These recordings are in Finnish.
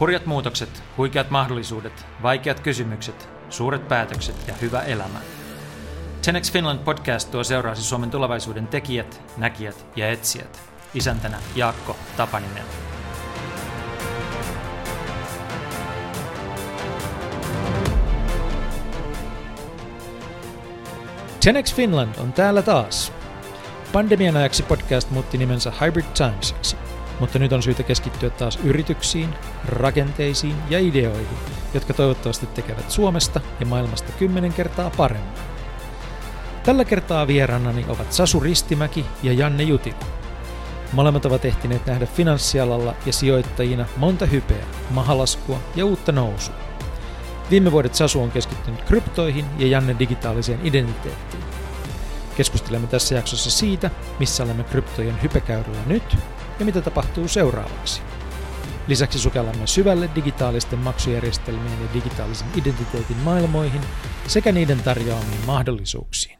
Hurjat muutokset, huikeat mahdollisuudet, vaikeat kysymykset, suuret päätökset ja hyvä elämä. 10 Finland podcast tuo seuraasi Suomen tulevaisuuden tekijät, näkijät ja etsijät. Isäntänä Jaakko Tapaninen. Tenex Finland on täällä taas. Pandemian ajaksi podcast muutti nimensä Hybrid Timesiksi, mutta nyt on syytä keskittyä taas yrityksiin, rakenteisiin ja ideoihin, jotka toivottavasti tekevät Suomesta ja maailmasta kymmenen kertaa paremmin. Tällä kertaa vieraanani ovat Sasu Ristimäki ja Janne Jutila. Molemmat ovat ehtineet nähdä finanssialalla ja sijoittajina monta hypeä, mahalaskua ja uutta nousua. Viime vuodet Sasu on keskittynyt kryptoihin ja Janne digitaaliseen identiteettiin. Keskustelemme tässä jaksossa siitä, missä olemme kryptojen hypekäyrällä nyt ja mitä tapahtuu seuraavaksi. Lisäksi sukellamme syvälle digitaalisten maksujärjestelmien ja digitaalisen identiteetin maailmoihin sekä niiden tarjoamiin mahdollisuuksiin.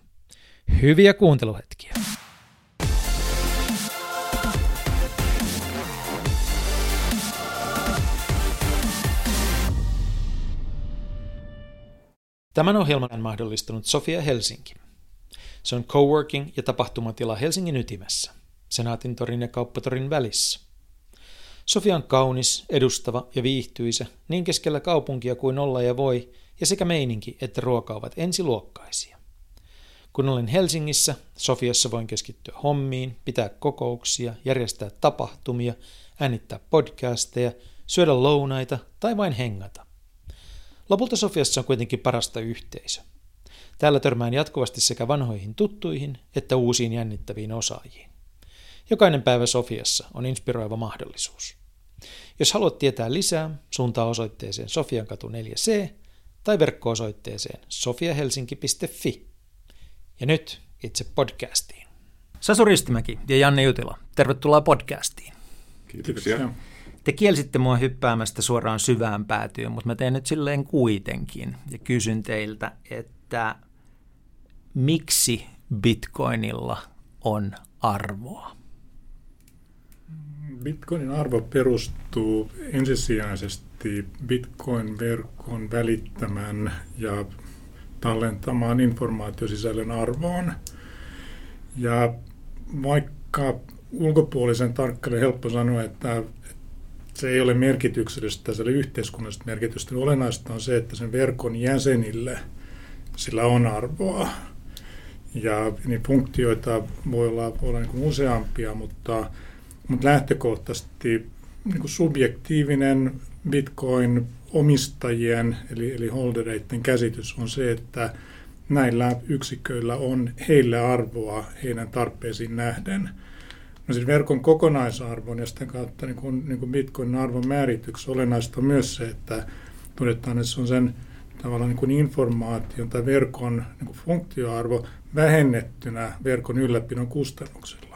Hyviä kuunteluhetkiä! Tämän ohjelman on mahdollistanut Sofia Helsinki. Se on coworking ja tapahtumatila Helsingin ytimessä, Senaatin torin ja Kauppatorin välissä. Sofia on kaunis, edustava ja viihtyisä niin keskellä kaupunkia kuin olla ja voi, ja sekä meininki että ruoka ovat ensiluokkaisia. Kun olen Helsingissä, Sofiassa voin keskittyä hommiin, pitää kokouksia, järjestää tapahtumia, äänittää podcasteja, syödä lounaita tai vain hengata. Lopulta Sofiassa on kuitenkin parasta yhteisö. Täällä törmään jatkuvasti sekä vanhoihin tuttuihin että uusiin jännittäviin osaajiin. Jokainen päivä Sofiassa on inspiroiva mahdollisuus. Jos haluat tietää lisää, suuntaa osoitteeseen Sofiankatu 4C tai verkko-osoitteeseen sofiahelsinki.fi. Ja nyt itse podcastiin. Sasu Ristimäki ja Janne Jutila, tervetuloa podcastiin. Kiitoksia. Te kielsitte mua hyppäämästä suoraan syvään päätyyn, mutta mä teen nyt silleen kuitenkin ja kysyn teiltä, että miksi bitcoinilla on arvoa? Bitcoinin arvo perustuu ensisijaisesti bitcoin-verkon välittämään ja tallentamaan informaatiosisällön arvoon. Ja vaikka ulkopuolisen tarkkaille helppo sanoa, että se ei ole merkityksellistä, se ei yhteiskunnallista merkitystä. Olennaista on se, että sen verkon jäsenille sillä on arvoa. Ja niin funktioita voi olla, voi olla niin useampia, mutta, mutta lähtökohtaisesti niin kuin subjektiivinen Bitcoin omistajien eli, eli holdereiden käsitys on se, että näillä yksiköillä on heille arvoa heidän tarpeisiin nähden. No siis verkon kokonaisarvon ja sitä kautta niin kuin, niin kuin Bitcoinin arvon määrityksessä olennaista on myös se, että todetaan, että se on sen tavallaan niin kuin informaation tai verkon niin kuin funktioarvo vähennettynä verkon ylläpidon kustannuksilla,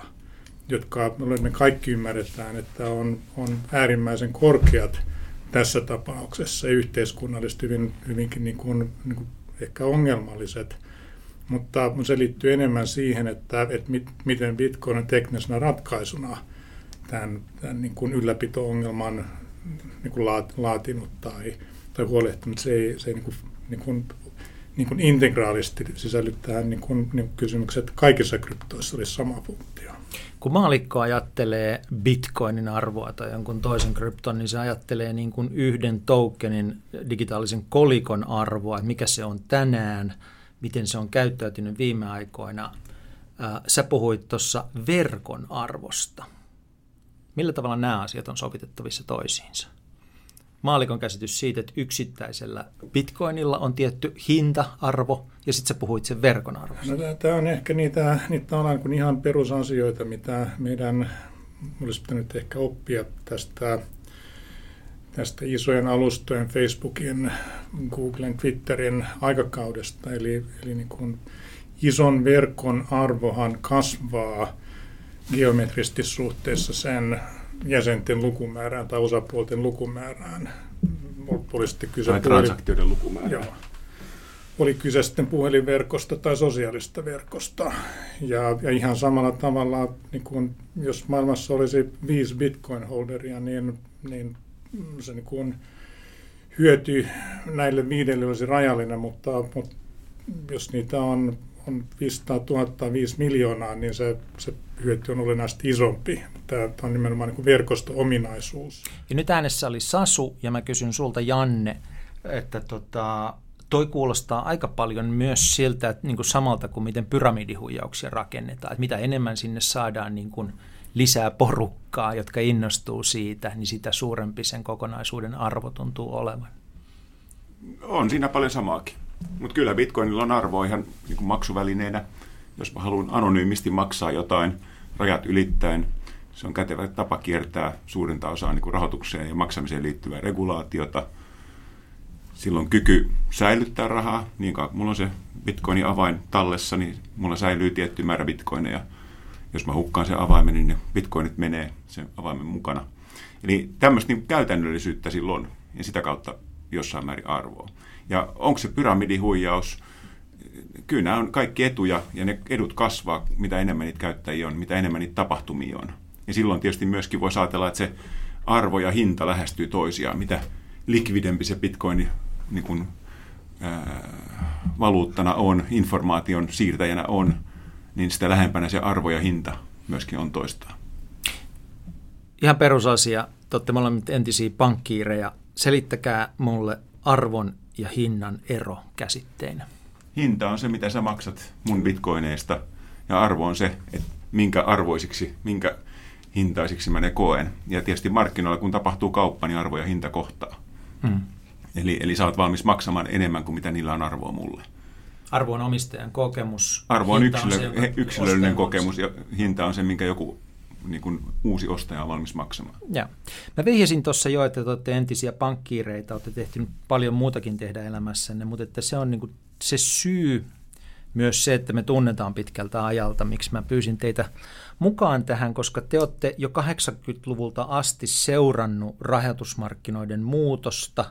jotka me kaikki ymmärretään, että on, on äärimmäisen korkeat tässä tapauksessa yhteiskunnallisesti hyvin, hyvinkin niin kuin, niin kuin ehkä ongelmalliset. Mutta se liittyy enemmän siihen, että, että mit, miten Bitcoin on teknisenä ratkaisuna tämän, tämän niin kuin ylläpito-ongelman niin kuin laat, laatinut tai, tai huolehtinut. Se ei, se ei niin kuin, niin kuin, niin kuin integraalisti sisälly tähän niin kuin, niin kuin kysymykset, että kaikissa kryptoissa olisi sama funktio. Kun maalikko ajattelee bitcoinin arvoa tai jonkun toisen krypton, niin se ajattelee niin kuin yhden tokenin digitaalisen kolikon arvoa, että mikä se on tänään, miten se on käyttäytynyt viime aikoina. Sä puhuit tuossa verkon arvosta. Millä tavalla nämä asiat on sovitettavissa toisiinsa? Maalikon käsitys siitä, että yksittäisellä bitcoinilla on tietty hinta-arvo, ja sitten sä puhuit sen verkon arvosta. No, tämä on ehkä niitä, niitä on kuin ihan perusasioita, mitä meidän olisi pitänyt ehkä oppia tästä, tästä isojen alustojen, Facebookin, Googlen, Twitterin aikakaudesta. Eli, eli niin kuin ison verkon arvohan kasvaa geometrisesti suhteessa sen jäsenten lukumäärään tai osapuolten lukumäärään. Oli sitten kyse tai transaktioiden lukumäärään. Joo. Oli kyse sitten puhelinverkosta tai sosiaalista verkosta. Ja, ja ihan samalla tavalla, niin kun, jos maailmassa olisi viisi bitcoin-holderia, niin, niin se niin kuin hyöty näille viidelle olisi rajallinen, mutta, mutta jos niitä on, on 500 000 tai 5 miljoonaa, niin se, se hyöty on olennaisesti isompi. Tämä on nimenomaan niin verkosto-ominaisuus. Ja nyt äänessä oli Sasu, ja mä kysyn sulta Janne, että tota, toi kuulostaa aika paljon myös siltä, että niin kuin samalta kuin miten pyramidihuijauksia rakennetaan. Että mitä enemmän sinne saadaan niin kuin lisää porukkaa, jotka innostuu siitä, niin sitä suurempi sen kokonaisuuden arvo tuntuu olevan. On siinä paljon samaakin. Mutta kyllä Bitcoinilla on arvo ihan niin kuin maksuvälineenä. Jos mä haluan anonyymisti maksaa jotain rajat ylittäen, se on kätevä tapa kiertää suurinta osaa niin kuin rahoitukseen ja maksamiseen liittyvää regulaatiota. Silloin kyky säilyttää rahaa, niin kauan mulla on se bitcoinin avain tallessa, niin mulla säilyy tietty määrä bitcoineja. Jos mä hukkaan sen avaimen, niin ne bitcoinit menee sen avaimen mukana. Eli tämmöistä niin käytännöllisyyttä silloin ja sitä kautta jossain määrin arvoa. Ja onko se pyramidihuijaus? Kyllä nämä on kaikki etuja ja ne edut kasvaa, mitä enemmän niitä käyttäjiä on, mitä enemmän niitä tapahtumia on. Ja silloin tietysti myöskin voi ajatella, että se arvo ja hinta lähestyy toisiaan. Mitä likvidempi se bitcoin niin kuin, ää, valuuttana on, informaation siirtäjänä on, niin sitä lähempänä se arvo ja hinta myöskin on toistaan. Ihan perusasia. Te olette molemmat entisiä pankkiireja. Selittäkää mulle arvon ja hinnan ero käsitteinä. Hinta on se, mitä sä maksat mun bitcoineista, ja arvo on se, että minkä arvoisiksi, minkä hintaisiksi mä ne koen. Ja tietysti markkinoilla, kun tapahtuu kauppa, niin arvo ja hinta kohtaa. Hmm. Eli, eli sä oot valmis maksamaan enemmän kuin mitä niillä on arvoa mulle. Arvo on omistajan kokemus. Arvo on, yksilö, on se, yksilöllinen kokemus ja hinta on se, minkä joku niin kuin uusi ostaja on valmis maksamaan. Ja. Mä vihjasin tuossa jo, että te olette entisiä pankkiireita, olette tehty paljon muutakin tehdä elämässänne, mutta että se on niin kuin se syy, myös se, että me tunnetaan pitkältä ajalta, miksi mä pyysin teitä mukaan tähän, koska te olette jo 80-luvulta asti seurannut rahoitusmarkkinoiden muutosta,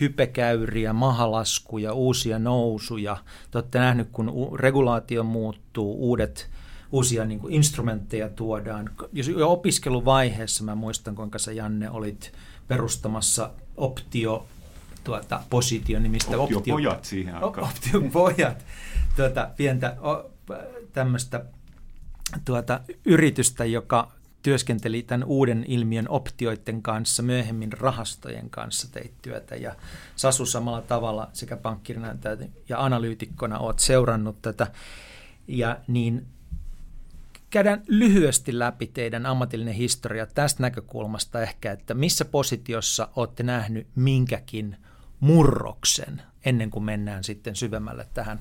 hypekäyriä, mahalaskuja, uusia nousuja. Te olette nähneet, kun regulaatio muuttuu, uudet uusia niin kuin instrumentteja tuodaan. Jo opiskeluvaiheessa mä muistan, kuinka sä Janne olit perustamassa optio tuota, positio nimistä. Optiopojat optio, siihen aikaan. Optiopojat, tuota, pientä tämmöistä tuota, yritystä, joka työskenteli tämän uuden ilmiön optioiden kanssa, myöhemmin rahastojen kanssa teit työtä. Ja Sasu samalla tavalla sekä pankkirina ja analyytikkona olet seurannut tätä. Ja niin käydään lyhyesti läpi teidän ammatillinen historia tästä näkökulmasta ehkä, että missä positiossa olette nähnyt minkäkin murroksen ennen kuin mennään sitten syvemmälle tähän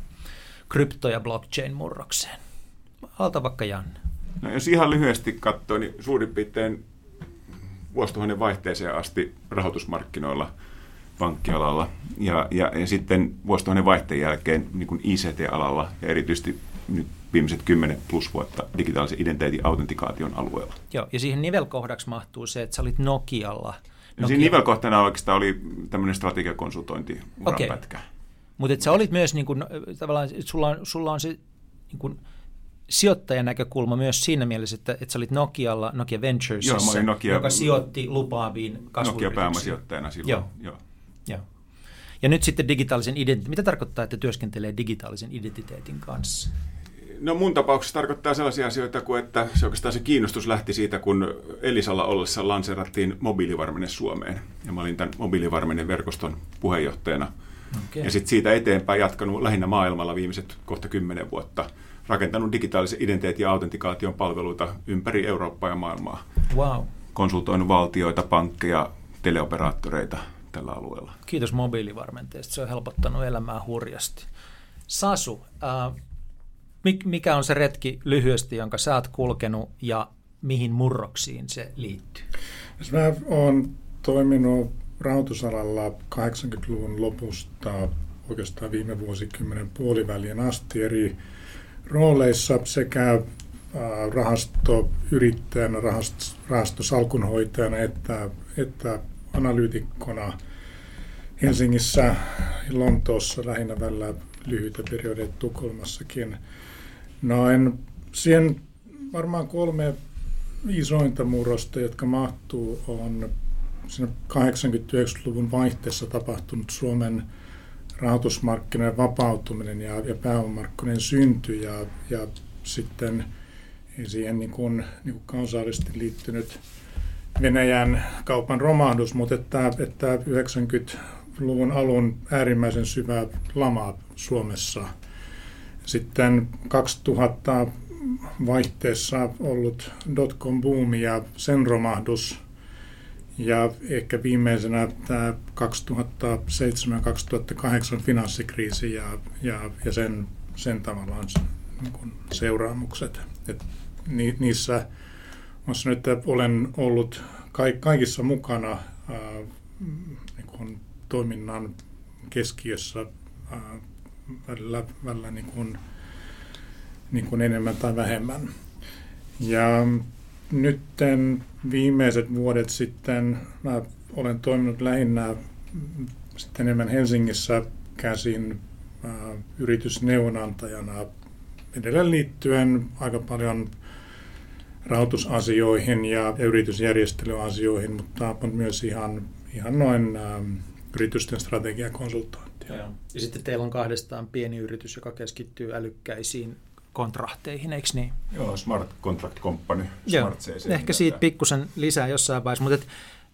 krypto- ja blockchain-murrokseen. Alta vaikka Janne. No, jos ihan lyhyesti katsoo, niin suurin piirtein vuosituhannen vaihteeseen asti rahoitusmarkkinoilla pankkialalla ja, ja, ja sitten vuosituhannen vaihteen jälkeen niin kuin ICT-alalla ja erityisesti nyt viimeiset 10 plus vuotta digitaalisen identiteetin autentikaation alueella. Joo, ja siihen nivelkohdaksi mahtuu se, että sä olit Nokialla. Nokia. Siinä nivelkohtana oikeastaan oli tämmöinen strategiakonsultointi okay. pätkä. Mutta sä olit myös niin kuin, tavallaan, sulla on, sulla on se niin kuin, sijoittajan näkökulma myös siinä mielessä, että, että sä olit Nokialla, Nokia Venturesissa, Joo, Nokia, joka sijoitti lupaaviin kasvuyrityksiin. Nokia pääomasijoittajana silloin. Joo. Joo. Joo. Ja nyt sitten digitaalisen identiteetin. Mitä tarkoittaa, että työskentelee digitaalisen identiteetin kanssa? No mun tapauksessa tarkoittaa sellaisia asioita kuin, että se oikeastaan se kiinnostus lähti siitä, kun Elisalla ollessa lanseerattiin mobiilivarmenne Suomeen. Ja mä olin tämän mobiilivarmenen verkoston puheenjohtajana. Okay. Ja sitten siitä eteenpäin jatkanut lähinnä maailmalla viimeiset kohta kymmenen vuotta. Rakentanut digitaalisen identiteetin ja autentikaation palveluita ympäri Eurooppaa ja maailmaa. Wow. Konsultoinut valtioita, pankkeja, teleoperaattoreita tällä alueella. Kiitos mobiilivarmenteesta. Se on helpottanut elämää hurjasti. Sasu, äh, mikä on se retki lyhyesti, jonka sä oot kulkenut ja mihin murroksiin se liittyy? Mä oon toiminut rahoitusalalla 80-luvun lopusta oikeastaan viime vuosikymmenen puolivälien asti eri rooleissa sekä rahastoyrittäjänä, rahastosalkunhoitajana että, että analyytikkona Helsingissä Lontoossa lähinnä välillä lyhyitä periodeja Tukholmassakin. No en, siihen varmaan kolme isointa murrosta, jotka mahtuu, on 80-90-luvun vaihteessa tapahtunut Suomen rahoitusmarkkinoiden vapautuminen ja, ja pääomamarkkinoiden synty ja, ja sitten siihen niin kuin, niin kuin kansallisesti liittynyt Venäjän kaupan romahdus, mutta että, että 90-luvun alun äärimmäisen syvä lama Suomessa. Sitten 2000 vaihteessa ollut dotcom boomi ja sen romahdus ja ehkä viimeisenä tämä 2007-2008 finanssikriisi ja, ja, ja sen, sen tavallaan niin seuraamukset. Et ni, niissä Mä että olen ollut kaikissa mukana ää, niin kuin toiminnan keskiössä ää, välillä, välillä niin kuin, niin kuin enemmän tai vähemmän. Ja nyt viimeiset vuodet sitten mä olen toiminut lähinnä sitten enemmän Helsingissä käsin yritysneuvonantajana edelleen liittyen aika paljon rahoitusasioihin ja, yritysjärjestelyasioihin, mutta myös ihan, ihan noin yritysten strategiakonsultointia. Ja sitten teillä on kahdestaan pieni yritys, joka keskittyy älykkäisiin kontrahteihin, eikö niin? Joo, Smart Contract Company, Smart CC. Ehkä siitä pikkusen lisää jossain vaiheessa, mutta et,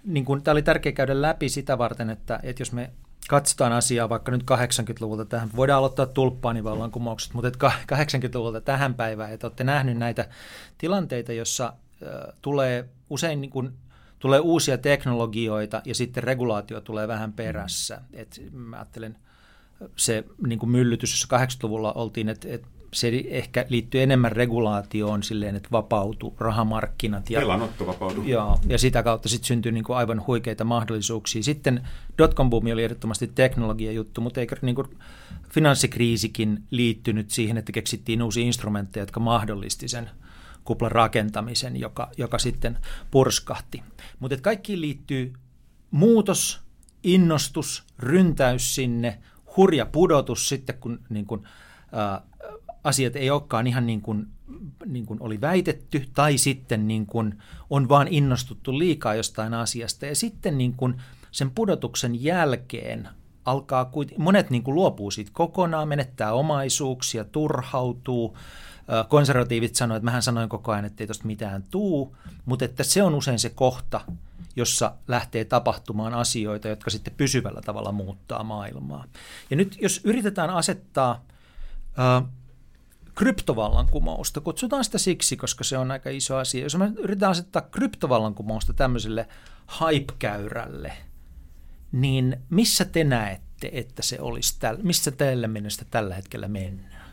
niin kun, tämä oli tärkeää käydä läpi sitä varten, että, että jos me katsotaan asiaa vaikka nyt 80-luvulta tähän, voidaan aloittaa tulppaanivallankumoukset, mutta 80-luvulta tähän päivään, että olette nähnyt näitä tilanteita, jossa äh, tulee usein niin kuin, tulee uusia teknologioita ja sitten regulaatio tulee vähän perässä. Et mä ajattelen, se niin kuin myllytys, jossa 80-luvulla oltiin, että, että se ehkä liittyy enemmän regulaatioon silleen, että vapautuu rahamarkkinat. Ja, Velanotto vapautuu. Ja, ja sitä kautta sitten syntyy niin kuin aivan huikeita mahdollisuuksia. Sitten dotcom boomi oli ehdottomasti teknologiajuttu, mutta eikö niin kuin finanssikriisikin liittynyt siihen, että keksittiin uusia instrumentteja, jotka mahdollisti sen kuplan rakentamisen, joka, joka sitten purskahti. Mutta kaikkiin liittyy muutos, innostus, ryntäys sinne, hurja pudotus sitten, kun niin kuin, äh, asiat ei olekaan ihan niin kuin, niin kuin oli väitetty, tai sitten niin kuin on vaan innostuttu liikaa jostain asiasta. Ja sitten niin kuin sen pudotuksen jälkeen alkaa, monet niin kuin luopuu siitä kokonaan, menettää omaisuuksia, turhautuu. Konservatiivit sanoivat, että mähän sanoin koko ajan, että ei tuosta mitään tuu, mutta että se on usein se kohta, jossa lähtee tapahtumaan asioita, jotka sitten pysyvällä tavalla muuttaa maailmaa. Ja nyt jos yritetään asettaa kryptovallankumousta. Kutsutaan sitä siksi, koska se on aika iso asia. Jos me yritetään asettaa kryptovallankumousta tämmöiselle hype-käyrälle, niin missä te näette, että se olisi, täl, missä teille mennessä tällä hetkellä mennään?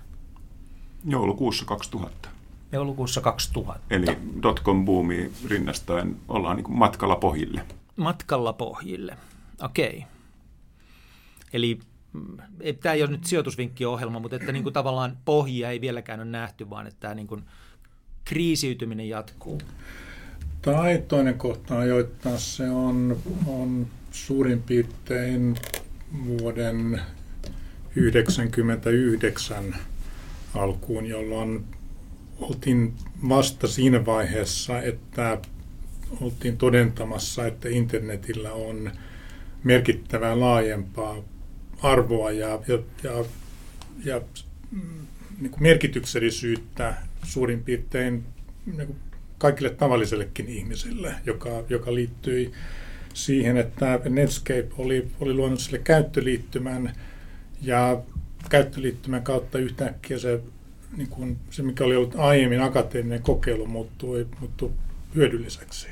Joulukuussa 2000. Joulukuussa 2000. Eli dotcom boomi rinnastaen ollaan niin matkalla pohjille. Matkalla pohjille, okei. Okay. Eli tämä ei ole nyt sijoitusvinkkiohjelma, mutta että niin kuin tavallaan pohjia ei vieläkään ole nähty, vaan että tämä niin kuin kriisiytyminen jatkuu. Tai toinen kohta ajoittaa se on, on suurin piirtein vuoden 1999 alkuun, jolloin oltiin vasta siinä vaiheessa, että oltiin todentamassa, että internetillä on merkittävää laajempaa arvoa ja, ja, ja, ja mm, niin kuin merkityksellisyyttä suurin piirtein niin kuin kaikille tavallisellekin ihmisille, joka, joka liittyi siihen, että Netscape oli, oli luonut sille käyttöliittymän ja käyttöliittymän kautta yhtäkkiä se, niin kuin, se mikä oli ollut aiemmin akateeminen kokeilu, muuttui, muuttui hyödylliseksi.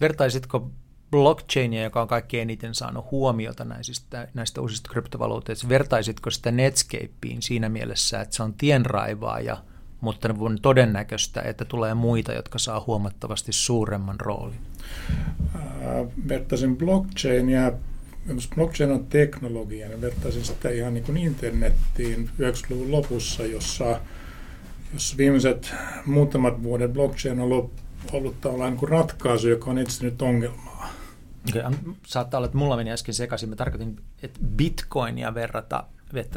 Vertaisitko blockchainia, joka on kaikkein eniten saanut huomiota näistä, näistä uusista kryptovaluuteista. Vertaisitko sitä Netscapeen siinä mielessä, että se on tienraivaaja, mutta on todennäköistä, että tulee muita, jotka saa huomattavasti suuremman roolin? Äh, vertaisin blockchainia jos blockchain on teknologia, niin vertaisin sitä ihan niin kuin internettiin 90-luvun lopussa, jossa, jossa viimeiset muutamat vuodet blockchain on ollut, ollut tavallaan niin kuin ratkaisu, joka on etsinyt ongelmaa. Okay, saattaa olla, että mulla meni äsken sekaisin. Mä tarkoitin, että bitcoinia verrata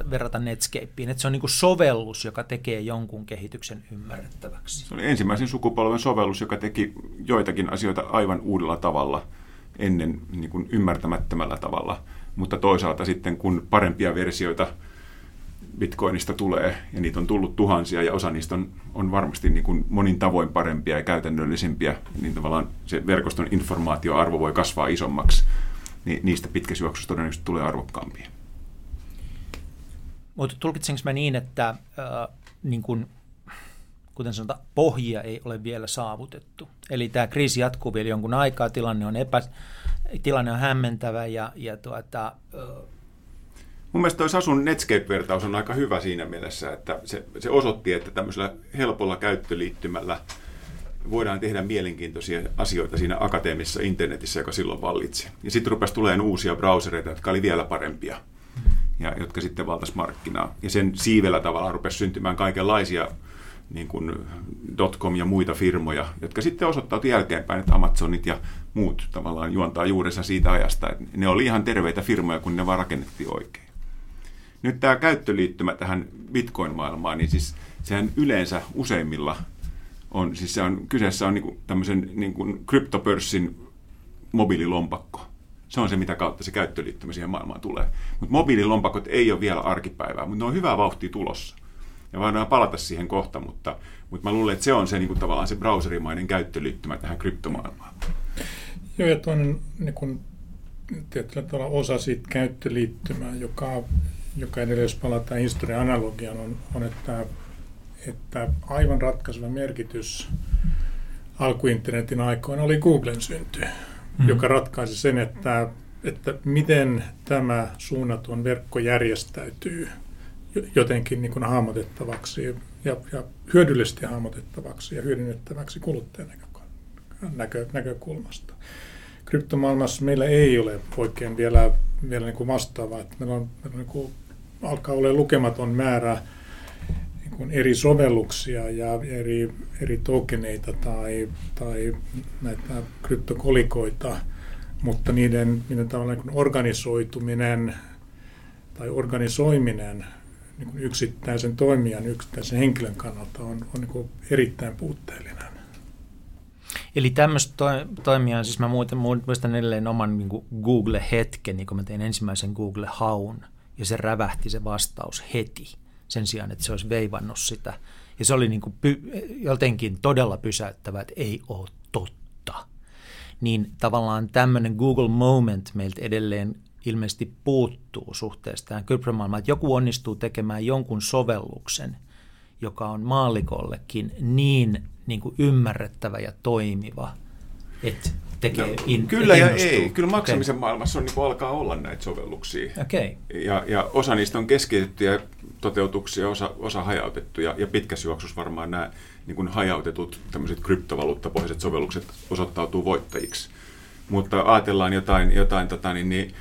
verrata Netscapeen, että se on niin sovellus, joka tekee jonkun kehityksen ymmärrettäväksi. Se oli ensimmäisen sukupolven sovellus, joka teki joitakin asioita aivan uudella tavalla ennen niin kuin ymmärtämättömällä tavalla, mutta toisaalta sitten kun parempia versioita Bitcoinista tulee, ja niitä on tullut tuhansia, ja osa niistä on, on varmasti niin kuin monin tavoin parempia ja käytännöllisempiä, niin tavallaan se verkoston informaatioarvo voi kasvaa isommaksi, niin niistä pitkässä juoksussa todennäköisesti tulee arvokkaampia. Mutta tulkitsenko mä niin, että äh, niin kun, kuten sanotaan, pohjia ei ole vielä saavutettu? Eli tämä kriisi jatkuu vielä jonkun aikaa, tilanne on, epä, tilanne on hämmentävä ja, ja tuota, äh, Mun mielestä toi Sasun Netscape-vertaus on aika hyvä siinä mielessä, että se, se osoitti, että tämmöisellä helpolla käyttöliittymällä voidaan tehdä mielenkiintoisia asioita siinä akateemisessa internetissä, joka silloin vallitsi. Ja sitten rupesi tulemaan uusia browsereita, jotka oli vielä parempia ja jotka sitten valtas markkinaa. Ja sen siivellä tavallaan rupesi syntymään kaikenlaisia niin kuin dotcom ja muita firmoja, jotka sitten osoittautui jälkeenpäin, että Amazonit ja muut tavallaan juontaa juurensa siitä ajasta. Että ne oli ihan terveitä firmoja, kun ne vaan rakennettiin oikein. Nyt tämä käyttöliittymä tähän Bitcoin-maailmaan, niin siis sehän yleensä useimmilla on, siis se on, kyseessä on niin tämmöisen niin kuin kryptopörssin mobiililompakko. Se on se, mitä kautta se käyttöliittymä siihen maailmaan tulee. Mutta mobiililompakot ei ole vielä arkipäivää, mutta ne on hyvää vauhtia tulossa. Ja voidaan palata siihen kohta, mutta, mutta mä luulen, että se on se niin kuin tavallaan se browserimainen käyttöliittymä tähän kryptomaailmaan. Joo, ja toinen niin kuin, tietyllä tavalla osa siitä käyttöliittymää, joka, joka edelleen, jos palataan historian analogiaan, on, on että, että aivan ratkaiseva merkitys alkuinternetin aikoina oli Googlen synty mm. joka ratkaisi sen, että, että miten tämä suunnaton verkko järjestäytyy jotenkin niin kuin hahmotettavaksi ja, ja hyödyllisesti hahmotettavaksi ja hyödynnettäväksi kuluttajan näkö, näkökulmasta. Kryptomaailmassa meillä ei ole oikein vielä, vielä niin kuin vastaavaa. Että meillä on, meillä on niin kuin, alkaa olla lukematon määrä niin kuin eri sovelluksia ja eri, eri tokeneita tai, tai näitä kryptokolikoita, mutta niiden, niiden tavallaan niin organisoituminen tai organisoiminen niin kuin yksittäisen toimijan, yksittäisen henkilön kannalta on, on niin erittäin puutteellinen. Eli tämmöistä to, toimia, siis mä muistan edelleen oman niin Google-hetken, niin kun mä tein ensimmäisen Google-haun, ja se rävähti se vastaus heti sen sijaan, että se olisi veivannut sitä. Ja se oli niin kuin py, jotenkin todella pysäyttävä, että ei ole totta. Niin tavallaan tämmöinen Google Moment meiltä edelleen ilmeisesti puuttuu suhteessa tähän kryptomaailmaan, että joku onnistuu tekemään jonkun sovelluksen, joka on maallikollekin niin, niin kuin ymmärrettävä ja toimiva, että tekee no, in, Kyllä ja ei. Kyllä maksamisen okay. maailmassa on, niin alkaa olla näitä sovelluksia. Okay. Ja, ja osa niistä on keskitettyjä toteutuksia, osa, osa hajautettuja. Ja pitkässä juoksussa varmaan nämä niin kuin hajautetut tämmöiset kryptovaluuttapohjaiset sovellukset osoittautuu voittajiksi. Mutta ajatellaan jotain, jotain tota, niin, niin,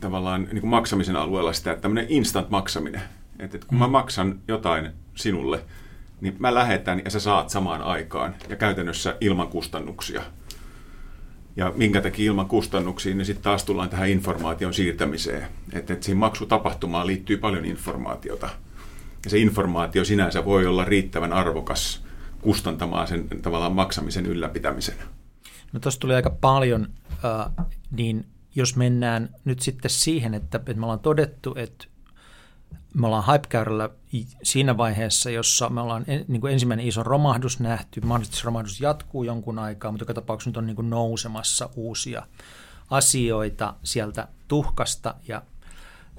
tavallaan niin kuin maksamisen alueella sitä, että tämmöinen instant maksaminen. Että, että kun mä mm. maksan jotain sinulle, niin mä lähetän ja sä saat samaan aikaan ja käytännössä ilman kustannuksia – ja minkä takia ilman kustannuksia, niin sitten taas tullaan tähän informaation siirtämiseen. Että, että siihen maksutapahtumaan liittyy paljon informaatiota. Ja se informaatio sinänsä voi olla riittävän arvokas kustantamaan sen tavallaan maksamisen ylläpitämisen. No tuossa tuli aika paljon, äh, niin jos mennään nyt sitten siihen, että, että me ollaan todettu, että me ollaan hypekäyrällä siinä vaiheessa, jossa me ollaan en, niin kuin ensimmäinen iso romahdus nähty. Mahdollisesti se romahdus jatkuu jonkun aikaa, mutta joka tapauksessa nyt on niin kuin nousemassa uusia asioita sieltä tuhkasta ja,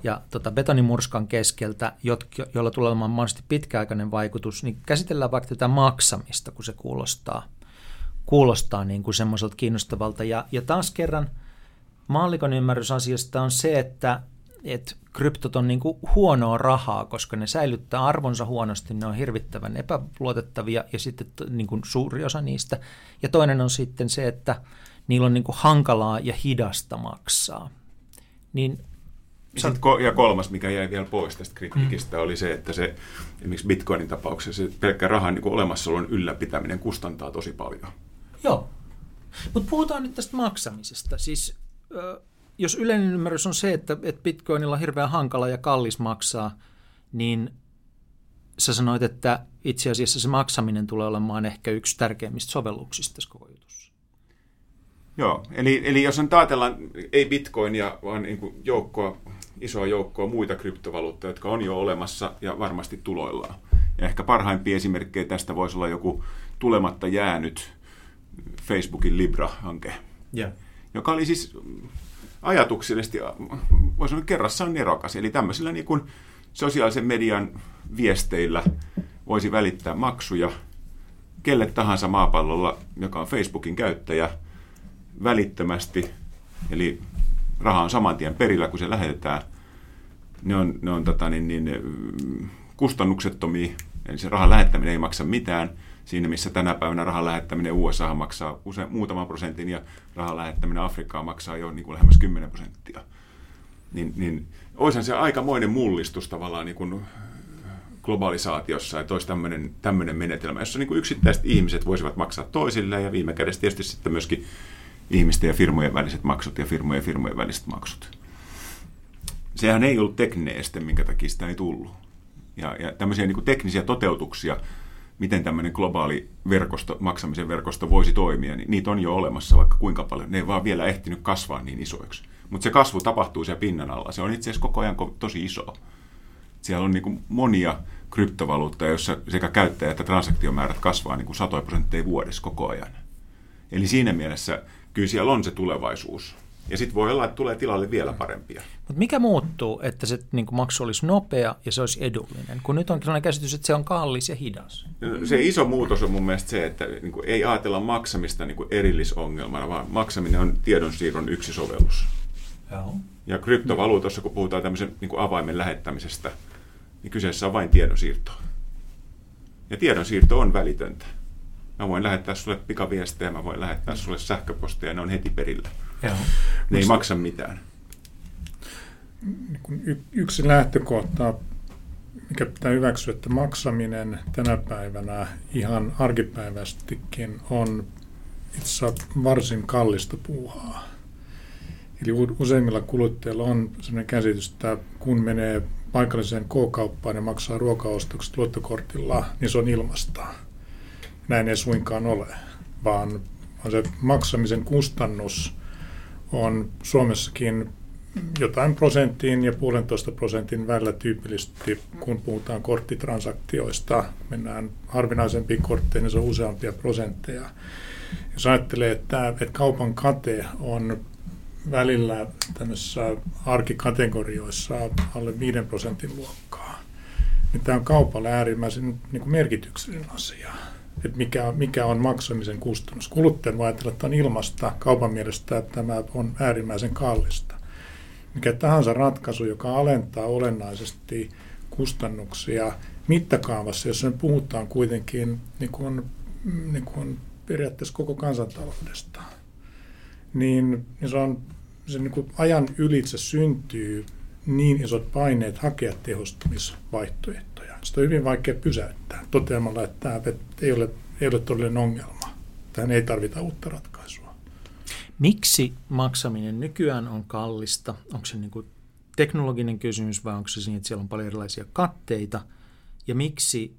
ja tota betonimurskan keskeltä, joilla tulee olemaan mahdollisesti pitkäaikainen vaikutus, niin käsitellään vaikka tätä maksamista, kun se kuulostaa, kuulostaa niin kuin semmoiselta kiinnostavalta. Ja, ja taas kerran maallikon ymmärrys asiasta on se, että että kryptot on niin kuin huonoa rahaa, koska ne säilyttää arvonsa huonosti, ne on hirvittävän epäluotettavia ja sitten niin kuin suuri osa niistä. Ja toinen on sitten se, että niillä on niin kuin hankalaa ja hidasta maksaa. Niin sitten ja kolmas, mikä jäi vielä pois tästä kritiikistä, mm. oli se, että se esimerkiksi Bitcoinin tapauksessa se pelkkä rahan niin olemassaolon ylläpitäminen kustantaa tosi paljon. Joo, mutta puhutaan nyt tästä maksamisesta. Siis jos yleinen ymmärrys on se, että, että bitcoinilla on hirveän hankala ja kallis maksaa, niin sä sanoit, että itse asiassa se maksaminen tulee olemaan ehkä yksi tärkeimmistä sovelluksista tässä koko jutussa. Joo, eli, eli jos on ajatellaan ei bitcoinia, vaan niin kuin joukkoa, isoa joukkoa muita kryptovaluuttoja, jotka on jo olemassa ja varmasti tuloillaan. Ja ehkä parhaimpia esimerkkejä tästä voisi olla joku tulematta jäänyt Facebookin Libra-hanke, yeah. joka oli siis ajatuksellisesti, voisi sanoa kerrassaan nerokas. Eli tämmöisillä niin kuin sosiaalisen median viesteillä voisi välittää maksuja kelle tahansa maapallolla, joka on Facebookin käyttäjä, välittömästi. Eli raha on saman tien perillä, kun se lähetetään. Ne on, ne on tota, niin, niin, kustannuksettomia, eli se rahan lähettäminen ei maksa mitään. Siinä missä tänä päivänä rahan lähettäminen USA maksaa usein muutaman prosentin ja rahan lähettäminen Afrikkaan maksaa jo niin kuin lähemmäs 10 prosenttia. Niin, niin se aikamoinen mullistus tavallaan niin kuin globalisaatiossa, että olisi tämmöinen, tämmöinen menetelmä, jossa niin kuin yksittäiset ihmiset voisivat maksaa toisilleen ja viime kädessä tietysti sitten myöskin ihmisten ja firmojen väliset maksut ja firmojen ja firmojen väliset maksut. Sehän ei ollut tekninen este, minkä takia sitä ei tullut. Ja, ja tämmöisiä niin kuin teknisiä toteutuksia, miten tämmöinen globaali verkosto, maksamisen verkosto voisi toimia, niin niitä on jo olemassa vaikka kuinka paljon. Ne ei vaan vielä ehtinyt kasvaa niin isoiksi. Mutta se kasvu tapahtuu siellä pinnan alla. Se on itse asiassa koko ajan tosi iso. Siellä on niin monia kryptovaluuttoja, joissa sekä käyttäjä- että transaktiomäärät kasvaa niin kuin satoja prosentteja vuodessa koko ajan. Eli siinä mielessä kyllä siellä on se tulevaisuus. Ja sitten voi olla, että tulee tilalle vielä parempia. Mutta mikä muuttuu, että se niin maksu olisi nopea ja se olisi edullinen? Kun nyt on sellainen käsitys, että se on kallis ja hidas. Se iso muutos on mun mielestä se, että niin kuin ei ajatella maksamista niin kuin erillisongelmana, vaan maksaminen on tiedonsiirron yksi sovellus. Joo. Ja kryptovaluutossa, kun puhutaan tämmöisen niin kuin avaimen lähettämisestä, niin kyseessä on vain tiedonsiirto. Ja tiedonsiirto on välitöntä. Mä voin lähettää sulle pikaviestejä, mä voin lähettää sulle sähköpostia, ne on heti perillä. Joo. Ne ei maksa mitään. Niin yksi lähtökohta, mikä pitää hyväksyä, että maksaminen tänä päivänä ihan arkipäivästikin on itse varsin kallista puuhaa. Eli useimmilla kuluttajilla on sellainen käsitys, että kun menee paikalliseen K-kauppaan ja maksaa ruokaostokset luottokortilla, niin se on ilmasta. Näin ei suinkaan ole, vaan se maksamisen kustannus on Suomessakin jotain prosenttiin ja puolentoista prosentin välillä tyypillisesti, kun puhutaan korttitransaktioista. Mennään harvinaisempiin kortteihin, niin se on useampia prosentteja. Jos ajattelee, että, että kaupan kate on välillä tämmöisissä arkikategorioissa alle 5 prosentin luokkaa, niin tämä on kaupalle äärimmäisen niin merkityksellinen asia. Että mikä, mikä on maksamisen kustannus. Kuluttajan voi ajatella, että on ilmasta, kaupan mielestä että tämä on äärimmäisen kallista. Mikä tahansa ratkaisu, joka alentaa olennaisesti kustannuksia mittakaavassa, jossa me puhutaan kuitenkin niin kuin, niin kuin periaatteessa koko kansantaloudesta, niin, niin se on se niin kuin ajan ylitse syntyy niin isot paineet hakea tehostumisvaihtoehtoja. Sitä on hyvin vaikea pysäyttää toteamalla, että tämä ei ole, ei ole todellinen ongelma. Tähän ei tarvita uutta ratkaisua. Miksi maksaminen nykyään on kallista? Onko se niin kuin teknologinen kysymys vai onko se siinä, että siellä on paljon erilaisia katteita? Ja miksi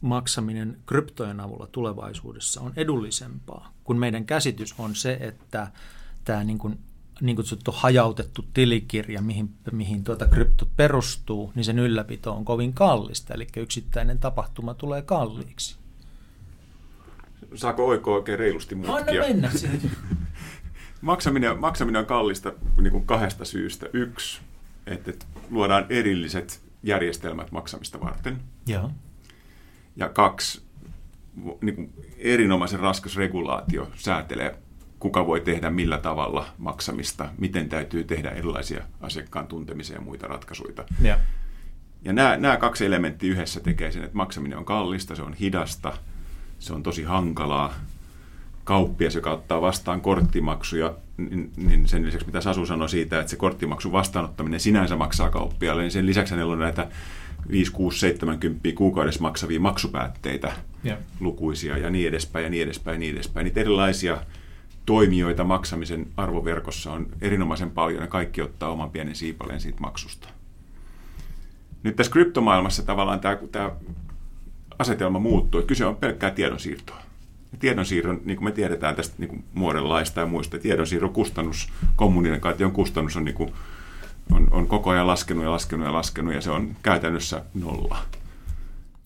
maksaminen kryptojen avulla tulevaisuudessa on edullisempaa, kun meidän käsitys on se, että tämä niin kuin niin kutsuttu hajautettu tilikirja, mihin, mihin tuota kryptot perustuu, niin sen ylläpito on kovin kallista, eli yksittäinen tapahtuma tulee kalliiksi. Saako oikoa oikein reilusti mutkia? Anna mennä maksaminen, maksaminen on kallista niin kuin kahdesta syystä. Yksi, että luodaan erilliset järjestelmät maksamista varten. Joo. Ja kaksi, niin kuin erinomaisen raskas regulaatio säätelee kuka voi tehdä millä tavalla maksamista, miten täytyy tehdä erilaisia asiakkaan tuntemisia ja muita ratkaisuja. Ja, ja nämä, nämä kaksi elementtiä yhdessä tekee sen, että maksaminen on kallista, se on hidasta, se on tosi hankalaa. Kauppias, joka ottaa vastaan korttimaksuja, niin, niin sen lisäksi mitä Sasu sanoi siitä, että se korttimaksun vastaanottaminen sinänsä maksaa kauppialle, niin sen lisäksi hänellä on näitä 5, 6, 70 kuukaudessa maksavia maksupäätteitä ja. lukuisia ja niin edespäin ja niin edespäin ja niin edespäin. Niitä erilaisia toimijoita maksamisen arvoverkossa on erinomaisen paljon ja kaikki ottaa oman pienen siipaleen siitä maksusta. Nyt tässä kryptomaailmassa tavallaan tämä, tämä asetelma muuttuu, kyse on pelkkää tiedonsiirtoa. Ja tiedonsiirron, niin kuin me tiedetään tästä niin kuin muoden laista ja muista, tiedonsiirron kustannus, kommunikaation kustannus on, niin kuin, on, on koko ajan laskenut ja laskenut ja laskenut ja se on käytännössä nolla.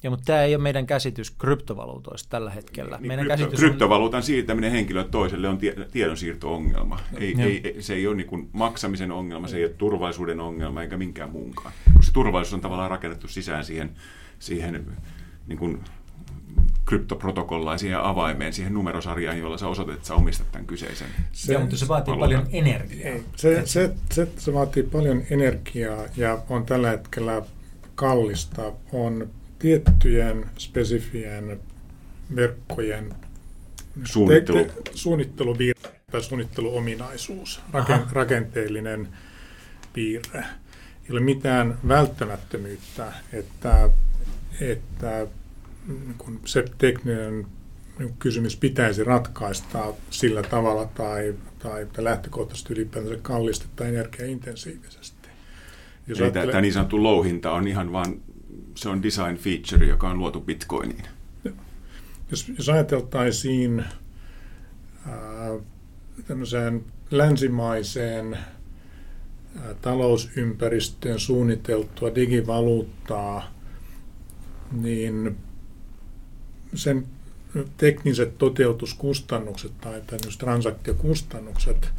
Ja, mutta tämä ei ole meidän käsitys kryptovaluutoista tällä hetkellä. Niin, meidän krypto, käsitys kryptovaluutan on... siirtäminen henkilölle toiselle on tie, tiedonsiirto-ongelma. Ei, ei, se ei ole niin kuin maksamisen ongelma, se ei ole turvallisuuden ongelma eikä minkään muunkaan. Koska se turvallisuus on tavallaan rakennettu sisään siihen, siihen niin kuin kryptoprotokollaan, siihen avaimeen, siihen numerosarjaan, jolla sä osoitat, että sä omistat tämän kyseisen. Se, mutta se vaatii valuutan. paljon energiaa. Se, se, se, se vaatii paljon energiaa ja on tällä hetkellä kallista. On tiettyjen spesifien verkkojen Suunnittelu. te, te, suunnitteluvirhe tai suunnitteluominaisuus, raken, rakenteellinen piirre. Ei ole mitään välttämättömyyttä, että, että kun se tekninen kysymys pitäisi ratkaista sillä tavalla tai, tai lähtökohtaisesti ylipäätänsä kallistetta energiaintensiivisesti. Jos Eli ajattelee... tämä niin sanottu louhinta on ihan vain se on design feature, joka on luotu Bitcoiniin. Jos, jos ajateltaisiin ää, tämmöiseen länsimaiseen ää, talousympäristöön suunniteltua digivaluuttaa, niin sen tekniset toteutuskustannukset tai transaktiokustannukset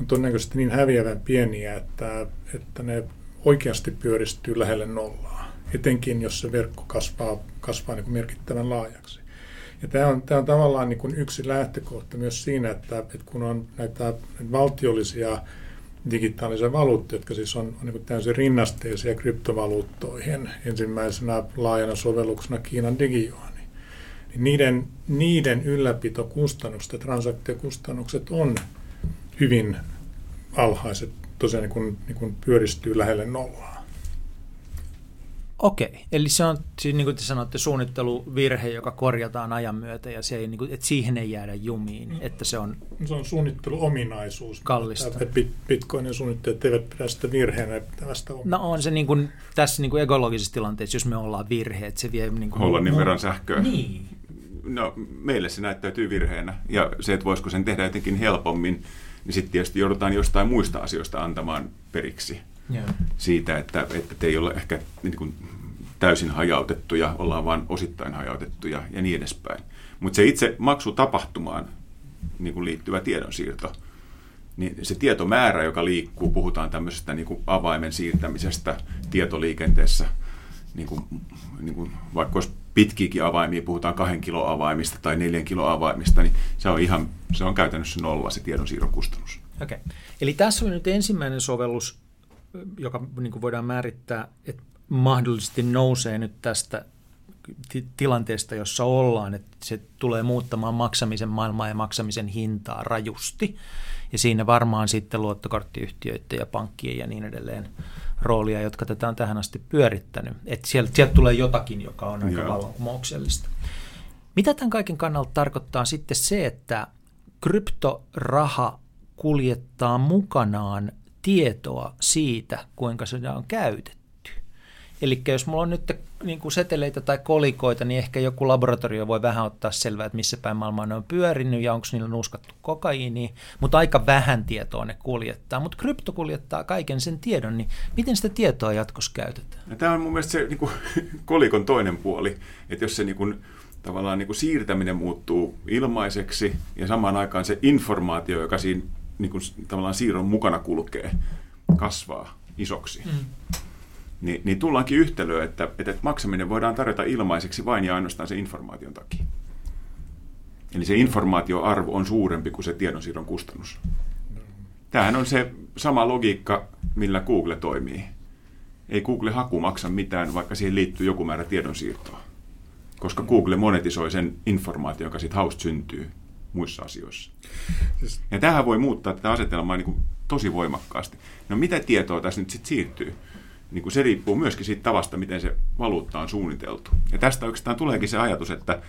on todennäköisesti niin häviävän pieniä, että, että ne oikeasti pyöristyy lähelle nollaa etenkin jos se verkko kasvaa, kasvaa niin kuin merkittävän laajaksi. Ja tämä on, tämä on tavallaan niin kuin yksi lähtökohta myös siinä, että, että kun on näitä valtiollisia digitaalisia valuuttoja, jotka siis on, on niin täysin rinnasteisia kryptovaluuttoihin, ensimmäisenä laajana sovelluksena Kiinan digijuoni, niin niiden, niiden ylläpitokustannukset ja transaktiokustannukset on hyvin alhaiset, tosiaan niin kuin, niin kuin pyöristyy lähelle nollaa. Okei, eli se on, siis niin kuin te sanotte, suunnitteluvirhe, joka korjataan ajan myötä ja se ei, niin kuin, että siihen ei jäädä jumiin, mm. että se on Se on suunnitteluominaisuus. Kallista. Bitcoinin suunnittelut eivät pidä sitä virheenä pitävästä No on se niin kuin, tässä niin kuin ekologisessa tilanteessa, jos me ollaan virheet, se vie... Niin kuin, Hollannin no, verran sähköä. Niin. No meille se näyttäytyy virheenä ja se, että voisiko sen tehdä jotenkin helpommin, niin sitten tietysti joudutaan jostain muista asioista antamaan periksi yeah. siitä, että, että ei ole ehkä niin kuin täysin hajautettuja, ollaan vain osittain hajautettuja ja niin edespäin. Mutta se itse maksutapahtumaan niin kuin liittyvä tiedonsiirto, niin se tietomäärä, joka liikkuu, puhutaan tämmöisestä niin kuin avaimen siirtämisestä tietoliikenteessä, niin kuin, niin kuin, vaikka olisi pitkiäkin avaimia, puhutaan kahden kilo avaimista tai neljän kilo avaimista, niin se on ihan, se on käytännössä nolla se tiedonsiirron kustannus. Okay. Eli tässä oli nyt ensimmäinen sovellus, joka niin kuin voidaan määrittää, että mahdollisesti nousee nyt tästä tilanteesta, jossa ollaan, että se tulee muuttamaan maksamisen maailmaa ja maksamisen hintaa rajusti. Ja siinä varmaan sitten luottokorttiyhtiöiden ja pankkien ja niin edelleen roolia, jotka tätä on tähän asti pyörittänyt. Että sieltä, sieltä tulee jotakin, joka on aika vallankumouksellista. Mitä tämän kaiken kannalta tarkoittaa sitten se, että kryptoraha kuljettaa mukanaan tietoa siitä, kuinka sitä on käytetty. Eli jos mulla on nyt niin kuin seteleitä tai kolikoita, niin ehkä joku laboratorio voi vähän ottaa selvää, että missä päin maailmaa ne on pyörinyt ja onko niillä nuuskattu kokaiini, mutta aika vähän tietoa ne kuljettaa. Mutta krypto kuljettaa kaiken sen tiedon, niin miten sitä tietoa jatkossa käytetään? No, tämä on mun mielestä se niin kuin, kolikon toinen puoli, että jos se niin kuin, tavallaan niin kuin siirtäminen muuttuu ilmaiseksi ja samaan aikaan se informaatio, joka siinä niin kuin, tavallaan siirron mukana kulkee, kasvaa isoksi. Mm. Ni, niin tullaankin yhtälöön, että, että maksaminen voidaan tarjota ilmaiseksi vain ja ainoastaan se informaation takia. Eli se informaatioarvo on suurempi kuin se tiedonsiirron kustannus. Tämähän on se sama logiikka, millä Google toimii. Ei Google-haku maksa mitään, vaikka siihen liittyy joku määrä tiedonsiirtoa. Koska Google monetisoi sen informaation, joka siitä hausta syntyy muissa asioissa. Siis... Ja tähän voi muuttaa tätä asetelmaa niin kuin tosi voimakkaasti. No mitä tietoa tässä nyt sitten siirtyy? Niin kuin se riippuu myöskin siitä tavasta, miten se valuutta on suunniteltu. Ja tästä oikeastaan tuleekin se ajatus, että,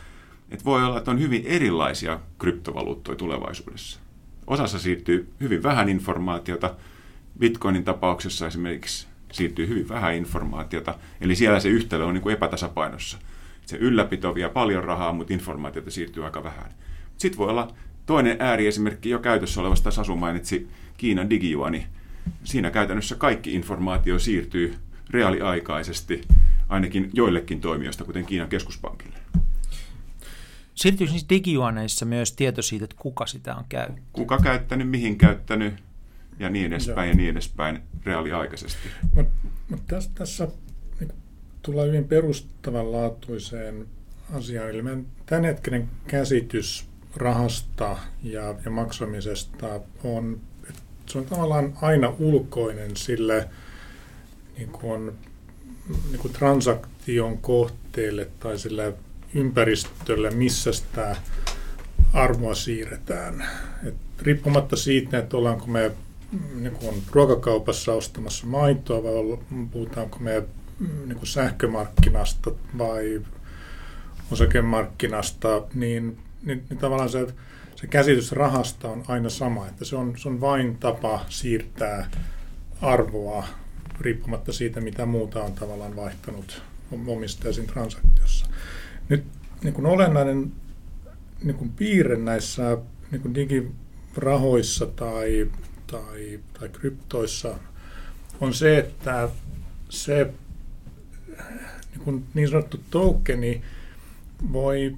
että voi olla, että on hyvin erilaisia kryptovaluuttoja tulevaisuudessa. Osassa siirtyy hyvin vähän informaatiota. Bitcoinin tapauksessa esimerkiksi siirtyy hyvin vähän informaatiota. Eli siellä se yhtälö on niin kuin epätasapainossa. Se ylläpito vie paljon rahaa, mutta informaatiota siirtyy aika vähän. Sitten voi olla toinen ääriesimerkki jo käytössä olevasta, Sasu mainitsi Kiinan digijuani. Siinä käytännössä kaikki informaatio siirtyy reaaliaikaisesti ainakin joillekin toimijoista, kuten Kiinan keskuspankille. Siirtyykö siis digijuoneissa myös tieto siitä, että kuka sitä on käyttänyt? Kuka käyttänyt, mihin käyttänyt ja niin edespäin Joo. ja niin edespäin reaaliaikaisesti. Mutta mut tässä, tässä niin tullaan hyvin perustavanlaatuiseen asiaan. Eli tämänhetkinen käsitys rahasta ja, ja maksamisesta on, se on tavallaan aina ulkoinen sille niin kuin, niin kuin transaktion kohteelle tai sille ympäristölle, missä sitä arvoa siirretään. Et riippumatta siitä, että ollaanko me niin kuin ruokakaupassa ostamassa maitoa vai puhutaanko me niin kuin sähkömarkkinasta vai osakemarkkinasta, niin, niin, niin tavallaan se, se käsitys rahasta on aina sama, että se on, se on vain tapa siirtää arvoa riippumatta siitä, mitä muuta on tavallaan vaihtanut omistajaisin transaktiossa. Nyt niin kuin olennainen niin kuin piirre näissä niin kuin digirahoissa tai, tai, tai kryptoissa on se, että se niin, kuin niin sanottu tokeni voi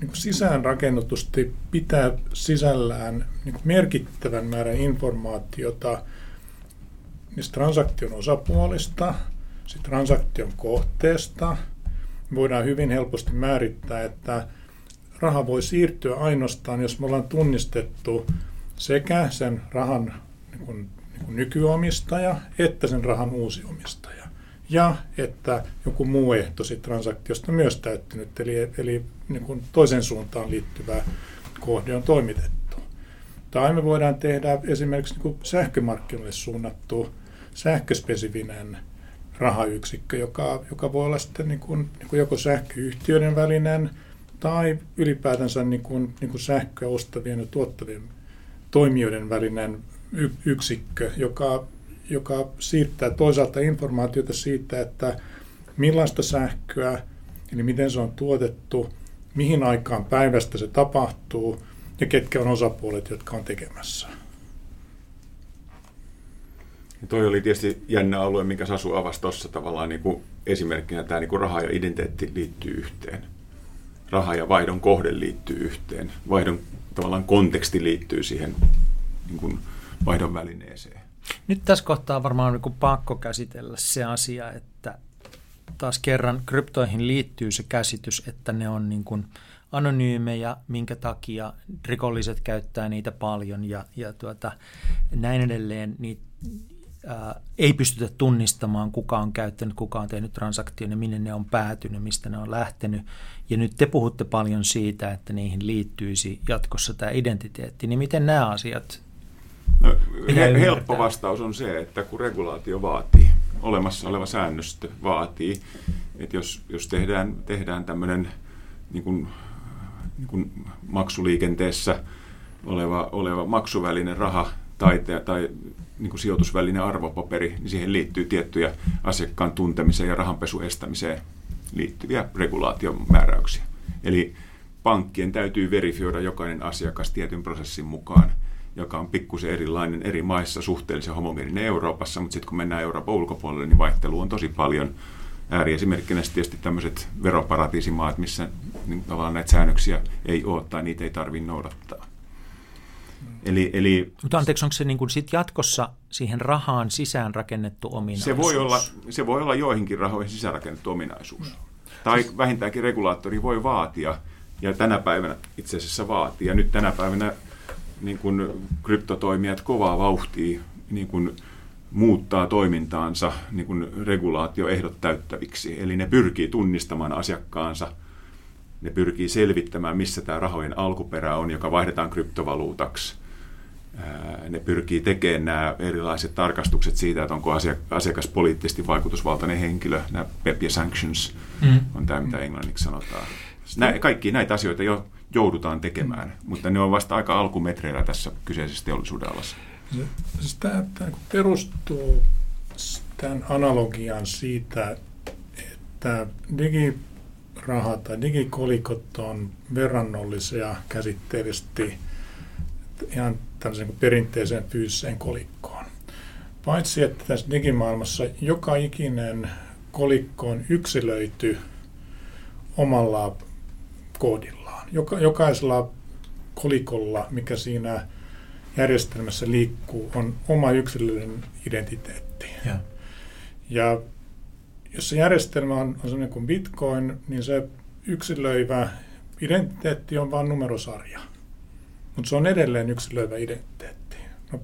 niin sisäänrakennetusti pitää sisällään niin merkittävän määrän informaatiota niistä transaktion osapuolista, sit transaktion kohteesta – voidaan hyvin helposti määrittää, että raha voi siirtyä ainoastaan, jos me ollaan tunnistettu sekä sen rahan niin kuin, niin kuin nykyomistaja että sen rahan uusi omistaja. Ja että joku muu ehto transaktiosta myös täyttynyt, eli, eli niin kuin toisen suuntaan liittyvä kohde on toimitettu. Tai me voidaan tehdä esimerkiksi niin kuin sähkömarkkinoille suunnattu sähköspesifinen rahayksikkö, joka, joka voi olla sitten niin kuin, niin kuin joko sähköyhtiöiden välinen tai ylipäätänsä niin kuin, niin kuin sähköä ostavien ja tuottavien toimijoiden välinen y- yksikkö, joka, joka siirtää toisaalta informaatiota siitä, että millaista sähköä, eli miten se on tuotettu, mihin aikaan päivästä se tapahtuu ja ketkä on osapuolet, jotka on tekemässä. Ja toi oli tietysti jännä alue, minkä Sasu avasi tuossa tavallaan niin kuin esimerkkinä, tämä niin kuin raha ja identiteetti liittyy yhteen. Raha ja vaihdon kohde liittyy yhteen. Vaihdon tavallaan konteksti liittyy siihen niin kuin vaihdon välineeseen. Nyt tässä kohtaa varmaan niin pakko käsitellä se asia, että taas kerran kryptoihin liittyy se käsitys, että ne on niin kuin anonyymejä, minkä takia rikolliset käyttää niitä paljon ja, ja tuota, näin edelleen. Niin ää, ei pystytä tunnistamaan, kuka on käyttänyt, kuka on tehnyt transaktion ja minne ne on päätynyt, mistä ne on lähtenyt. Ja nyt te puhutte paljon siitä, että niihin liittyisi jatkossa tämä identiteetti. Niin miten nämä asiat No, he, helppo vastaus on se, että kun regulaatio vaatii, olemassa oleva säännöstö vaatii, että jos, jos tehdään, tehdään tämmöinen niin kuin, niin kuin maksuliikenteessä oleva, oleva maksuväline raha tai, tai niin kuin sijoitusväline arvopaperi, niin siihen liittyy tiettyjä asiakkaan tuntemiseen ja rahanpesun estämiseen liittyviä regulaatiomääräyksiä. Eli pankkien täytyy verifioida jokainen asiakas tietyn prosessin mukaan, joka on pikkusen erilainen eri maissa, suhteellisen homogeeninen Euroopassa, mutta sitten kun mennään Euroopan ulkopuolelle, niin vaihtelu on tosi paljon. Ääriesimerkkinä tietysti tämmöiset veroparatiisimaat, missä niin tavallaan näitä säännöksiä ei ole tai niitä ei tarvitse noudattaa. Eli, eli, Mutta anteeksi, onko se niin kuin sit jatkossa siihen rahaan sisään rakennettu ominaisuus? Se voi olla, se voi olla joihinkin rahoihin sisäänrakennettu ominaisuus. Tai vähintäänkin regulaattori voi vaatia, ja tänä päivänä itse asiassa vaatii. Ja nyt tänä päivänä niin kuin kryptotoimijat kovaa vauhtia niin kuin muuttaa toimintaansa niin kuin regulaatioehdot täyttäviksi. Eli ne pyrkii tunnistamaan asiakkaansa – ne pyrkii selvittämään, missä tämä rahojen alkuperä on, joka vaihdetaan kryptovaluutaksi. Ne pyrkii tekemään nämä erilaiset tarkastukset siitä, että onko asiakas poliittisesti vaikutusvaltainen henkilö. Nämä PEP ja sanctions mm. on tämä, mitä englanniksi sanotaan. Nä, kaikki näitä asioita jo, joudutaan tekemään, mutta ne on vasta aika alkumetreillä tässä kyseisessä teollisuuden alassa. Siis tämä, tämä perustuu tämän analogian siitä, että digiraha tai digikolikot on verrannollisia käsitteellisesti ihan tällaisen perinteiseen fyysiseen kolikkoon. Paitsi, että tässä digimaailmassa joka ikinen kolikko on yksilöity omalla koodillaan. Joka, jokaisella kolikolla, mikä siinä järjestelmässä liikkuu, on oma yksilöllinen identiteetti. Ja, ja jos se järjestelmä on, on sellainen kuin Bitcoin, niin se yksilöivä identiteetti on vain numerosarja. Mutta se on edelleen yksilöivä identiteetti. No,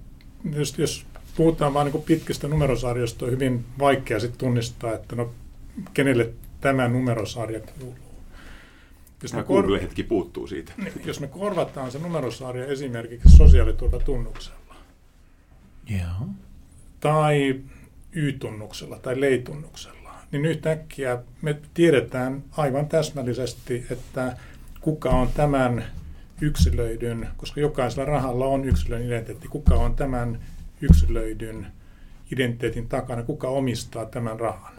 jos, jos puhutaan vain niin pitkistä numerosarjoista, on hyvin vaikea sit tunnistaa, että no, kenelle tämä numerosarja kuuluu. Jos Tämä Google-hetki puuttuu siitä. Niin, jos me korvataan se numerosarja esimerkiksi sosiaaliturvatunnuksella. Joo. Tai Y-tunnuksella tai leitunnuksella, niin yhtäkkiä me tiedetään aivan täsmällisesti, että kuka on tämän yksilöidyn, koska jokaisella rahalla on yksilön identiteetti, kuka on tämän yksilöidyn identiteetin takana, kuka omistaa tämän rahan.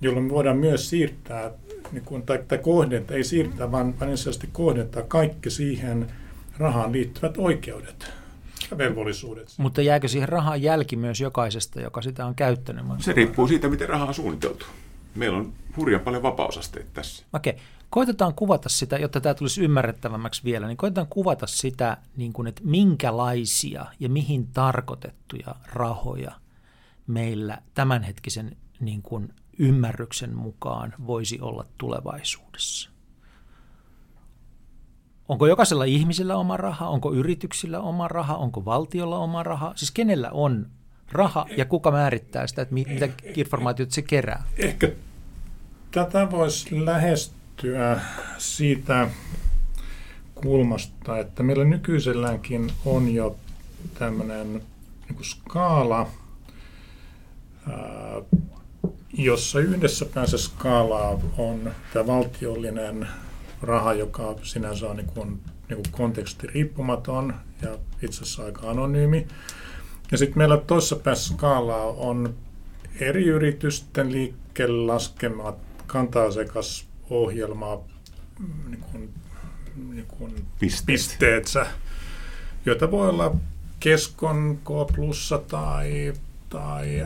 Jolloin me voidaan myös siirtää, niin kuin, tai, tai kohdentaa, ei siirtää, vaan, vaan ensisijaisesti kohdentaa kaikki siihen rahaan liittyvät oikeudet ja velvollisuudet. Mutta jääkö siihen rahaan jälki myös jokaisesta, joka sitä on käyttänyt? Se riippuu siitä, miten rahaa on suunniteltu. Meillä on hurjan paljon vapausasteita tässä. Okei. Okay. Koitetaan kuvata sitä, jotta tämä tulisi ymmärrettävämmäksi vielä, niin koitetaan kuvata sitä, niin kuin, että minkälaisia ja mihin tarkoitettuja rahoja meillä tämänhetkisen niin kuin, ymmärryksen mukaan voisi olla tulevaisuudessa. Onko jokaisella ihmisellä oma raha, onko yrityksillä oma raha, onko valtiolla oma raha? Siis kenellä on raha ja kuka määrittää sitä, että mitä informaatiota se kerää? Ehkä tätä voisi lähestyä siitä kulmasta, että meillä nykyiselläänkin on jo tämmöinen niin skaala, jossa yhdessä päässä skaalaa on tämä valtiollinen raha, joka sinänsä on niin kuin, niin kuin konteksti riippumaton ja itse asiassa aika anonyymi. Ja sitten meillä toisessa päässä skaalaa on eri yritysten liikkeelle laskemat kanta-asiakasohjelmaa niin kuin, niin kuin pisteet. pisteetsä, joita voi olla Keskon, K plussa tai, tai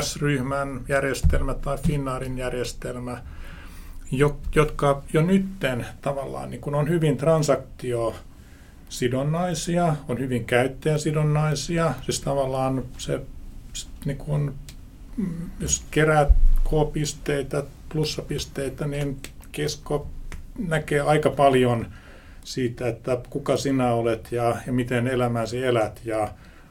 S-ryhmän järjestelmä tai Finnaarin järjestelmä, jotka jo nytten tavallaan niin kuin on hyvin transaktio sidonnaisia, on hyvin käyttäjäsidonnaisia. Siis tavallaan se, niin kuin, jos keräät K-pisteitä, plussapisteitä, niin kesko näkee aika paljon siitä, että kuka sinä olet ja, ja miten elämäsi elät. Ja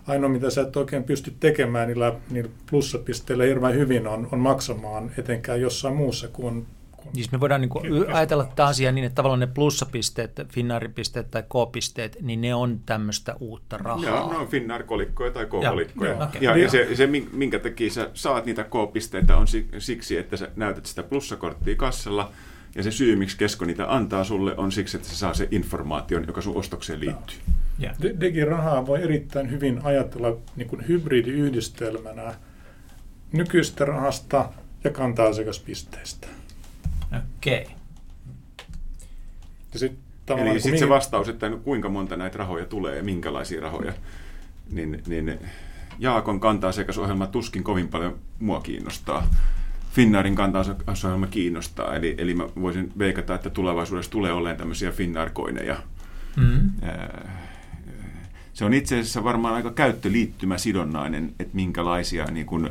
ainoa, mitä sä et oikein pysty tekemään niillä, niillä plussapisteillä hirveän hyvin, on, on maksamaan etenkään jossain muussa kuin Siis me voidaan niin kuin ajatella tätä asiaa niin, että tavallaan ne plussapisteet, Finnaaripisteet tai K-pisteet, niin ne on tämmöistä uutta rahaa. Joo, ne on Finnaar-kolikkoja tai K-kolikkoja. Ja, okay. ja, ja se, se, minkä takia sä saat niitä K-pisteitä, on siksi, että sä näytät sitä plussakorttia kassalla, ja se syy, miksi kesko niitä antaa sulle, on siksi, että se saa se informaation, joka sun ostokseen liittyy. Yeah. Digirahaa voi erittäin hyvin ajatella niin kuin hybridiyhdistelmänä nykyistä rahasta ja kanta-asiakaspisteistä. Okei. Okay. Sit, Eli sitten se vastaus, että kuinka monta näitä rahoja tulee ja minkälaisia rahoja, niin, niin Jaakon kanta-asiakasohjelma tuskin kovin paljon mua kiinnostaa. Finnaarin kanta-asiakasohjelma kiinnostaa, eli, eli mä voisin veikata, että tulevaisuudessa tulee olemaan tämmöisiä Finnaar-koineja. Mm-hmm. Se on itse asiassa varmaan aika käyttöliittymäsidonnainen, että minkälaisia niin kuin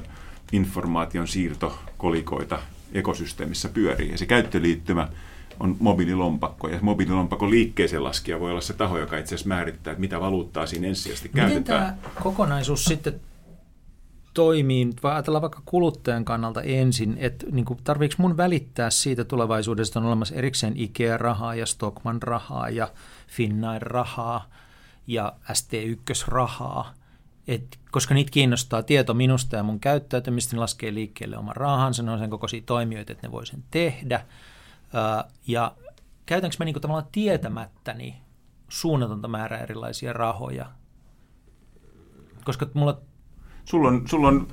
informaation siirtokolikoita ekosysteemissä pyörii. Ja se käyttöliittymä on mobiililompakko, ja mobiililompakon liikkeeseen laskija voi olla se taho, joka itse asiassa määrittää, että mitä valuuttaa siinä ensisijaisesti Miten käytetään. Miten tämä kokonaisuus sitten toimii, vai ajatellaan vaikka kuluttajan kannalta ensin, että niin tarviiko mun välittää siitä tulevaisuudesta, on olemassa erikseen IKEA-rahaa ja Stockman-rahaa ja Finnair-rahaa ja ST1-rahaa, et, koska niitä kiinnostaa tieto minusta ja mun käyttäytymistä, niin laskee liikkeelle oman rahansa, ne on sen kokoisia toimijoita, että ne voi sen tehdä. Ää, ja käytänkö mä niin tavallaan tietämättäni suunnatonta määrää erilaisia rahoja? Koska mulla... Sulla on, sulla on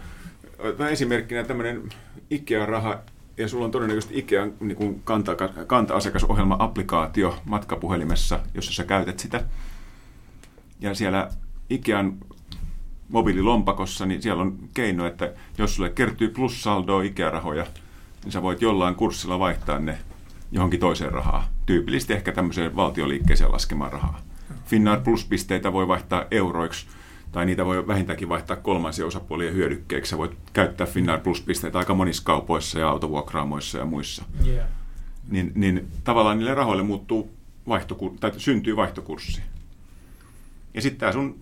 esimerkkinä tämmöinen Ikea-raha ja sulla on todennäköisesti Ikean niin kanta, kanta-asiakasohjelma-applikaatio matkapuhelimessa, jossa sä käytät sitä. Ja siellä Ikean mobiililompakossa, niin siellä on keino, että jos sulle kertyy plussaldoa Ikea-rahoja, niin sä voit jollain kurssilla vaihtaa ne johonkin toiseen rahaan. Tyypillisesti ehkä tämmöiseen valtioliikkeeseen laskemaan rahaa. Finnair Plus-pisteitä voi vaihtaa euroiksi, tai niitä voi vähintäänkin vaihtaa kolmansia osapuolien hyödykkeeksi. Sä voit käyttää Finnair Plus-pisteitä aika monissa kaupoissa ja autovuokraamoissa ja muissa. Yeah. Niin, niin tavallaan niille rahoille muuttuu vaihtokur- tai syntyy vaihtokurssi. Ja sitten tämä sun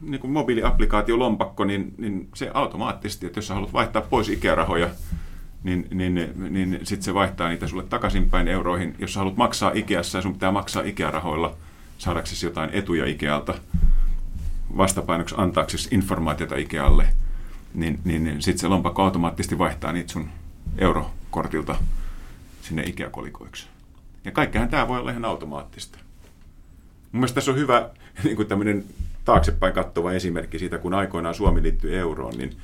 niin kuin mobiiliaplikaatio lompakko, niin, niin se automaattisesti, että jos sä haluat vaihtaa pois ikärahoja, niin, niin, niin sitten se vaihtaa niitä sulle takaisinpäin euroihin. Jos sä haluat maksaa Ikeassa ja sun pitää maksaa Ikea-rahoilla saadaksesi jotain etuja Ikealta, vastapainoksi antaaksesi informaatiota Ikealle, niin, niin, niin sitten se lompakko automaattisesti vaihtaa niitä sun eurokortilta sinne Ikea-kolikoiksi. Ja kaikkihan tämä voi olla ihan automaattista. Mun mielestä tässä on hyvä niin kuin tämmöinen taaksepäin kattova esimerkki siitä, kun aikoinaan Suomi liittyi euroon, niin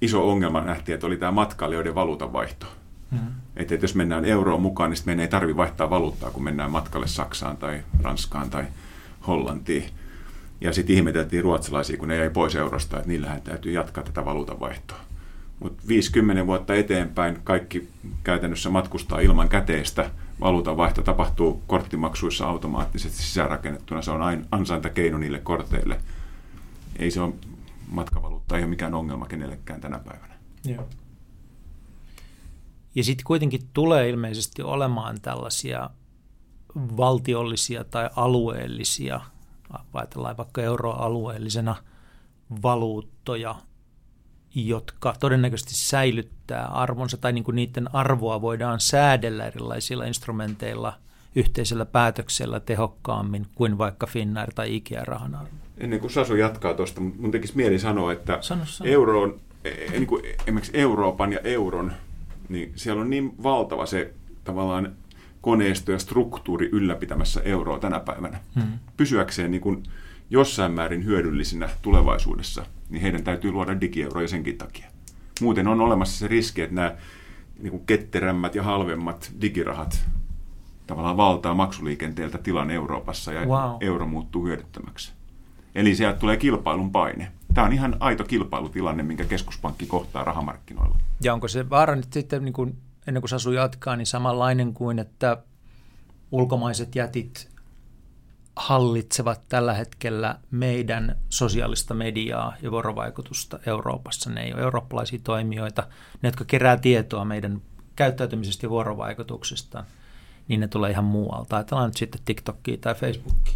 iso ongelma nähtiin, että oli tämä matkailijoiden valuutanvaihto. Mm-hmm. Että, että jos mennään euroon mukaan, niin meidän ei tarvitse vaihtaa valuuttaa, kun mennään matkalle Saksaan tai Ranskaan tai Hollantiin. Ja sitten ihmeteltiin ruotsalaisia, kun ne jäi pois eurosta, että niillähän täytyy jatkaa tätä valuutanvaihtoa. Mutta 50 vuotta eteenpäin kaikki käytännössä matkustaa ilman käteistä. Valuutanvaihto tapahtuu korttimaksuissa automaattisesti sisäänrakennettuna. Se on ansaintakeino niille korteille. Ei se ole matkavaluutta, ei ole mikään ongelma kenellekään tänä päivänä. Joo. Ja sitten kuitenkin tulee ilmeisesti olemaan tällaisia valtiollisia tai alueellisia, ajatellaan vaikka euroalueellisena valuuttoja, jotka todennäköisesti säilyttää arvonsa tai niin kuin niiden arvoa voidaan säädellä erilaisilla instrumenteilla yhteisellä päätöksellä tehokkaammin kuin vaikka Finnair tai Ikea-rahan arvo. Ennen kuin Sasu jatkaa tuosta, mun tekisi mieli sanoa, että sano, sano. Euroon, e, e, niin kuin esimerkiksi Euroopan ja euron, niin siellä on niin valtava se tavallaan koneisto ja struktuuri ylläpitämässä euroa tänä päivänä. Hmm. Pysyäkseen niin kuin jossain määrin hyödyllisinä tulevaisuudessa, niin heidän täytyy luoda digieuroja senkin takia. Muuten on olemassa se riski, että nämä niin kuin ketterämmät ja halvemmat digirahat tavallaan valtaa maksuliikenteeltä tilan Euroopassa ja wow. euro muuttuu hyödyttömäksi. Eli sieltä tulee kilpailun paine. Tämä on ihan aito kilpailutilanne, minkä keskuspankki kohtaa rahamarkkinoilla. Ja onko se vaara nyt sitten, niin kuin, ennen kuin Sasu jatkaa, niin samanlainen kuin, että ulkomaiset jätit hallitsevat tällä hetkellä meidän sosiaalista mediaa ja vuorovaikutusta Euroopassa. Ne ei ole eurooppalaisia toimijoita, ne, jotka kerää tietoa meidän käyttäytymisestä ja vuorovaikutuksesta, niin ne tulee ihan muualta. Ajatellaan nyt sitten TikTokia tai Facebookia.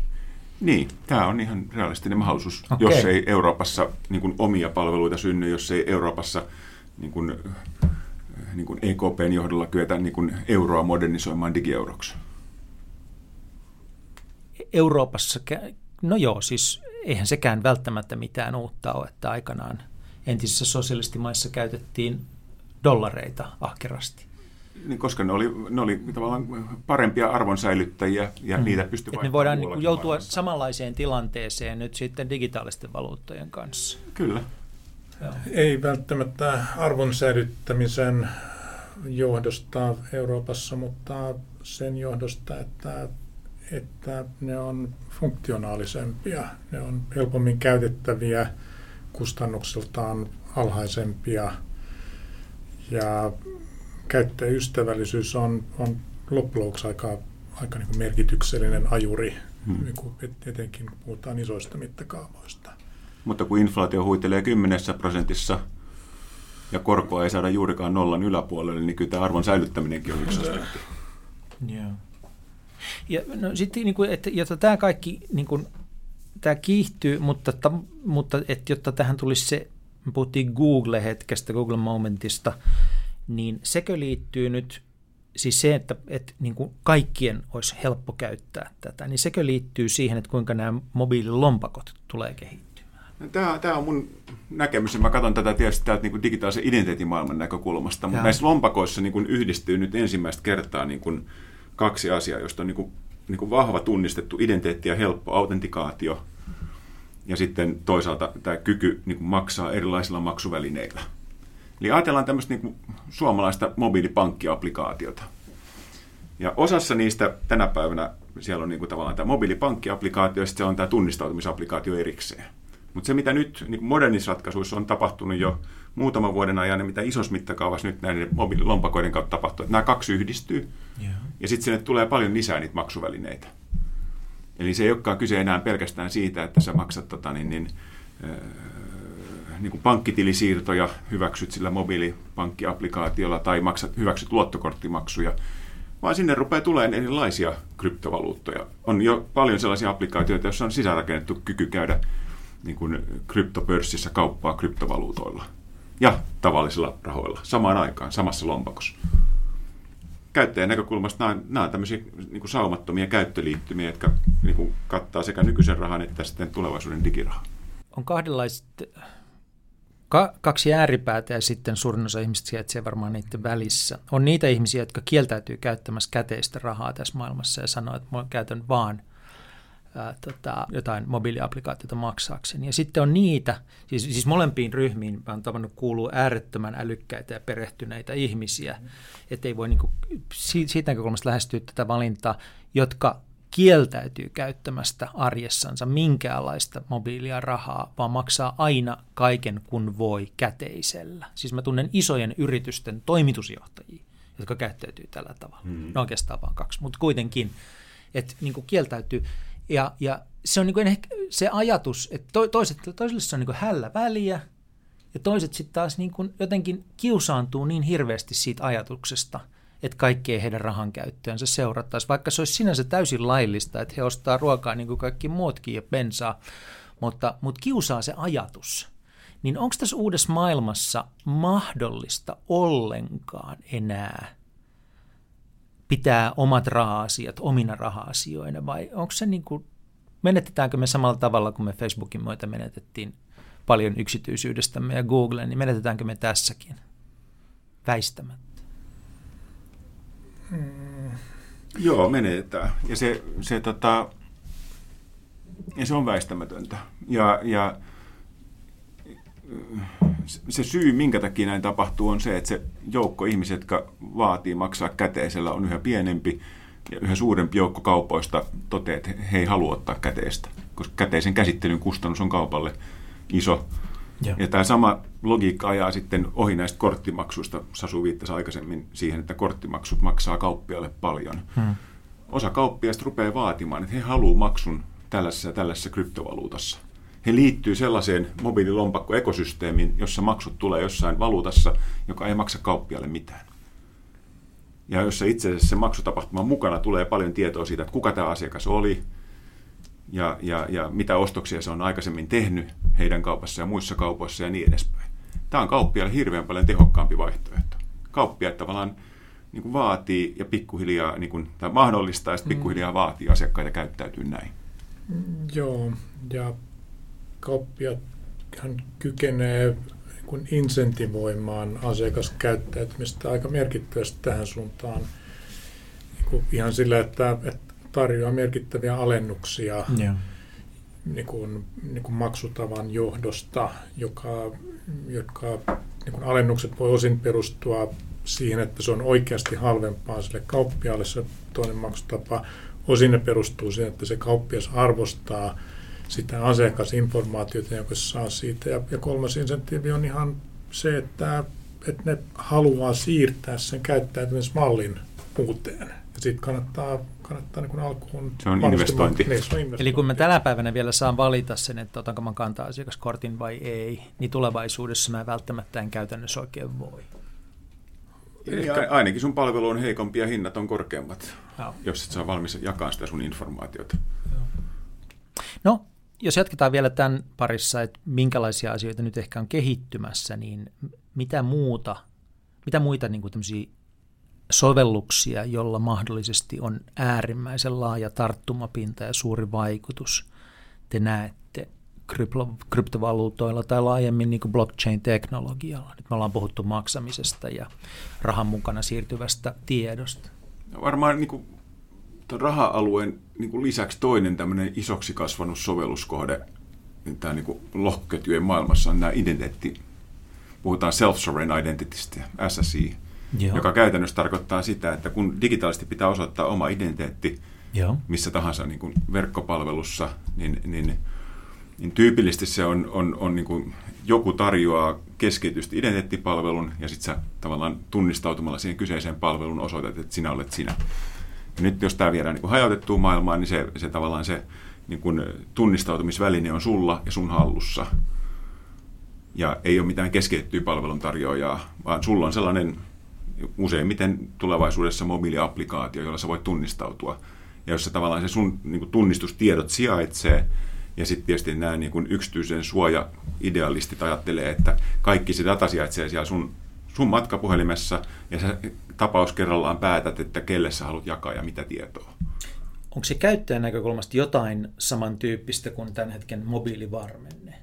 Niin, tämä on ihan realistinen mahdollisuus, okay. jos ei Euroopassa niin kuin, omia palveluita synny, jos ei Euroopassa niin kuin, niin kuin EKPn johdolla kyetä niin kuin, euroa modernisoimaan digieuroksi. Euroopassa, no joo, siis eihän sekään välttämättä mitään uutta ole, että aikanaan entisissä sosialistimaissa käytettiin dollareita ahkerasti niin koska ne oli, ne oli tavallaan parempia arvonsäilyttäjiä ja mm. niitä pystyi Ne voidaan niin joutua maailmassa. samanlaiseen tilanteeseen nyt sitten digitaalisten valuuttojen kanssa. Kyllä. Joo. Ei välttämättä arvonsäilyttämisen johdosta Euroopassa, mutta sen johdosta, että, että ne on funktionaalisempia, ne on helpommin käytettäviä, kustannuksiltaan alhaisempia ja käyttäjäystävällisyys on, on loppujen lopuksi aika, aika niin kuin merkityksellinen ajuri, hmm. niin kuin etenkin kun puhutaan isoista mittakaavoista. Mutta kun inflaatio huitelee 10 prosentissa ja korkoa ei saada juurikaan nollan yläpuolelle, niin kyllä tämä arvon säilyttäminenkin on yksi aspekti. Yeah. Ja no, sitten, niin kuin, että, jotta tämä kaikki niin kuin, tämä kiihtyy, mutta, mutta että, jotta tähän tulisi se, me puhuttiin Google-hetkestä, Google-momentista, niin sekö liittyy nyt, siis se, että, että niin kuin kaikkien olisi helppo käyttää tätä, niin sekö liittyy siihen, että kuinka nämä mobiililompakot tulee kehittymään? No, tämä, tämä on mun näkemys, ja mä katson tätä tietysti täältä niin digitaalisen identiteetin maailman näkökulmasta, mutta näissä lompakoissa niin kuin yhdistyy nyt ensimmäistä kertaa niin kuin kaksi asiaa, josta on niin kuin, niin kuin vahva tunnistettu identiteetti ja helppo autentikaatio, ja sitten toisaalta tämä kyky niin kuin maksaa erilaisilla maksuvälineillä. Eli ajatellaan tämmöistä niin kuin suomalaista mobiilipankkiaplikaatiota. Ja osassa niistä tänä päivänä siellä on niin kuin tavallaan tämä mobiilipankkiaplikaatio ja sitten on tämä tunnistautumisapplikaatio erikseen. Mutta se, mitä nyt niin modernissa ratkaisuissa on tapahtunut jo muutaman vuoden ajan, ja mitä isossa mittakaavassa nyt näiden mobiililompakoiden kautta tapahtuu, että nämä kaksi yhdistyy, yeah. ja sitten sinne tulee paljon lisää niitä maksuvälineitä. Eli se ei olekaan kyse enää pelkästään siitä, että sä maksat tota, niin, niin, äh, niin kuin pankkitilisiirtoja, hyväksyt sillä mobiilipankkiaplikaatiolla tai maksat, hyväksyt luottokorttimaksuja, vaan sinne rupeaa tulemaan erilaisia kryptovaluuttoja. On jo paljon sellaisia applikaatioita, joissa on sisäänrakennettu kyky käydä niin kuin kryptopörssissä kauppaa kryptovaluutoilla ja tavallisilla rahoilla samaan aikaan, samassa lompakossa. Käyttäjän näkökulmasta nämä, nämä on tämmöisiä niin kuin saumattomia käyttöliittymiä, jotka niin kuin kattaa sekä nykyisen rahan että sitten tulevaisuuden digirahaa. On kahdenlaiset ka- kaksi ääripäätä ja sitten suurin osa ihmistä sijaitsee varmaan niiden välissä. On niitä ihmisiä, jotka kieltäytyy käyttämässä käteistä rahaa tässä maailmassa ja sanoo, että mä käytän vaan ää, tota, jotain mobiiliaplikaatiota maksaakseni. Ja sitten on niitä, siis, siis molempiin ryhmiin mä oon tavannut kuuluu äärettömän älykkäitä ja perehtyneitä ihmisiä, mm. että ei voi niinku, siitä näkökulmasta lähestyä tätä valintaa, jotka kieltäytyy käyttämästä arjessansa minkäänlaista mobiilia rahaa, vaan maksaa aina kaiken kun voi käteisellä. Siis mä tunnen isojen yritysten toimitusjohtajia, jotka käyttäytyy tällä tavalla. Mm. No oikeastaan vaan kaksi, mutta kuitenkin, että niin kieltäytyy. Ja, ja se on niin ehkä se ajatus, että to, toiset, toisille se on niin hällä väliä, ja toiset sitten taas niin jotenkin kiusaantuu niin hirveästi siitä ajatuksesta – että kaikkea heidän rahan käyttöönsä seurattaisiin, vaikka se olisi sinänsä täysin laillista, että he ostaa ruokaa niin kuin kaikki muutkin ja bensaa, mutta, mutta kiusaa se ajatus. Niin onko tässä uudessa maailmassa mahdollista ollenkaan enää pitää omat raha-asiat omina raha-asioina vai onko se niin kuin, menetetäänkö me samalla tavalla kuin me Facebookin myötä menetettiin paljon yksityisyydestämme ja Googlen, niin menetetäänkö me tässäkin? Väistämättä. Mm. Joo, menetään. Ja se, se, tota, ja se on väistämätöntä. Ja, ja se syy, minkä takia näin tapahtuu, on se, että se joukko ihmisiä, jotka vaatii maksaa käteisellä, on yhä pienempi ja yhä suurempi joukko kaupoista toteaa, että he ei halua ottaa käteistä, koska käteisen käsittelyn kustannus on kaupalle iso. Ja, ja tämä sama logiikka ajaa sitten ohi näistä korttimaksuista. Sasu viittasi aikaisemmin siihen, että korttimaksut maksaa kauppialle paljon. Hmm. Osa kauppiaista rupeaa vaatimaan, että he haluavat maksun tällaisessa ja tällaisessa kryptovaluutassa. He liittyy sellaiseen mobiililompakko-ekosysteemiin, jossa maksut tulee jossain valuutassa, joka ei maksa kauppialle mitään. Ja jossa itse asiassa se maksutapahtuma mukana tulee paljon tietoa siitä, että kuka tämä asiakas oli, ja, ja, ja mitä ostoksia se on aikaisemmin tehnyt heidän kaupassa ja muissa kaupoissa ja niin edespäin. Tämä on kauppiaille hirveän paljon tehokkaampi vaihtoehto. Kauppiaat tavallaan niin kuin vaatii ja pikkuhiljaa, niin kuin, tai mahdollistaa ja sitten pikkuhiljaa mm. vaatii asiakkaita käyttäytyy näin. Joo, ja kauppiat hän kykenee kuin insentivoimaan asiakaskäyttäytymistä aika merkittävästi tähän suuntaan. Niin kuin ihan sillä, että, että tarjoaa merkittäviä alennuksia yeah. niin kuin, niin kuin maksutavan johdosta, joka, jotka niin kuin alennukset voi osin perustua siihen, että se on oikeasti halvempaa sille kauppiaalle se toinen maksutapa. Osin ne perustuu siihen, että se kauppias arvostaa sitä asiakasinformaatiota, jonka se saa siitä. Ja, ja kolmas insentiivi on ihan se, että, että ne haluaa siirtää sen käyttäytymismallin uuteen. Ja sitten kannattaa kannattaa niin alkuun... Se on investointi. Niin, se on investointi. Eli kun mä tänä päivänä vielä saan valita sen, että otanko mä kantaa asiakaskortin vai ei, niin tulevaisuudessa mä välttämättä en käytännössä oikein voi. Ehkä ainakin sun palvelu on heikompi ja hinnat on korkeammat, Joo. jos et saa valmis jakaa sitä sun informaatiota. No, jos jatketaan vielä tämän parissa, että minkälaisia asioita nyt ehkä on kehittymässä, niin mitä muuta, mitä muita niin kuin sovelluksia, jolla mahdollisesti on äärimmäisen laaja tarttumapinta ja suuri vaikutus te näette kryptovaluutoilla tai laajemmin niin kuin blockchain-teknologialla. Nyt me ollaan puhuttu maksamisesta ja rahan mukana siirtyvästä tiedosta. No varmaan niin kuin raha-alueen niin kuin lisäksi toinen tämmöinen isoksi kasvanut sovelluskohde niin tämä niin lohkoketjujen maailmassa on nämä identiteetti, puhutaan self-sovereign identitystä, SSI, Joo. joka käytännössä tarkoittaa sitä, että kun digitaalisesti pitää osoittaa oma identiteetti Joo. missä tahansa niin kuin verkkopalvelussa, niin, niin, niin tyypillisesti se on, on, on niin kuin joku tarjoaa keskitysti identiteettipalvelun ja sitten sä tavallaan tunnistautumalla siihen kyseiseen palveluun osoitat, että sinä olet sinä. Ja nyt jos tämä viedään niin hajautettuun maailmaan, niin se, se tavallaan se niin kuin tunnistautumisväline on sulla ja sun hallussa. Ja ei ole mitään keskitettyä palveluntarjoajaa, vaan sulla on sellainen useimmiten tulevaisuudessa mobiiliaplikaatio, jolla sä voit tunnistautua. Ja jossa tavallaan se sun niin kuin tunnistustiedot sijaitsee, ja sitten tietysti nämä niin yksityisen suoja-idealistit ajattelee, että kaikki se data sijaitsee siellä sun, sun matkapuhelimessa, ja sä tapaus kerrallaan päätät, että kelle sä haluat jakaa ja mitä tietoa. Onko se käyttäjän näkökulmasta jotain samantyyppistä kuin tämän hetken mobiilivarmenne?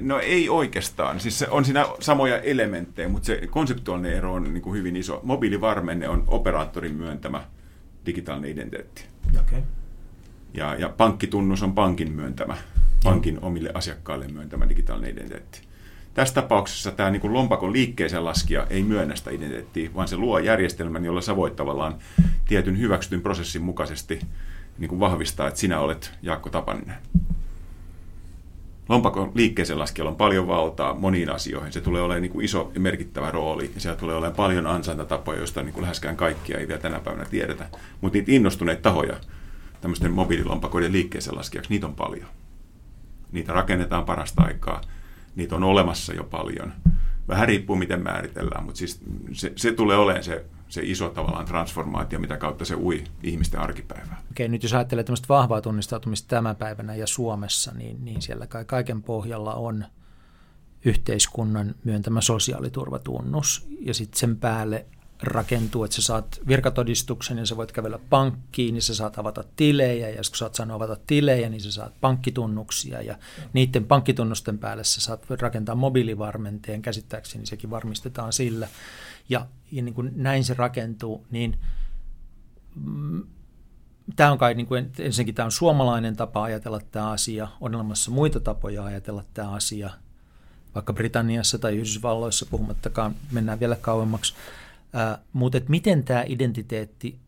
No ei oikeastaan. Siis se on siinä samoja elementtejä, mutta se konseptuaalinen ero on niin kuin hyvin iso. Mobiilivarmenne on operaattorin myöntämä digitaalinen identiteetti. Okay. Ja, ja pankkitunnus on pankin myöntämä, pankin omille asiakkaille myöntämä digitaalinen identiteetti. Tässä tapauksessa tämä niin kuin lompakon liikkeeseen laskija ei myönnä sitä identiteettiä, vaan se luo järjestelmän, jolla sä voit tavallaan tietyn hyväksytyn prosessin mukaisesti niin kuin vahvistaa, että sinä olet Jaakko Tapaninen. Lompakon liikkeeseen laskijalla on paljon valtaa moniin asioihin. Se tulee olemaan niin kuin iso ja merkittävä rooli. Ja siellä tulee olemaan paljon ansaintatapoja, joista niin kuin läheskään kaikkia ei vielä tänä päivänä tiedetä. Mutta niitä innostuneita tahoja tämmöisten mobiililompakoiden liikkeeseen laskijaksi, niitä on paljon. Niitä rakennetaan parasta aikaa niitä on olemassa jo paljon. Vähän riippuu, miten määritellään, mutta siis se, se tulee olemaan se, se iso tavallaan transformaatio, mitä kautta se ui ihmisten arkipäivää. Okei, nyt jos ajattelee tämmöistä vahvaa tunnistautumista tämän päivänä ja Suomessa, niin, niin siellä kai kaiken pohjalla on yhteiskunnan myöntämä sosiaaliturvatunnus ja sitten sen päälle rakentuu, että sä saat virkatodistuksen ja sä voit kävellä pankkiin, niin sä saat avata tilejä ja kun sä saat sanoa avata tilejä, niin sä saat pankkitunnuksia ja niiden pankkitunnusten päälle sä saat rakentaa mobiilivarmenteen, käsittääkseni sekin varmistetaan sillä. Ja, ja niin kuin näin se rakentuu, niin mm, tämä on kai niin kuin, ensinnäkin tämä on suomalainen tapa ajatella tämä asia, on olemassa muita tapoja ajatella tämä asia, vaikka Britanniassa tai Yhdysvalloissa puhumattakaan, mennään vielä kauemmaksi, Äh, mutta miten tämä identiteetti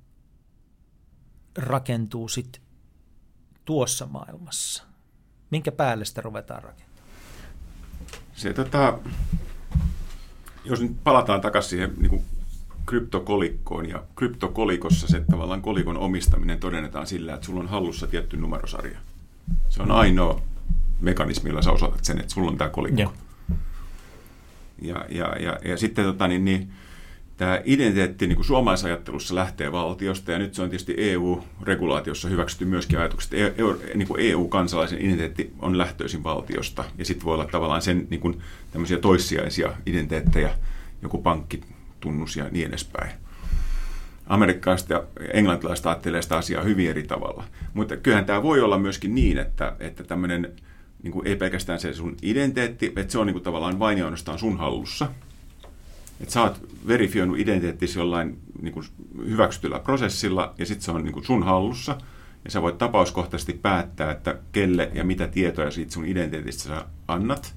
rakentuu sitten tuossa maailmassa? Minkä päälle sitä ruvetaan rakentamaan? Se, tota, jos nyt palataan takaisin siihen niin kuin kryptokolikkoon, ja kryptokolikossa se tavallaan kolikon omistaminen todennetaan sillä, että sulla on hallussa tietty numerosarja. Se on ainoa mekanismi, jolla sä osoitat sen, että sulla on tämä kolikko. Ja, ja, ja, ja, ja sitten tota, niin, niin, tämä identiteetti niin kuin suomalaisajattelussa lähtee valtiosta, ja nyt se on tietysti EU-regulaatiossa hyväksytty myöskin ajatukset, että EU, niin EU-kansalaisen identiteetti on lähtöisin valtiosta, ja sitten voi olla tavallaan sen niin kuin, tämmöisiä toissijaisia identiteettejä, joku pankkitunnus ja niin edespäin. Amerikkalaiset ja englantilaiset ajattelee sitä asiaa hyvin eri tavalla. Mutta kyllähän tämä voi olla myöskin niin, että, että tämmöinen niin kuin ei pelkästään se sun identiteetti, että se on niin kuin tavallaan vain ja ainoastaan sun hallussa – että sä oot verifioinut identiteettisi jollain niin kuin hyväksytyllä prosessilla ja sitten se on niin kuin sun hallussa ja sä voit tapauskohtaisesti päättää, että kelle ja mitä tietoja siitä sun identiteetistä sä annat.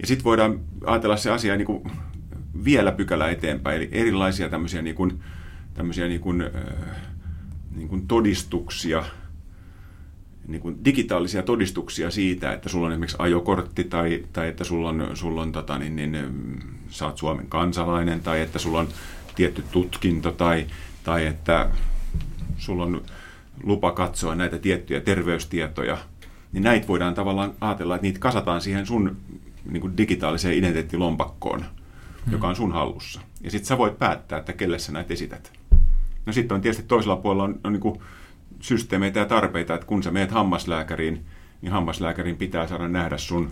Ja sitten voidaan ajatella se asia niin kuin vielä pykälä eteenpäin, eli erilaisia tämmöisiä, niin kuin, tämmöisiä niin kuin, niin kuin todistuksia, niin kuin digitaalisia todistuksia siitä, että sulla on esimerkiksi ajokortti tai, tai että sulla on, sulla on tota, niin, niin, sä oot Suomen kansalainen tai että sulla on tietty tutkinto tai, tai että sulla on lupa katsoa näitä tiettyjä terveystietoja, niin näitä voidaan tavallaan ajatella, että niitä kasataan siihen sun niin kuin digitaaliseen identiteettilompakkoon, hmm. joka on sun hallussa. Ja sitten sä voit päättää, että kelle sä näitä esität. No sitten on tietysti toisella puolella on, on niin kuin systeemeitä ja tarpeita, että kun sä meet hammaslääkäriin, niin hammaslääkärin pitää saada nähdä sun,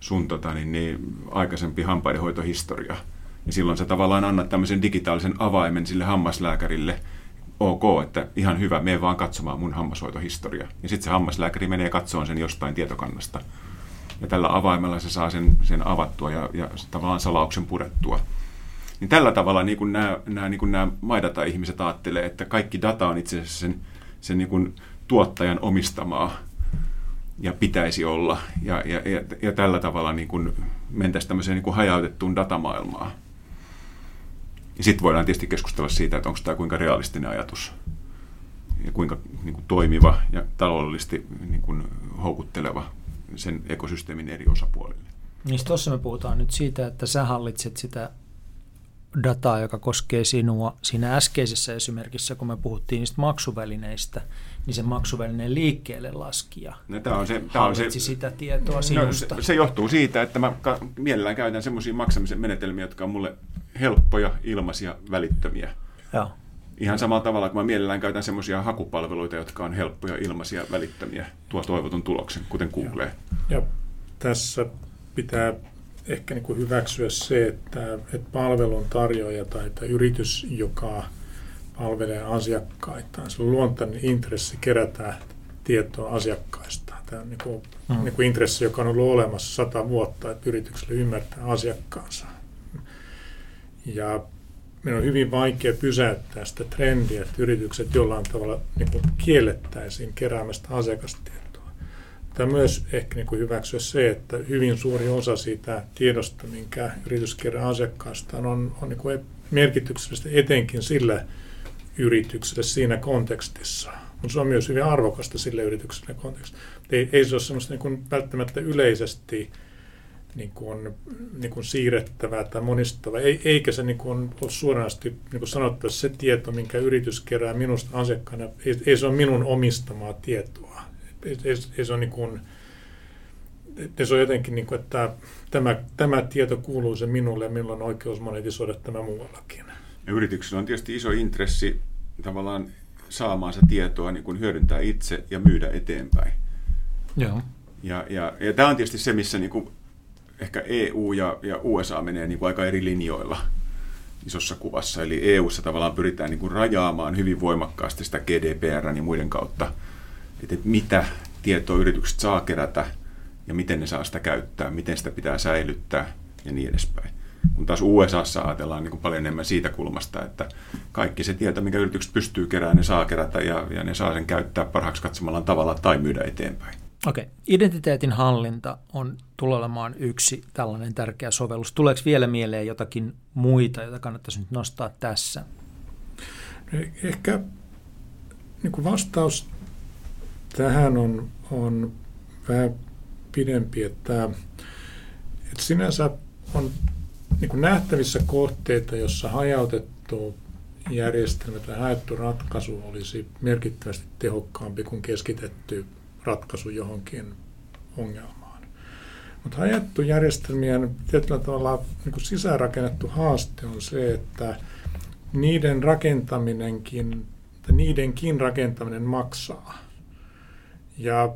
sun tota, niin, niin, aikaisempi hampaidenhoitohistoria. Ja silloin sä tavallaan annat tämmöisen digitaalisen avaimen sille hammaslääkärille, ok, että ihan hyvä, mene vaan katsomaan mun hammashoitohistoria. Ja sitten se hammaslääkäri menee katsomaan sen jostain tietokannasta. Ja tällä avaimella se saa sen, sen avattua ja, ja tavallaan salauksen purettua. Niin tällä tavalla niin nämä, nämä, niin nämä MyData-ihmiset ajattelee, että kaikki data on itse asiassa sen, sen niin kuin tuottajan omistamaa ja pitäisi olla. Ja, ja, ja, ja tällä tavalla niin kuin mentäisiin tämmöiseen niin kuin hajautettuun datamaailmaan. Ja sitten voidaan tietysti keskustella siitä, että onko tämä kuinka realistinen ajatus ja kuinka niin kuin, toimiva ja taloudellisesti niin kuin, houkutteleva sen ekosysteemin eri osapuolille. Niin tuossa me puhutaan nyt siitä, että sä hallitset sitä dataa, joka koskee sinua. Siinä äskeisessä esimerkissä, kun me puhuttiin niistä maksuvälineistä, niin se maksuvälineen liikkeelle laskija no, tämä on se, tämä on se, sitä tietoa sinusta. No, se, se johtuu siitä, että mä mielellään käytän semmoisia maksamisen menetelmiä, jotka on mulle helppoja, ilmaisia, välittömiä. Joo. Ihan samalla tavalla kuin mä mielellään käytän semmoisia hakupalveluita, jotka on helppoja, ilmaisia, välittömiä, tuo toivotun tuloksen, kuten Google. Ja tässä pitää ehkä niin kuin hyväksyä se, että, että palvelun tarjoaja tai että yritys, joka palvelee asiakkaita, se on luontainen intressi kerätä tietoa asiakkaista. Tämä on niin kuin, mm. niin kuin intressi, joka on ollut olemassa sata vuotta, että yritykselle ymmärtää asiakkaansa. Ja meidän on hyvin vaikea pysäyttää sitä trendiä, että yritykset jollain tavalla niin kuin kiellettäisiin keräämästä asiakastietoa. Tämä myös ehkä niin kuin hyväksyä se, että hyvin suuri osa siitä tiedosta, minkä yritys kerää asiakkaastaan, on, on niin kuin merkityksellistä etenkin sillä yritykselle siinä kontekstissa. Mutta se on myös hyvin arvokasta sille yritykselle kontekstissa. Ei, ei se ole semmoista niin kuin välttämättä yleisesti niin kuin, niin kuin siirrettävää tai monistavaa, eikä se niin kuin ole suoranaisesti niin kuin että se tieto, minkä yritys kerää minusta asiakkaana, ei, ei se ole minun omistamaa tietoa. Ei, se ole niin kuin, se on jotenkin, niin kuin, että tämä, tämä tieto kuuluu se minulle ja minulla on oikeus monetisoida tämä muuallakin. Ja yrityksellä on tietysti iso intressi tavallaan saamaansa tietoa niin kuin hyödyntää itse ja myydä eteenpäin. Joo. Ja, ja, ja tämä on tietysti se, missä niin kuin ehkä EU ja, ja USA menee niin kuin aika eri linjoilla isossa kuvassa. Eli EUssa tavallaan pyritään niin kuin rajaamaan hyvin voimakkaasti sitä GDPR ja muiden kautta, että mitä tietoa yritykset saa kerätä ja miten ne saa sitä käyttää, miten sitä pitää säilyttää ja niin edespäin. Kun taas USAssa ajatellaan niin kuin paljon enemmän siitä kulmasta, että kaikki se tieto, mikä yritykset pystyy keräämään, ne saa kerätä ja, ja ne saa sen käyttää parhaaksi katsomallaan tavalla tai myydä eteenpäin. Okei. Okay. Identiteetin hallinta on tulee olemaan yksi tällainen tärkeä sovellus. Tuleeko vielä mieleen jotakin muita, joita kannattaisi nyt nostaa tässä? No, ehkä niin kuin vastaus tähän on, on vähän pidempi, että, että sinänsä on niin nähtävissä kohteita, jossa hajautettu järjestelmä tai haettu ratkaisu olisi merkittävästi tehokkaampi kuin keskitetty ratkaisu johonkin ongelmaan. Mutta hajattu järjestelmien tietyllä tavalla niin kuin sisäänrakennettu haaste on se, että niiden rakentaminenkin, että niidenkin rakentaminen maksaa. Ja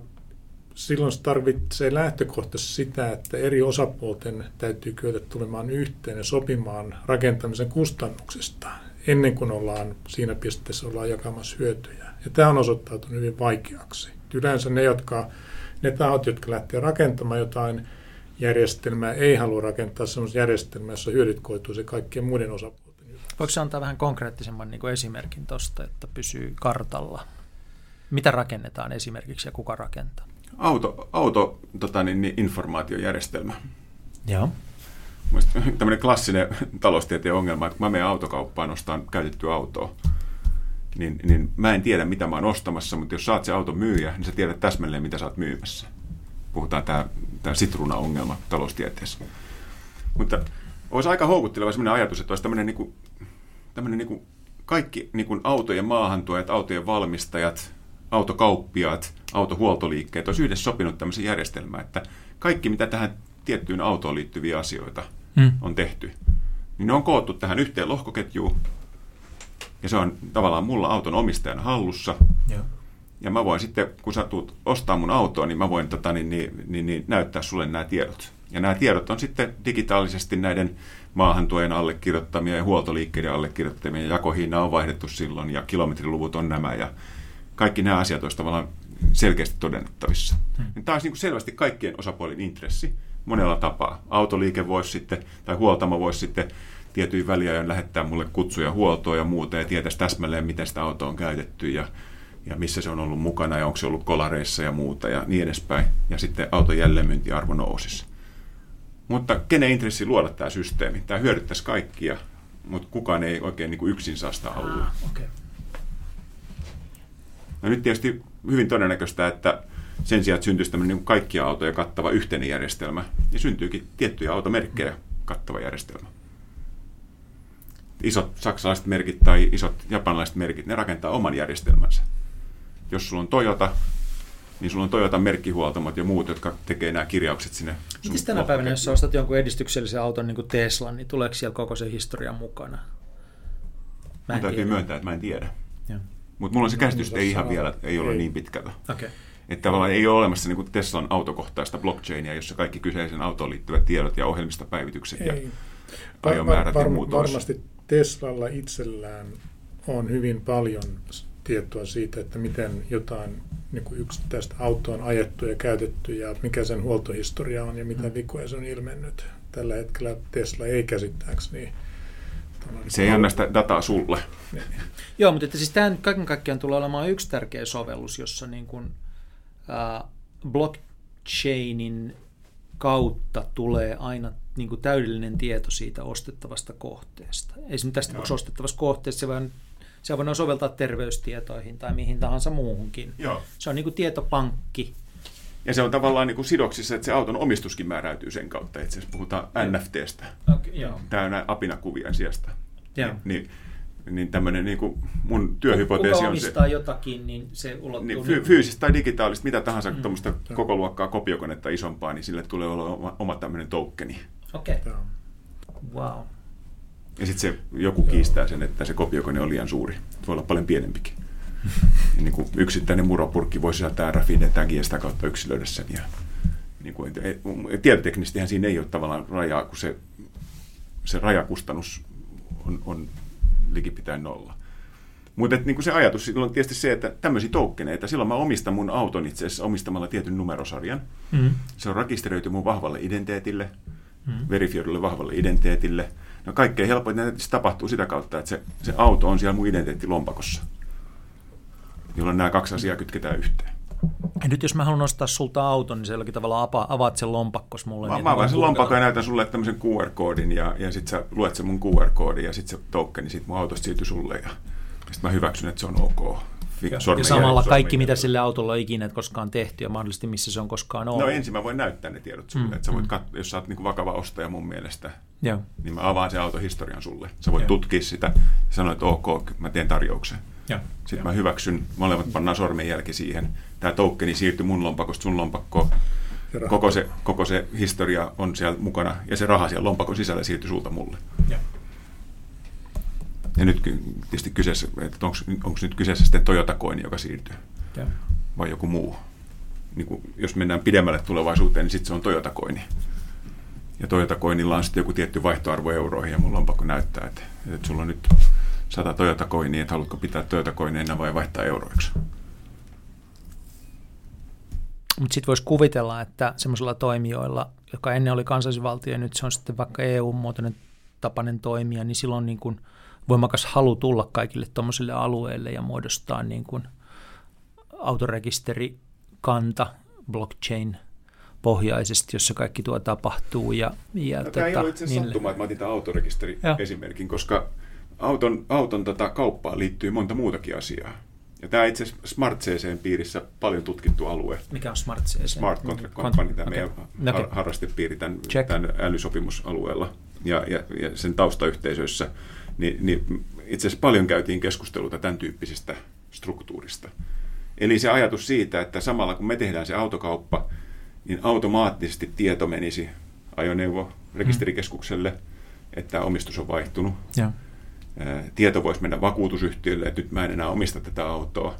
silloin se tarvitsee lähtökohtaisesti sitä, että eri osapuolten täytyy kyetä tulemaan yhteen ja sopimaan rakentamisen kustannuksista ennen kuin ollaan siinä pisteessä ollaan jakamassa hyötyjä. Ja tämä on osoittautunut hyvin vaikeaksi. Yleensä ne, jotka, ne tahot, jotka lähtee rakentamaan jotain järjestelmää, ei halua rakentaa sellaista järjestelmää, jossa hyödyt koituisi kaikkien muiden osapuolten. Voiko antaa vähän konkreettisemman niin esimerkin tuosta, että pysyy kartalla? Mitä rakennetaan esimerkiksi ja kuka rakentaa? Auto, auto tota niin, niin, informaatiojärjestelmä. Joo. Tämmöinen klassinen taloustieteen ongelma, että kun mä menen autokauppaan ostaan käytettyä autoa, niin, niin mä en tiedä, mitä mä oon ostamassa, mutta jos saat se auto myyjä, niin sä tiedät täsmälleen, mitä sä oot myymässä. Puhutaan tämä, tämä sitruuna-ongelma taloustieteessä. Mutta olisi aika houkutteleva sellainen ajatus, että olisi tämmöinen, niin kuin, tämmöinen niin kuin kaikki niin kuin autojen maahantuojat, autojen valmistajat, autokauppiaat, autohuoltoliikkeet olisi yhdessä sopinut tämmöisen järjestelmään, että kaikki, mitä tähän tiettyyn autoon liittyviä asioita hmm. on tehty, niin ne on koottu tähän yhteen lohkoketjuun, ja se on tavallaan mulla auton omistajan hallussa. Ja, ja mä voin sitten, kun sä tulet ostaa mun autoa, niin mä voin tota, niin, niin, niin, niin, näyttää sulle nämä tiedot. Ja nämä tiedot on sitten digitaalisesti näiden maahantuojen allekirjoittamia ja huoltoliikkeiden allekirjoittamia. Ja jakohinna on vaihdettu silloin ja kilometriluvut on nämä ja kaikki nämä asiat olisivat tavallaan selkeästi todennettavissa. Hmm. Tämä olisi niin selvästi kaikkien osapuolin intressi monella tapaa. Autoliike voisi sitten, tai huoltamo voisi sitten tietyin väliajoin lähettää mulle kutsuja huoltoa ja muuta ja tietäisi täsmälleen, miten sitä autoa on käytetty ja, ja missä se on ollut mukana ja onko se ollut kolareissa ja muuta ja niin edespäin. Ja sitten auton jälleenmyyntiarvo nousisi. Mutta kenen intressi luoda tämä systeemi? Tämä hyödyttäisi kaikkia, mutta kukaan ei oikein niin kuin yksin saa sitä alueen. Ah, okay. No nyt tietysti hyvin todennäköistä, että sen sijaan, että syntyisi tämmöinen niin kaikkia autoja kattava yhteinen järjestelmä, niin syntyykin tiettyjä automerkkejä kattava järjestelmä. Isot saksalaiset merkit tai isot japanilaiset merkit, ne rakentaa oman järjestelmänsä. Jos sulla on Toyota, niin sulla on Toyota merkkihuoltamot ja muut, jotka tekee nämä kirjaukset sinne. Miten tänä päivänä, jos ostat jonkun edistyksellisen auton niin kuin Tesla, niin tuleeko siellä koko se historia mukana? Mä en täytyy tiedä. myöntää, että mä en tiedä. Mutta mulla on se käsitys, että ei ihan vielä ei ole ei. niin pitkällä. Okay. Että tavallaan ei ole olemassa niin Teslan autokohtaista blockchainia, jossa kaikki kyseisen autoon liittyvät tiedot ja ohjelmistopäivitykset ja ajomäärät var, var, ja muut Varmasti Teslalla itsellään on hyvin paljon tietoa siitä, että miten jotain niin kuin yksittäistä autoa on ajettu ja käytetty ja mikä sen huoltohistoria on ja mitä mm. vikoja se on ilmennyt. Tällä hetkellä Tesla ei käsittääkseni se ei anna sitä dataa sulle. Joo, mutta että siis tämä kaiken kaikkiaan tulee olemaan yksi tärkeä sovellus, jossa niin kuin, äh, blockchainin kautta tulee aina niin kuin täydellinen tieto siitä ostettavasta kohteesta. Esimerkiksi tästä tapauksessa ostettavasta kohteesta se voidaan, se voidaan soveltaa terveystietoihin tai mihin tahansa muuhunkin. Joo. Se on niin kuin tietopankki. Ja se on tavallaan niin kuin sidoksissa, että se auton omistuskin määräytyy sen kautta. Itse asiassa puhutaan NFTstä. Okay, joo. Tämä on apinakuvien sijasta. Joo. Niin, niin tämmöinen niin kuin mun työhypoteesi on se... Kuka jotakin, niin se ulottuu... Niin, fy, fyysistä tai digitaalista, mitä tahansa mm. tuommoista koko luokkaa kopiokonetta isompaa, niin sille tulee olla oma, oma tämmöinen tokeni. Okei. Okay. Wow. Ja sitten se joku kiistää sen, että se kopiokone on liian suuri. Voi olla paljon pienempikin. Niin kuin yksittäinen muropurkki voi sisältää rafine tagia sitä kautta yksilöidä sen. Ja, niin kuin, tietoteknisestihän siinä ei ole tavallaan rajaa, kun se, se rajakustannus on, on likipitäen nolla. Mutta niin se ajatus on tietysti se, että tämmöisiä toukkeneita, silloin mä omistan mun auton itse asiassa omistamalla tietyn numerosarjan. Mm. Se on rekisteröity mun vahvalle identiteetille, mm. verifioidulle vahvalle identiteetille. No kaikkein helpoin se tapahtuu sitä kautta, että se, se auto on siellä mun identiteettilompakossa, jolloin nämä kaksi asiaa kytketään yhteen. Ja nyt jos mä haluan ostaa sulta auton, niin selläkin tavalla avaat sen lompakkos mulle. Mä, niin mä avaan sen lompakon ja näytän sulle tämmöisen QR-koodin ja, ja sitten sä luet sen mun QR-koodin ja sitten se tokeni sit mun autosta siirtyy sulle ja sitten mä hyväksyn, että se on ok. Ja, ja samalla kaikki, mitä sille autolla on ikinä koskaan tehty ja mahdollisesti missä se on koskaan ollut. No ensin mä voin näyttää ne tiedot sulle, mm. että sä voit kat- jos sä oot niin vakava ostaja mun mielestä, Joo. niin mä avaan sen autohistorian sulle. Sä voit Joo. tutkia sitä ja sanoa, että ok, mä teen tarjouksen. Ja. Sitten ja. mä hyväksyn, molemmat pannaan sormenjälki siihen. Tämä tokeni siirtyy mun lompakosta sun lompakkoon. Koko se, koko se historia on siellä mukana ja se raha siellä lompakon sisällä siirtyy sulta mulle. Ja, ja nyt tietysti kyseessä, että onko nyt kyseessä sitten Toyota Coin, joka siirtyy ja. vai joku muu. Niin kuin, jos mennään pidemmälle tulevaisuuteen, niin sitten se on Toyota Coin. Ja Toyota Coinilla on sitten joku tietty vaihtoarvo euroihin ja mulla on pakko näyttää, että, että sulla on nyt 100 Toyota Coinia, että haluatko pitää Toyota Coineina vai vaihtaa euroiksi. Mutta sitten voisi kuvitella, että semmoisilla toimijoilla, joka ennen oli kansallisvaltio ja nyt se on sitten vaikka EU-muotoinen tapainen toimija, niin silloin niin kuin voimakas halu tulla kaikille tuommoisille alueille ja muodostaa niin kuin autorekisterikanta, blockchain pohjaisesti, jossa kaikki tuo tapahtuu. Ja, ja no, tota, tämä ei ole itse asiassa sattuma, että mä otin tämän autorekisteri esimerkin, koska auton, auton tota kauppaan liittyy monta muutakin asiaa. Ja tämä itse asiassa Smart CCn piirissä paljon tutkittu alue. Mikä on Smart CC? Smart Contract Company, tämä okay. meidän okay. harrastepiiri tämän, tämän älysopimusalueella ja, ja, ja sen taustayhteisöissä. Niin, niin itse asiassa paljon käytiin keskusteluta tämän tyyppisistä struktuurista. Eli se ajatus siitä, että samalla kun me tehdään se autokauppa, niin automaattisesti tieto menisi ajoneuvo rekisterikeskukselle, mm. että omistus on vaihtunut. Ja tieto voisi mennä vakuutusyhtiölle, että nyt mä en enää omista tätä autoa.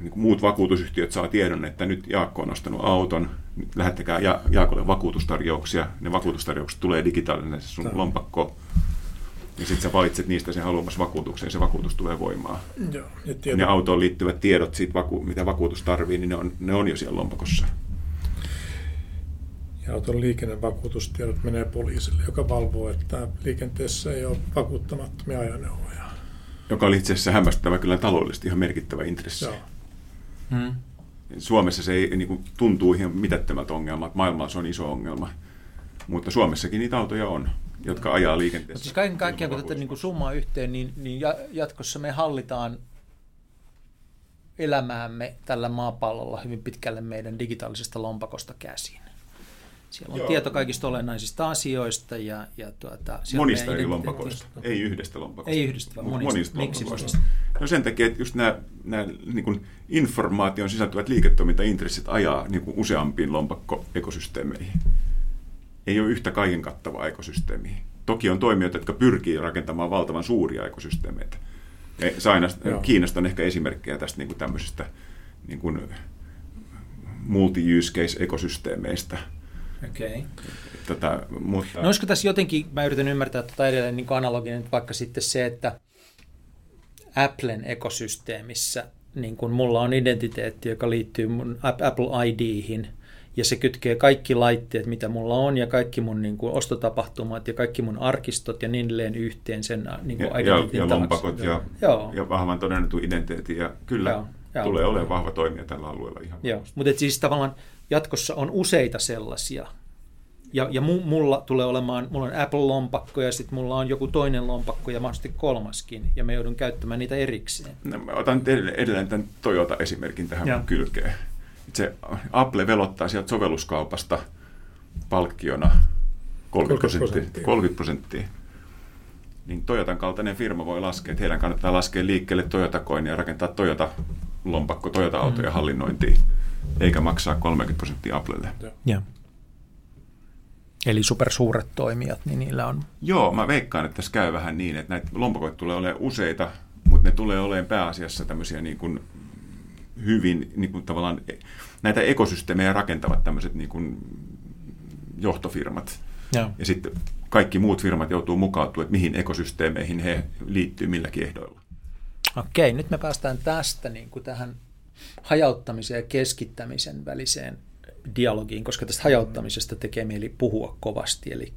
Niin muut vakuutusyhtiöt saa tiedon, että nyt Jaakko on ostanut auton, lähettäkää ja- Jaakolle vakuutustarjouksia. Ne vakuutustarjoukset tulee digitaalinen sun Tämä. lompakko. Ja sitten sä valitset niistä sen haluamassa vakuutuksen ja se vakuutus tulee voimaan. Joo, ja. Ne autoon liittyvät tiedot siitä, mitä vakuutus tarvii, niin ne on, ne on jo siellä lompakossa. Ja auton liikennevakuutustiedot menee poliisille, joka valvoo, että liikenteessä ei ole vakuuttamattomia ajoneuvoja. Joka oli itse asiassa hämmästyttävä kyllä taloudellisesti ihan merkittävä intressi. Joo. Hmm. Suomessa se ei niin kuin, tuntuu ihan mitättömät ongelmat, maailmalla se on iso ongelma, mutta Suomessakin niitä autoja on jotka ajaa liikenteessä. Mutta siis kaiken kaikkiaan, kun tätä niin kuin summaa yhteen, niin, niin jatkossa me hallitaan elämäämme tällä maapallolla hyvin pitkälle meidän digitaalisesta lompakosta käsin. Siellä on Joo. tieto kaikista olennaisista asioista. Ja, ja tuota, monista eri lompakoista, ei yhdestä lompakosta. Ei yhdestä, vaan monista. monista Miksi monista? No sen takia, että just nämä, nämä niin kuin informaation sisältyvät liiketoimintaintressit ajaa niin kuin useampiin lompakkoekosysteemeihin. Ei ole yhtä kaiken kattavaa ekosysteemiä. Toki on toimijoita, jotka pyrkii rakentamaan valtavan suuria ekosysteemeitä. Saina, Kiinasta on ehkä esimerkkejä tästä niin kuin tämmöisistä niin kuin multi-use case-ekosysteemeistä. Okay. Tätä, mutta... No olisiko tässä jotenkin, mä yritän ymmärtää tätä edelleen niin analoginen, vaikka sitten se, että Applen ekosysteemissä, niin kun mulla on identiteetti, joka liittyy mun Apple IDihin – ja se kytkee kaikki laitteet, mitä mulla on, ja kaikki mun niin kuin, ostotapahtumat, ja kaikki mun arkistot, ja niin edelleen yhteen sen niin kuin, ja, ja, ja lompakot, ja, Joo. ja vahvan todennetun identiteetin, ja kyllä Joo. tulee olemaan vahva toimija tällä alueella ihan Joo. Mutta siis tavallaan jatkossa on useita sellaisia, ja, ja mulla tulee olemaan, mulla on Apple-lompakko ja sitten mulla on joku toinen lompakko ja mahdollisesti kolmaskin, ja me joudun käyttämään niitä erikseen. No, mä otan edelleen tämän Toyota-esimerkin tähän ja. kylkeen se Apple velottaa sieltä sovelluskaupasta palkkiona 30 prosenttia. 30 prosenttia. Niin Toyotan kaltainen firma voi laskea, että heidän kannattaa laskea liikkeelle Toyota Coin ja rakentaa Toyota lompakko Toyota-autoja mm. hallinnointiin, eikä maksaa 30 prosenttia Applelle. Ja. Eli supersuuret toimijat, niin niillä on... Joo, mä veikkaan, että tässä käy vähän niin, että näitä lompakoita tulee olemaan useita, mutta ne tulee olemaan pääasiassa tämmöisiä niin kuin hyvin niin kuin tavallaan näitä ekosysteemejä rakentavat tämmöiset niin kuin johtofirmat. Ja. ja sitten kaikki muut firmat joutuu mukautumaan, että mihin ekosysteemeihin he liittyy milläkin ehdoilla. Okei, nyt me päästään tästä niin kuin tähän hajauttamisen ja keskittämisen väliseen dialogiin, koska tästä hajauttamisesta tekee mieli puhua kovasti. Eli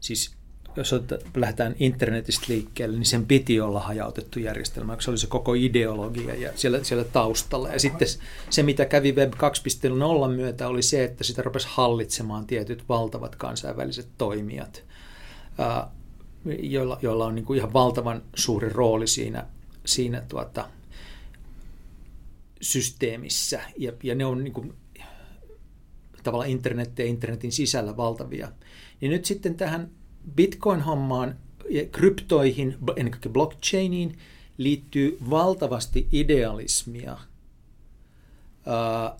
siis jos lähdetään internetistä liikkeelle, niin sen piti olla hajautettu järjestelmä, se oli se koko ideologia ja siellä, siellä taustalla. Ja sitten se, mitä kävi Web 2.0 myötä, oli se, että sitä rupesi hallitsemaan tietyt valtavat kansainväliset toimijat, joilla, joilla on niin kuin ihan valtavan suuri rooli siinä, siinä tuota, systeemissä. Ja, ja ne on niin kuin, tavallaan internet ja internetin sisällä valtavia. Niin nyt sitten tähän Bitcoin-hommaan ja kryptoihin, ennen kaikkea blockchainiin, liittyy valtavasti idealismia ää,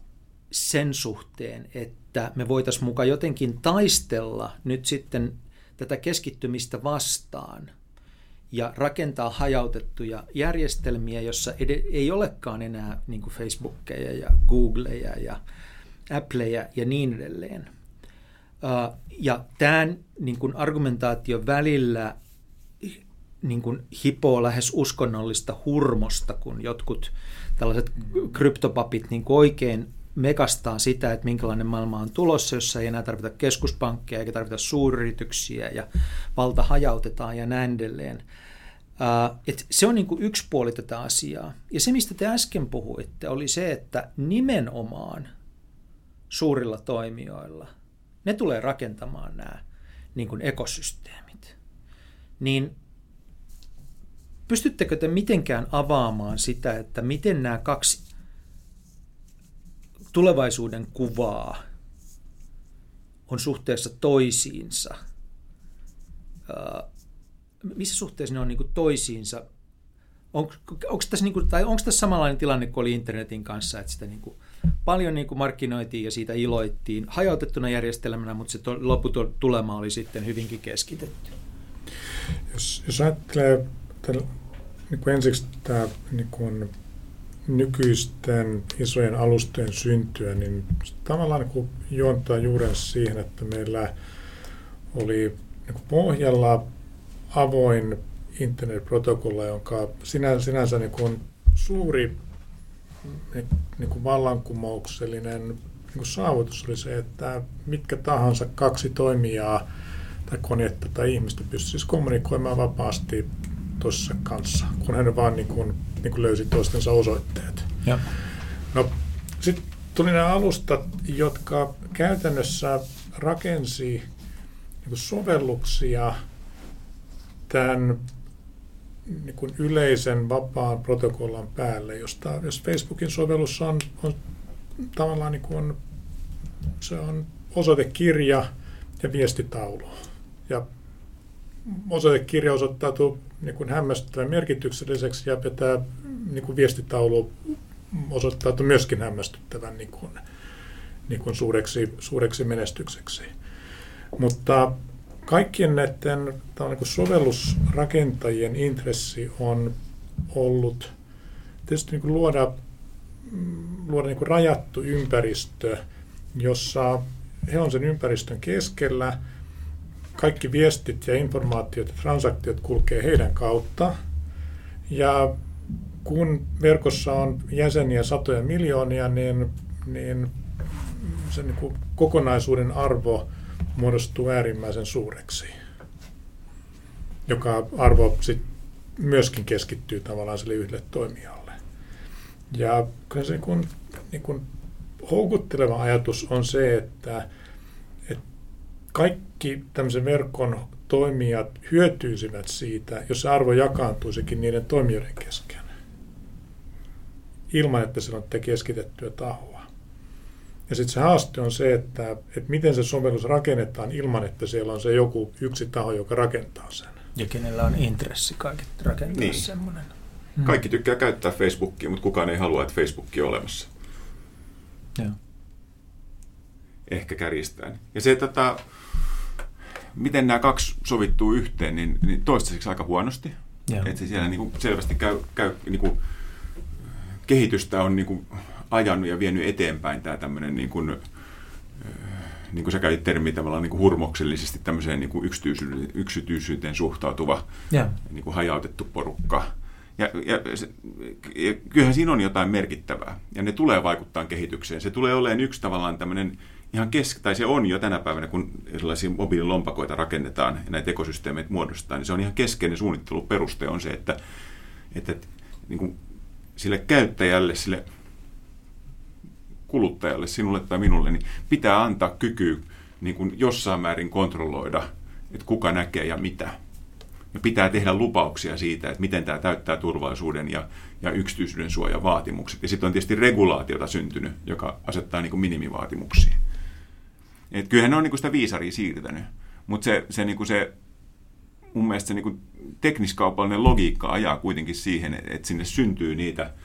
sen suhteen, että me voitaisiin mukaan jotenkin taistella nyt sitten tätä keskittymistä vastaan ja rakentaa hajautettuja järjestelmiä, jossa ei olekaan enää niin kuin Facebookeja ja Googleja ja Appleja ja niin edelleen – ja tämän niin kuin argumentaation välillä niin kuin hipoo lähes uskonnollista hurmosta, kun jotkut tällaiset kryptopapit niin kuin oikein mekastaa sitä, että minkälainen maailma on tulossa, jossa ei enää tarvita keskuspankkeja eikä tarvita suuryrityksiä ja valta hajautetaan ja näin edelleen. Uh, et se on niin kuin yksi puoli tätä asiaa. Ja se, mistä te äsken puhuitte, oli se, että nimenomaan suurilla toimijoilla – ne tulee rakentamaan nämä niin kuin ekosysteemit. Niin pystyttekö te mitenkään avaamaan sitä, että miten nämä kaksi tulevaisuuden kuvaa on suhteessa toisiinsa? Missä suhteessa ne on niin toisiinsa? On, onko, tässä niin kuin, tai onko tässä samanlainen tilanne kuin oli internetin kanssa, että sitä niin kuin paljon niin kuin markkinoitiin ja siitä iloittiin hajautettuna järjestelmänä, mutta se to, lopputulema oli sitten hyvinkin keskitetty. Jos, jos ajattelee tämän, niin kuin ensiksi tämä niin kuin nykyisten isojen alustojen syntyä, niin tavallaan niin juontaa juuren siihen, että meillä oli niin pohjalla avoin internetprotokolla, jonka sinänsä, sinänsä niin kuin suuri niin kuin vallankumouksellinen niin saavutus oli se, että mitkä tahansa kaksi toimijaa tai konetta tai ihmistä pystyisi siis kommunikoimaan vapaasti tuossa kanssa, kun hän vaan niin kuin, niin kuin löysi toistensa osoitteet. Ja. No, sitten tuli nämä alustat, jotka käytännössä rakensi niin sovelluksia tämän niin kuin yleisen vapaan protokollan päälle, josta jos Facebookin sovellus on, on tavallaan niin kuin, se on osoitekirja ja viestitaulu. Ja osoitekirja osoittautuu niin kuin hämmästyttävän merkitykselliseksi ja tämä niin kuin viestitaulu osoittautuu myöskin hämmästyttävän niin kuin, niin kuin suureksi, suureksi menestykseksi. Mutta kaikkien näiden niin kuin sovellusrakentajien intressi on ollut tietysti niin luoda, luoda niin rajattu ympäristö, jossa he on sen ympäristön keskellä, kaikki viestit ja informaatiot ja transaktiot kulkee heidän kautta. Ja kun verkossa on jäseniä satoja miljoonia, niin, niin sen niin kokonaisuuden arvo muodostuu äärimmäisen suureksi, joka arvo sit myöskin keskittyy tavallaan sille yhdelle toimijalle. Ja kyllä se niin kuin, niin kuin houkutteleva ajatus on se, että, että kaikki tämmöisen verkon toimijat hyötyisivät siitä, jos se arvo jakaantuisikin niiden toimijoiden kesken, ilman että se on keskitettyä tahoa. Ja sitten se haaste on se, että, että miten se sovellus rakennetaan ilman, että siellä on se joku yksi taho, joka rakentaa sen. Ja kenellä on intressi kaikki rakentaa niin. semmoinen. Hmm. Kaikki tykkää käyttää Facebookia, mutta kukaan ei halua, että Facebook on olemassa. Joo. Ehkä kärjistäen. Ja se, tota, miten nämä kaksi sovittuu yhteen, niin, niin toistaiseksi aika huonosti. Että siellä niin kuin selvästi käy, käy niin kuin, kehitystä on niin kuin, ajanut ja vienyt eteenpäin tämä tämmöinen niin kuin, niin kuin sä käytit termiä tavallaan niin kuin hurmoksellisesti tämmöiseen niin kuin yksityisyyteen, yksityisyyteen suhtautuva yeah. niin kuin hajautettu porukka. Ja, ja, se, ja kyllähän siinä on jotain merkittävää, ja ne tulee vaikuttaa kehitykseen. Se tulee olemaan yksi tavallaan tämmöinen ihan kesk, tai se on jo tänä päivänä, kun erilaisia mobiililompakoita rakennetaan ja näitä ekosysteemeitä muodostetaan, niin se on ihan keskeinen suunnitteluperuste on se, että, että niin kuin sille käyttäjälle, sille kuluttajalle, sinulle tai minulle, niin pitää antaa kyky niin kuin jossain määrin kontrolloida, että kuka näkee ja mitä. Ja pitää tehdä lupauksia siitä, että miten tämä täyttää turvallisuuden ja, ja yksityisyyden suojan vaatimukset. Ja sitten on tietysti regulaatiota syntynyt, joka asettaa niin kuin minimivaatimuksia. Et kyllähän ne on niin kuin sitä viisaria siirtänyt, mutta se, se, niin kuin se mun mielestä se niin kuin tekniskaupallinen logiikka ajaa kuitenkin siihen, että sinne syntyy niitä –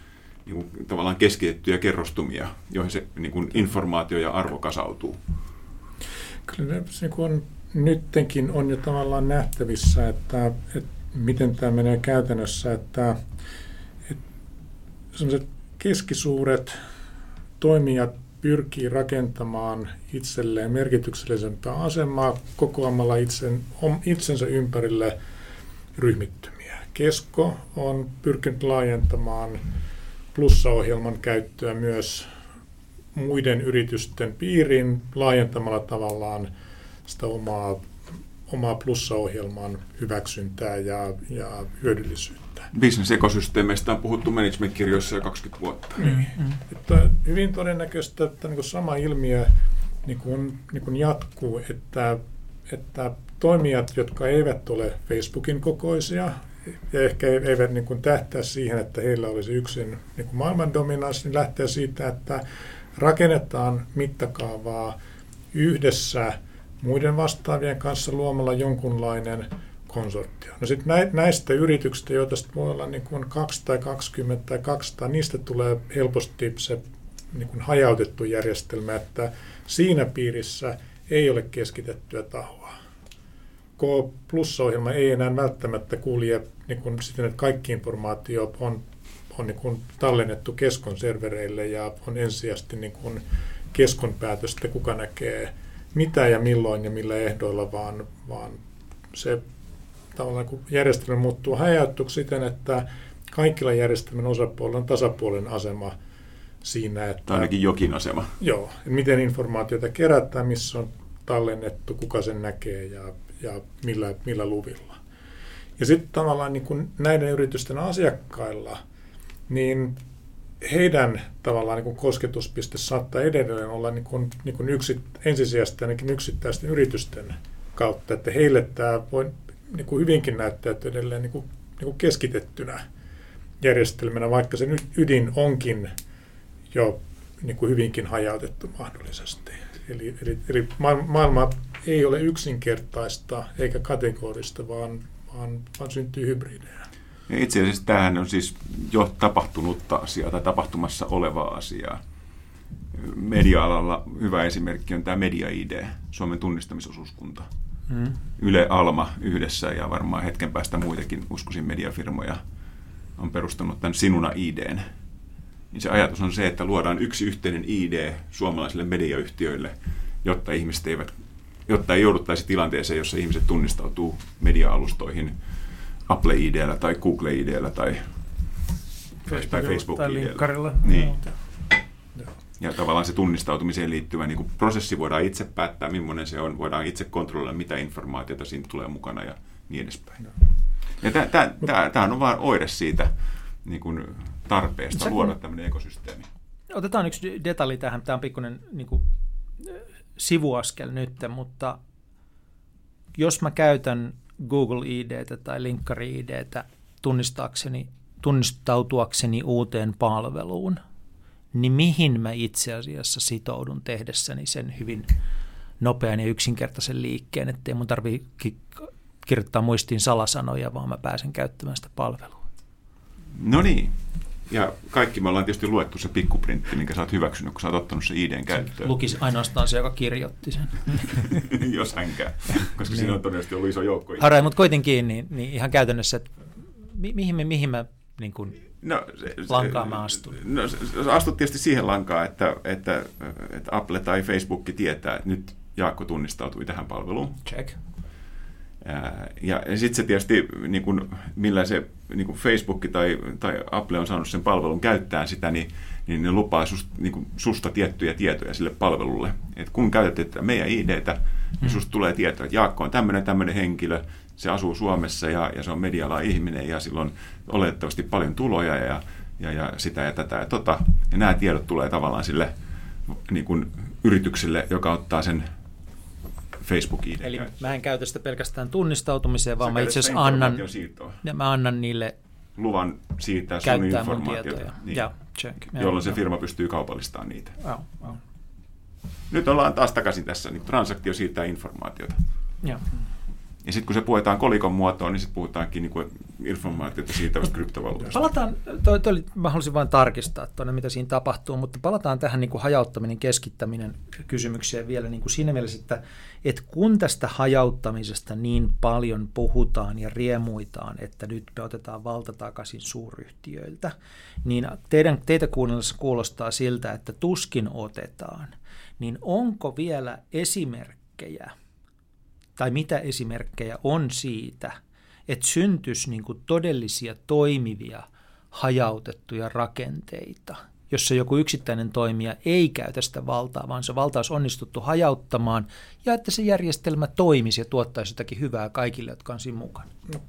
niin kuin, tavallaan keskitettyjä kerrostumia, joihin se niin kuin informaatio ja arvo kasautuu. Kyllä se niin on, nyttenkin on jo tavallaan nähtävissä, että, että miten tämä menee käytännössä, että, että keskisuuret toimijat pyrkii rakentamaan itselleen merkityksellisempää asemaa kokoamalla itsen, itsensä ympärille ryhmittymiä. Kesko on pyrkinyt laajentamaan plussaohjelman käyttöä myös muiden yritysten piiriin laajentamalla tavallaan sitä omaa, omaa plussaohjelman hyväksyntää ja, ja hyödyllisyyttä. Bisnesekosysteemeistä on puhuttu management-kirjoissa jo 20 vuotta. Niin. Mm. Että hyvin todennäköistä, että niin kuin sama ilmiö niin kuin, niin kuin jatkuu, että, että toimijat, jotka eivät ole Facebookin kokoisia, ja ehkä eivät niin kuin tähtää siihen, että heillä olisi yksin niin kuin maailman dominanssi, niin lähtee siitä, että rakennetaan mittakaavaa yhdessä muiden vastaavien kanssa luomalla jonkunlainen konsortio. No sitten näistä yrityksistä, joita voi olla niin kuin 2 tai 20 tai 200, niistä tulee helposti se niin kuin hajautettu järjestelmä, että siinä piirissä ei ole keskitettyä tahoa. K-plus-ohjelma ei enää välttämättä kulje niin kuin siten, että kaikki informaatio on, on niin kuin tallennettu keskon servereille ja on ensisijaisesti niin kuin keskon päätöstä, kuka näkee mitä ja milloin ja millä ehdoilla, vaan, vaan se tavallaan kun järjestelmä muuttuu hajautuksi siten, että kaikilla järjestelmän osapuolilla on tasapuolen asema siinä, että... Tai ainakin jokin asema. Joo, miten informaatiota kerätään, missä on tallennettu, kuka sen näkee ja, ja millä, millä luvilla. Ja sitten tavallaan niin kuin näiden yritysten asiakkailla, niin heidän tavallaan niin kuin kosketuspiste saattaa edelleen olla niin kuin, niin kuin yksit, ensisijaisesti ainakin yksittäisten yritysten kautta, että heille tämä voi niin kuin hyvinkin näyttäytyä edelleen niin kuin, niin kuin keskitettynä järjestelmänä, vaikka se ydin onkin jo niin kuin hyvinkin hajautettu mahdollisesti. Eli, eli, eli maailma ei ole yksinkertaista eikä kategorista, vaan, vaan, vaan syntyy hybridejä. Itse asiassa tämähän on siis jo tapahtunutta asiaa tai tapahtumassa olevaa asiaa. Media-alalla hyvä esimerkki on tämä Media ID, Suomen tunnistamisosuuskunta. Hmm. Yle Alma yhdessä ja varmaan hetken päästä muitakin uskoisin mediafirmoja on perustanut tämän Sinuna IDn. Niin se ajatus on se, että luodaan yksi yhteinen ID suomalaisille mediayhtiöille, jotta ihmiset eivät, jotta ei jouduttaisi tilanteeseen, jossa ihmiset tunnistautuu media-alustoihin – Apple IDllä tai Google IDllä tai Facebook, Facebook tai linkkarilla. Niin. Ja tavallaan se tunnistautumiseen liittyvä niin kuin prosessi voidaan itse päättää, millainen se on, voidaan itse kontrolloida, mitä informaatiota siinä tulee mukana ja niin edespäin. Ja tämä on vain oire siitä niin kuin tarpeesta Sä, luoda tämmöinen ekosysteemi. Otetaan yksi detalji tähän, tämä on pikkuinen niin kuin, sivuaskel nyt, mutta jos mä käytän Google IDtä tai linkkari IDtä tunnistaakseni, tunnistautuakseni uuteen palveluun, niin mihin mä itse asiassa sitoudun tehdessäni sen hyvin nopean ja yksinkertaisen liikkeen, ettei mun tarvitse kirjoittaa muistiin salasanoja, vaan mä pääsen käyttämään sitä palvelua. No niin, ja kaikki me ollaan tietysti luettu se pikkuprintti, minkä sä oot hyväksynyt, kun sä oot ottanut se IDn käyttöön. Lukisi ainoastaan se, joka kirjoitti sen. Jos hänkään, koska niin. siinä on todennäköisesti ollut iso joukko. Harai, mutta kuitenkin niin, niin ihan käytännössä, että mi- mihin, me, mihin mä niin kuin, no, se, lankaan mä astun? No, se, astut tietysti siihen lankaan, että, että, että Apple tai Facebook tietää, että nyt Jaakko tunnistautui tähän palveluun. Check. Ja sitten se tietysti, niin kun, millä se niin kun Facebook tai, tai Apple on saanut sen palvelun käyttää sitä, niin, niin ne lupaa sust, niin kun, susta tiettyjä tietoja sille palvelulle. Et kun käytät tätä meidän IDtä, niin mm. susta tulee tietoa, että Jaakko on tämmöinen tämmöinen henkilö, se asuu Suomessa ja, ja se on mediala ihminen ja sillä on oletettavasti paljon tuloja ja, ja, ja sitä ja tätä ja tota. Ja nämä tiedot tulee tavallaan sille niin kun, yritykselle, joka ottaa sen Facebook ID. Eli mä en käytä sitä pelkästään tunnistautumiseen, vaan Sä mä itse asiassa annan, ja mä annan niille luvan siirtää sun informaatiota. Niin, ja, check. jolloin se firma pystyy kaupallistamaan niitä. Oh, oh. Nyt ollaan taas takaisin tässä, niin transaktio siirtää informaatiota. Ja. Ja sitten kun se puetaan kolikon muotoon, niin sitten puhutaankin niin kuin informaatiota siitä kryptovaluutasta. Palataan, toi, toi, mä haluaisin vain tarkistaa tuonne, mitä siinä tapahtuu, mutta palataan tähän niin kuin hajauttaminen, keskittäminen kysymykseen vielä niin kuin siinä mielessä, että, että kun tästä hajauttamisesta niin paljon puhutaan ja riemuitaan, että nyt me otetaan valta takaisin suuryhtiöiltä, niin teidän, teitä kuunnellessa kuulostaa siltä, että tuskin otetaan. Niin onko vielä esimerkkejä – tai mitä esimerkkejä on siitä, että syntyisi niin kuin todellisia toimivia hajautettuja rakenteita, jossa joku yksittäinen toimija ei käytä sitä valtaa, vaan se valta olisi onnistuttu hajauttamaan ja että se järjestelmä toimisi ja tuottaisi jotakin hyvää kaikille, jotka on siinä mukana. No,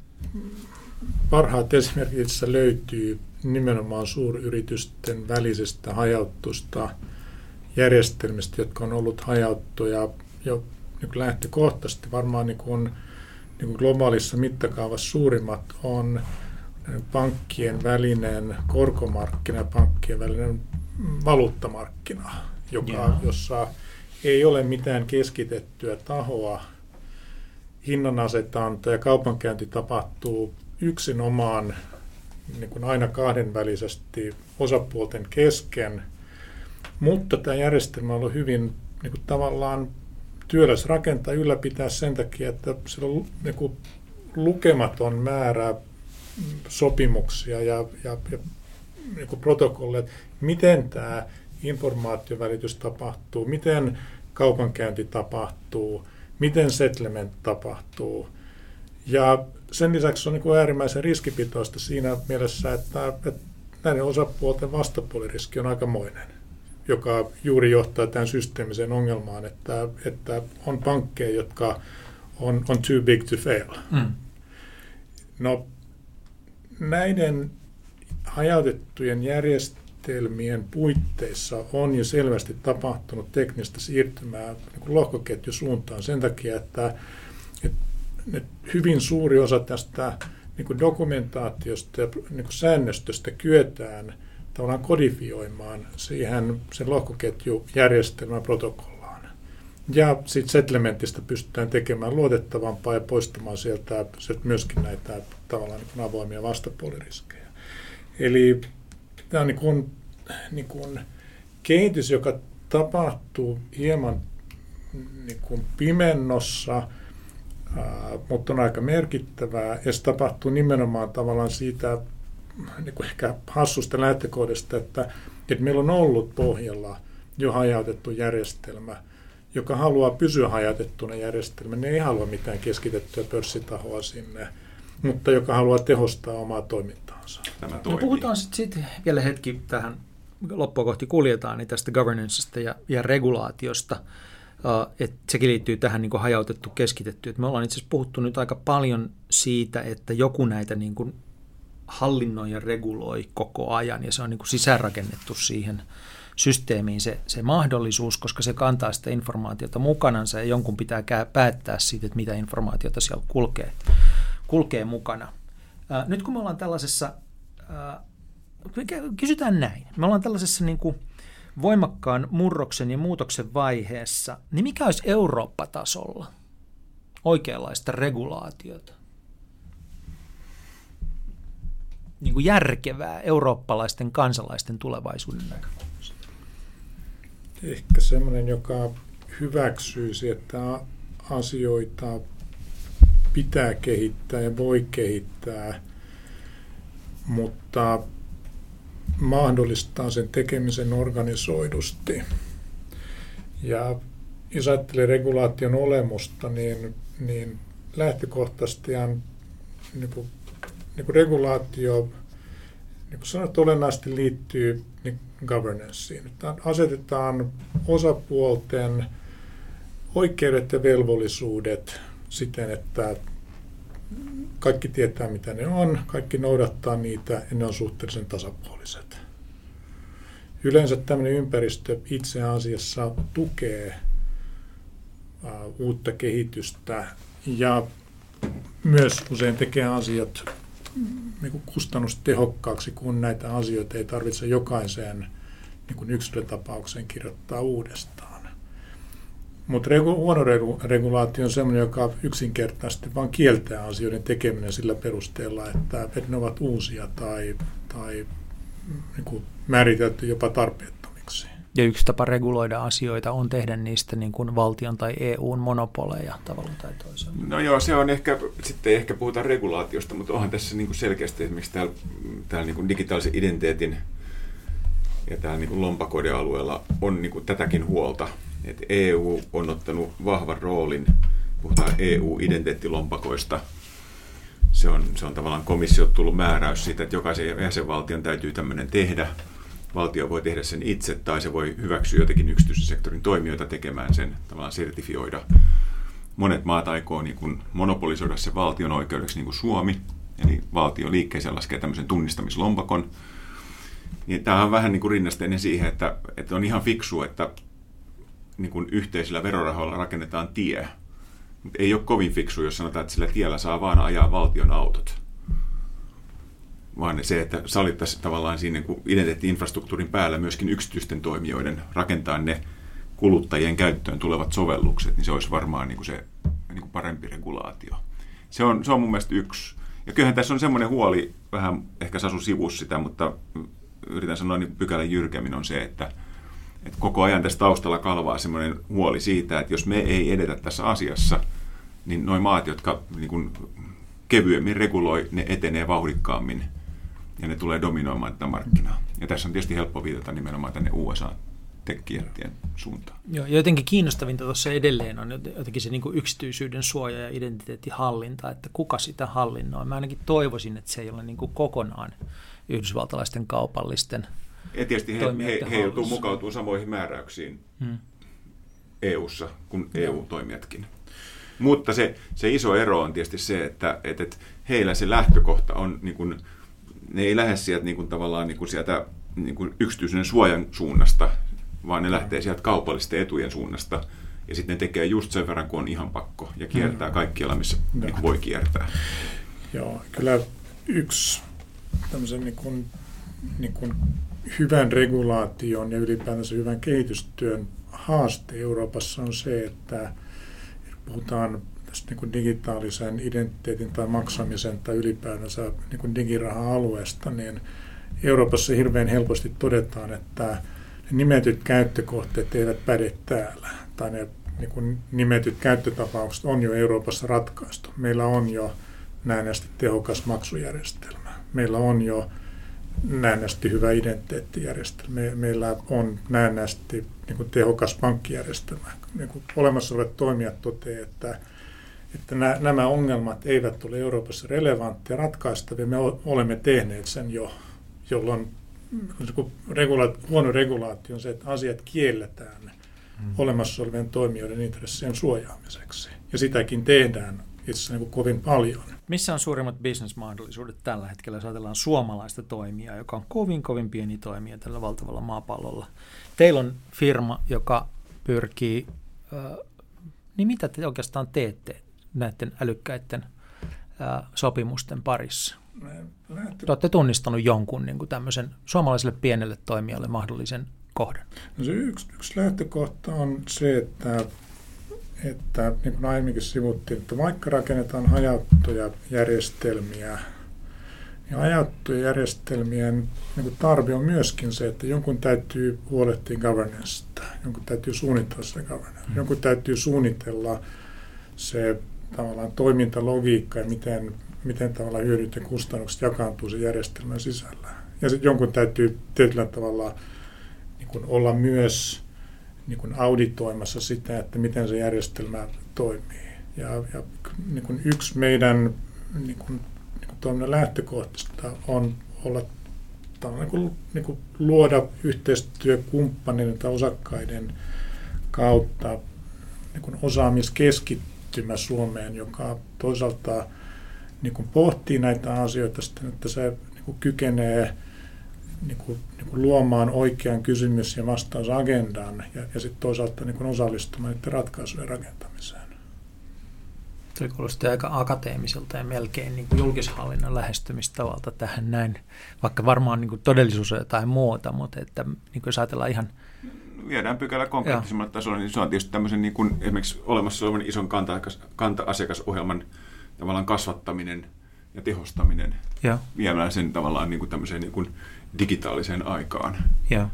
parhaat esimerkiksi löytyy nimenomaan suuryritysten välisestä hajauttusta järjestelmistä, jotka on ollut hajauttuja jo niin lähtökohtaisesti varmaan niin kuin, niin kuin globaalissa mittakaavassa suurimmat on pankkien välinen korkomarkkina ja pankkien välinen valuuttamarkkina, joka, jossa ei ole mitään keskitettyä tahoa. Hinnanasetanta ja kaupankäynti tapahtuu yksinomaan niin kuin aina kahdenvälisesti osapuolten kesken, mutta tämä järjestelmä on ollut hyvin niin kuin tavallaan työläs rakentaa ylläpitää sen takia, että sillä on niin lukematon määrä sopimuksia ja, ja, ja niin protokolleja, miten tämä informaatiovälitys tapahtuu, miten kaupankäynti tapahtuu, miten settlement tapahtuu. Ja sen lisäksi on niin äärimmäisen riskipitoista siinä mielessä, että, että näiden osapuolten vastapuoliriski on aikamoinen, joka juuri johtaa tämän systeemiseen ongelmaan, että, että on pankkeja, jotka on, on too big to fail. Mm. No, näiden hajautettujen järjestelmien puitteissa on jo selvästi tapahtunut teknistä siirtymää niin lohkoketjusuuntaan sen takia, että, että, että hyvin suuri osa tästä niin kuin dokumentaatiosta ja niin kuin säännöstöstä kyetään tavallaan kodifioimaan siihen sen lohkoketjujärjestelmän protokollaan. Ja sitten settlementista pystytään tekemään luotettavampaa ja poistamaan sieltä, myöskin näitä tavallaan niin avoimia vastapuoliriskejä. Eli tämä on niin kuin, niin kuin kehitys, joka tapahtuu hieman niin kuin pimennossa – mutta on aika merkittävää ja se tapahtuu nimenomaan tavallaan siitä niin kuin ehkä hassusta lähtökohdasta, että, että meillä on ollut pohjalla jo hajautettu järjestelmä, joka haluaa pysyä hajautettuna järjestelmä. Ne ei halua mitään keskitettyä pörssitahoa sinne, mutta joka haluaa tehostaa omaa toimintaansa. Tämä no puhutaan sitten sit vielä hetki tähän loppua kohti kuljetaan, niin tästä governanceista ja, ja regulaatiosta – että sekin liittyy tähän niin kuin hajautettu, keskitetty. Et me ollaan itse asiassa puhuttu nyt aika paljon siitä, että joku näitä niin kuin hallinnoi ja reguloi koko ajan, ja se on niin kuin sisäänrakennettu siihen systeemiin se, se mahdollisuus, koska se kantaa sitä informaatiota mukanansa, ja jonkun pitää päättää siitä, että mitä informaatiota siellä kulkee, kulkee mukana. Ää, nyt kun me ollaan tällaisessa, ää, kysytään näin, me ollaan tällaisessa niin kuin, voimakkaan murroksen ja muutoksen vaiheessa, niin mikä olisi Eurooppa-tasolla oikeanlaista regulaatiota? Niin kuin järkevää eurooppalaisten kansalaisten tulevaisuuden näkökulmasta. Ehkä semmoinen, joka hyväksyisi, että asioita pitää kehittää ja voi kehittää, mutta mahdollistaa sen tekemisen organisoidusti. Ja jos ajattelee regulaation olemusta, niin, niin lähtökohtaisesti niin niin regulaatio, niin kuin sanottu, olennaisesti liittyy niin governanceen. Asetetaan osapuolten oikeudet ja velvollisuudet siten, että kaikki tietää, mitä ne on, kaikki noudattaa niitä ja ne on suhteellisen tasapuoliset. Yleensä tämmöinen ympäristö itse asiassa tukee uutta kehitystä ja myös usein tekee asiat niin kustannustehokkaaksi, kun näitä asioita ei tarvitse jokaiseen niin yksilötapaukseen kirjoittaa uudestaan. Mutta regu, huono regu, regulaatio on sellainen, joka yksinkertaisesti vain kieltää asioiden tekeminen sillä perusteella, että ne ovat uusia tai, tai niin kuin määritelty jopa tarpeettomiksi. Ja yksi tapa reguloida asioita on tehdä niistä niin kuin valtion tai EUn monopoleja tavalla tai toisella. No joo, se on ehkä, sitten ei ehkä puhuta regulaatiosta, mutta onhan tässä niin kuin selkeästi esimerkiksi täällä, täällä niin kuin digitaalisen identiteetin ja täällä niin kuin lompakoiden alueella on niin kuin tätäkin huolta, että EU on ottanut vahvan roolin, puhutaan EU-identiteettilompakoista. Se on, se on tavallaan komissio tullut määräys siitä, että jokaisen jäsenvaltion täytyy tämmöinen tehdä. Valtio voi tehdä sen itse tai se voi hyväksyä jotenkin yksityisen sektorin toimijoita tekemään sen, tavallaan sertifioida. Monet maat aikoo niin kuin monopolisoida se valtion oikeudeksi, niin kuin Suomi, eli valtio liikkeeseen laskee tämmöisen tunnistamislompakon. Niin tämä on vähän niin kuin rinnasteinen siihen, että, että on ihan fiksu, että niin kuin yhteisillä verorahoilla rakennetaan tie. Mutta ei ole kovin fiksu, jos sanotaan, että sillä tiellä saa vaan ajaa valtion autot. Vaan se, että salittaisiin tavallaan siinä identiteetti-infrastruktuurin päällä myöskin yksityisten toimijoiden rakentaa ne kuluttajien käyttöön tulevat sovellukset, niin se olisi varmaan niin kuin se niin kuin parempi regulaatio. Se on, se on mun mielestä yksi. Ja kyllähän tässä on semmoinen huoli, vähän ehkä Sasu sivus sitä, mutta yritän sanoa niin pykälän jyrkemmin on se, että – että koko ajan tässä taustalla kalvaa semmoinen huoli siitä, että jos me ei edetä tässä asiassa, niin noin maat, jotka niin kuin kevyemmin reguloi, ne etenee vauhdikkaammin ja ne tulee dominoimaan tätä markkinaa. Ja tässä on tietysti helppo viitata nimenomaan tänne USA tekijättien suuntaan. Joo, ja jotenkin kiinnostavinta tuossa edelleen on jotenkin se niin kuin yksityisyyden suoja ja identiteettihallinta, että kuka sitä hallinnoi. Mä ainakin toivoisin, että se ei ole niin kuin kokonaan yhdysvaltalaisten kaupallisten Ja tietysti he, he, he joutuu mukautumaan samoihin määräyksiin hmm. EU-ssa kuin EU-toimijatkin. Mutta se, se iso ero on tietysti se, että, että, että heillä se lähtökohta on, niin kuin, ne ei lähde sieltä niin kuin, tavallaan niin kuin sieltä niin kuin yksityisen suojan suunnasta, vaan ne lähtee sieltä kaupallisten etujen suunnasta. Ja sitten ne tekee just sen verran, kun on ihan pakko, ja kiertää mm. kaikkialla, missä niin voi kiertää. Joo, kyllä yksi tämmöisen niin kuin, niin kuin hyvän regulaation ja ylipäätänsä hyvän kehitystyön haaste Euroopassa on se, että puhutaan niin kuin digitaalisen identiteetin tai maksamisen tai ylipäätänsä niin kuin digiraha-alueesta, niin Euroopassa hirveän helposti todetaan, että ne nimetyt käyttökohteet eivät päde täällä, tai ne niin kuin nimetyt käyttötapaukset on jo Euroopassa ratkaistu. Meillä on jo näennäisesti tehokas maksujärjestelmä. Meillä on jo näennäisesti hyvä identiteettijärjestelmä. meillä on näennäisesti niin kuin tehokas pankkijärjestelmä. Niin kuin olemassa olevat toimijat toteavat, että, että nämä ongelmat eivät ole Euroopassa relevantteja ratkaistavia. Me olemme tehneet sen jo, jolloin regula- huono regulaatio on se, että asiat kielletään hmm. olemassa olevien toimijoiden intressien suojaamiseksi. Ja sitäkin tehdään itse niin kuin kovin paljon. Missä on suurimmat bisnesmahdollisuudet tällä hetkellä, jos ajatellaan suomalaista toimijaa, joka on kovin, kovin pieni toimija tällä valtavalla maapallolla? Teillä on firma, joka pyrkii, äh, niin mitä te oikeastaan teette näiden älykkäiden sopimusten parissa? Te olette tunnistanut jonkun niin kuin tämmöisen suomalaiselle pienelle toimijalle mahdollisen kohdan. No se yksi, yksi lähtökohta on se, että että niin kuin aiemminkin sivuttiin, että vaikka rakennetaan hajattuja järjestelmiä, niin hajattujen järjestelmien niin tarve on myöskin se, että jonkun täytyy huolehtia governanceista, jonkun täytyy suunnitella se governance, mm. jonkun täytyy suunnitella se tavallaan toimintalogiikka ja miten, miten tavallaan hyödyt ja kustannukset jakaantuu sen järjestelmän sisällä. Ja sitten jonkun täytyy tietyllä tavalla niin kuin olla myös niin kuin auditoimassa sitä, että miten se järjestelmä toimii. Ja, ja niin kuin yksi meidän niin kuin, niin kuin toiminnan lähtökohtista on olla niin kuin, niin kuin luoda yhteistyökumppaneiden tai osakkaiden kautta niin kuin osaamiskeskittymä Suomeen, joka toisaalta niin kuin pohtii näitä asioita sitten, että se niin kuin kykenee niin kuin, niin kuin luomaan oikean kysymys- ja vastausagendan ja, ja sitten toisaalta niin kuin osallistumaan niiden ratkaisujen rakentamiseen. Tuo kuulostaa aika akateemiselta ja melkein niin kuin julkishallinnon lähestymistavalta tähän näin, vaikka varmaan niin kuin todellisuus on jotain muuta, mutta että niin kuin jos ajatellaan ihan viedään pykälä konkreettisemmalle tasolle, niin se on tietysti tämmöisen niin kuin esimerkiksi olemassa olevan ison kanta-asiakasohjelman tavallaan kasvattaminen ja tehostaminen ja. viemään sen tavallaan niin kuin tämmöiseen niin kuin digitaaliseen aikaan. Ja.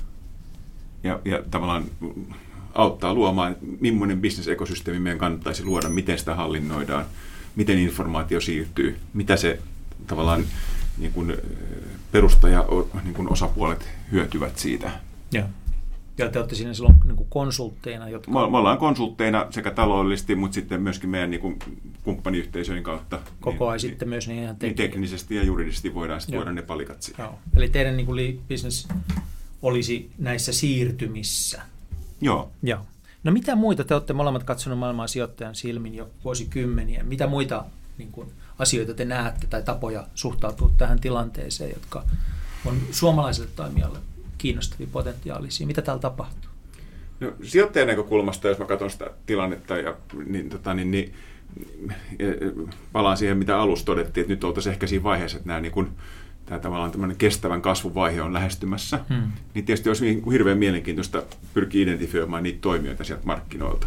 Ja, ja tavallaan auttaa luomaan, millainen bisnesekosysteemi meidän kannattaisi luoda, miten sitä hallinnoidaan, miten informaatio siirtyy, mitä se tavallaan niin kuin perustaja niin kuin osapuolet hyötyvät siitä. Ja. Ja te olette siinä silloin niin kuin konsultteina? Jotka... Me, me ollaan konsultteina sekä taloudellisesti, mutta sitten myöskin meidän niin kuin, kumppaniyhteisöjen kautta. Koko ajan niin, sitten myös niin ihan niin teknisesti ja juridisesti voidaan sitten tuoda ne palikat siihen. Joo. Eli teidän niin kuin, business olisi näissä siirtymissä? Joo. Joo. No mitä muita, te olette molemmat katsoneet maailmaa sijoittajan silmin jo vuosikymmeniä, mitä muita niin kuin, asioita te näette tai tapoja suhtautua tähän tilanteeseen, jotka on suomalaiselle toimijalle kiinnostavia potentiaalisia. Mitä täällä tapahtuu? No, sijoittajan näkökulmasta, jos mä katson sitä tilannetta, ja, niin, tota, niin, niin, palaan siihen, mitä alussa todettiin, että nyt oltaisiin ehkä siinä vaiheessa, että nämä niin kuin, tämä tavallaan tämmöinen kestävän kasvun vaihe on lähestymässä, hmm. niin tietysti olisi niin hirveän mielenkiintoista pyrkiä identifioimaan niitä toimijoita sieltä markkinoilta.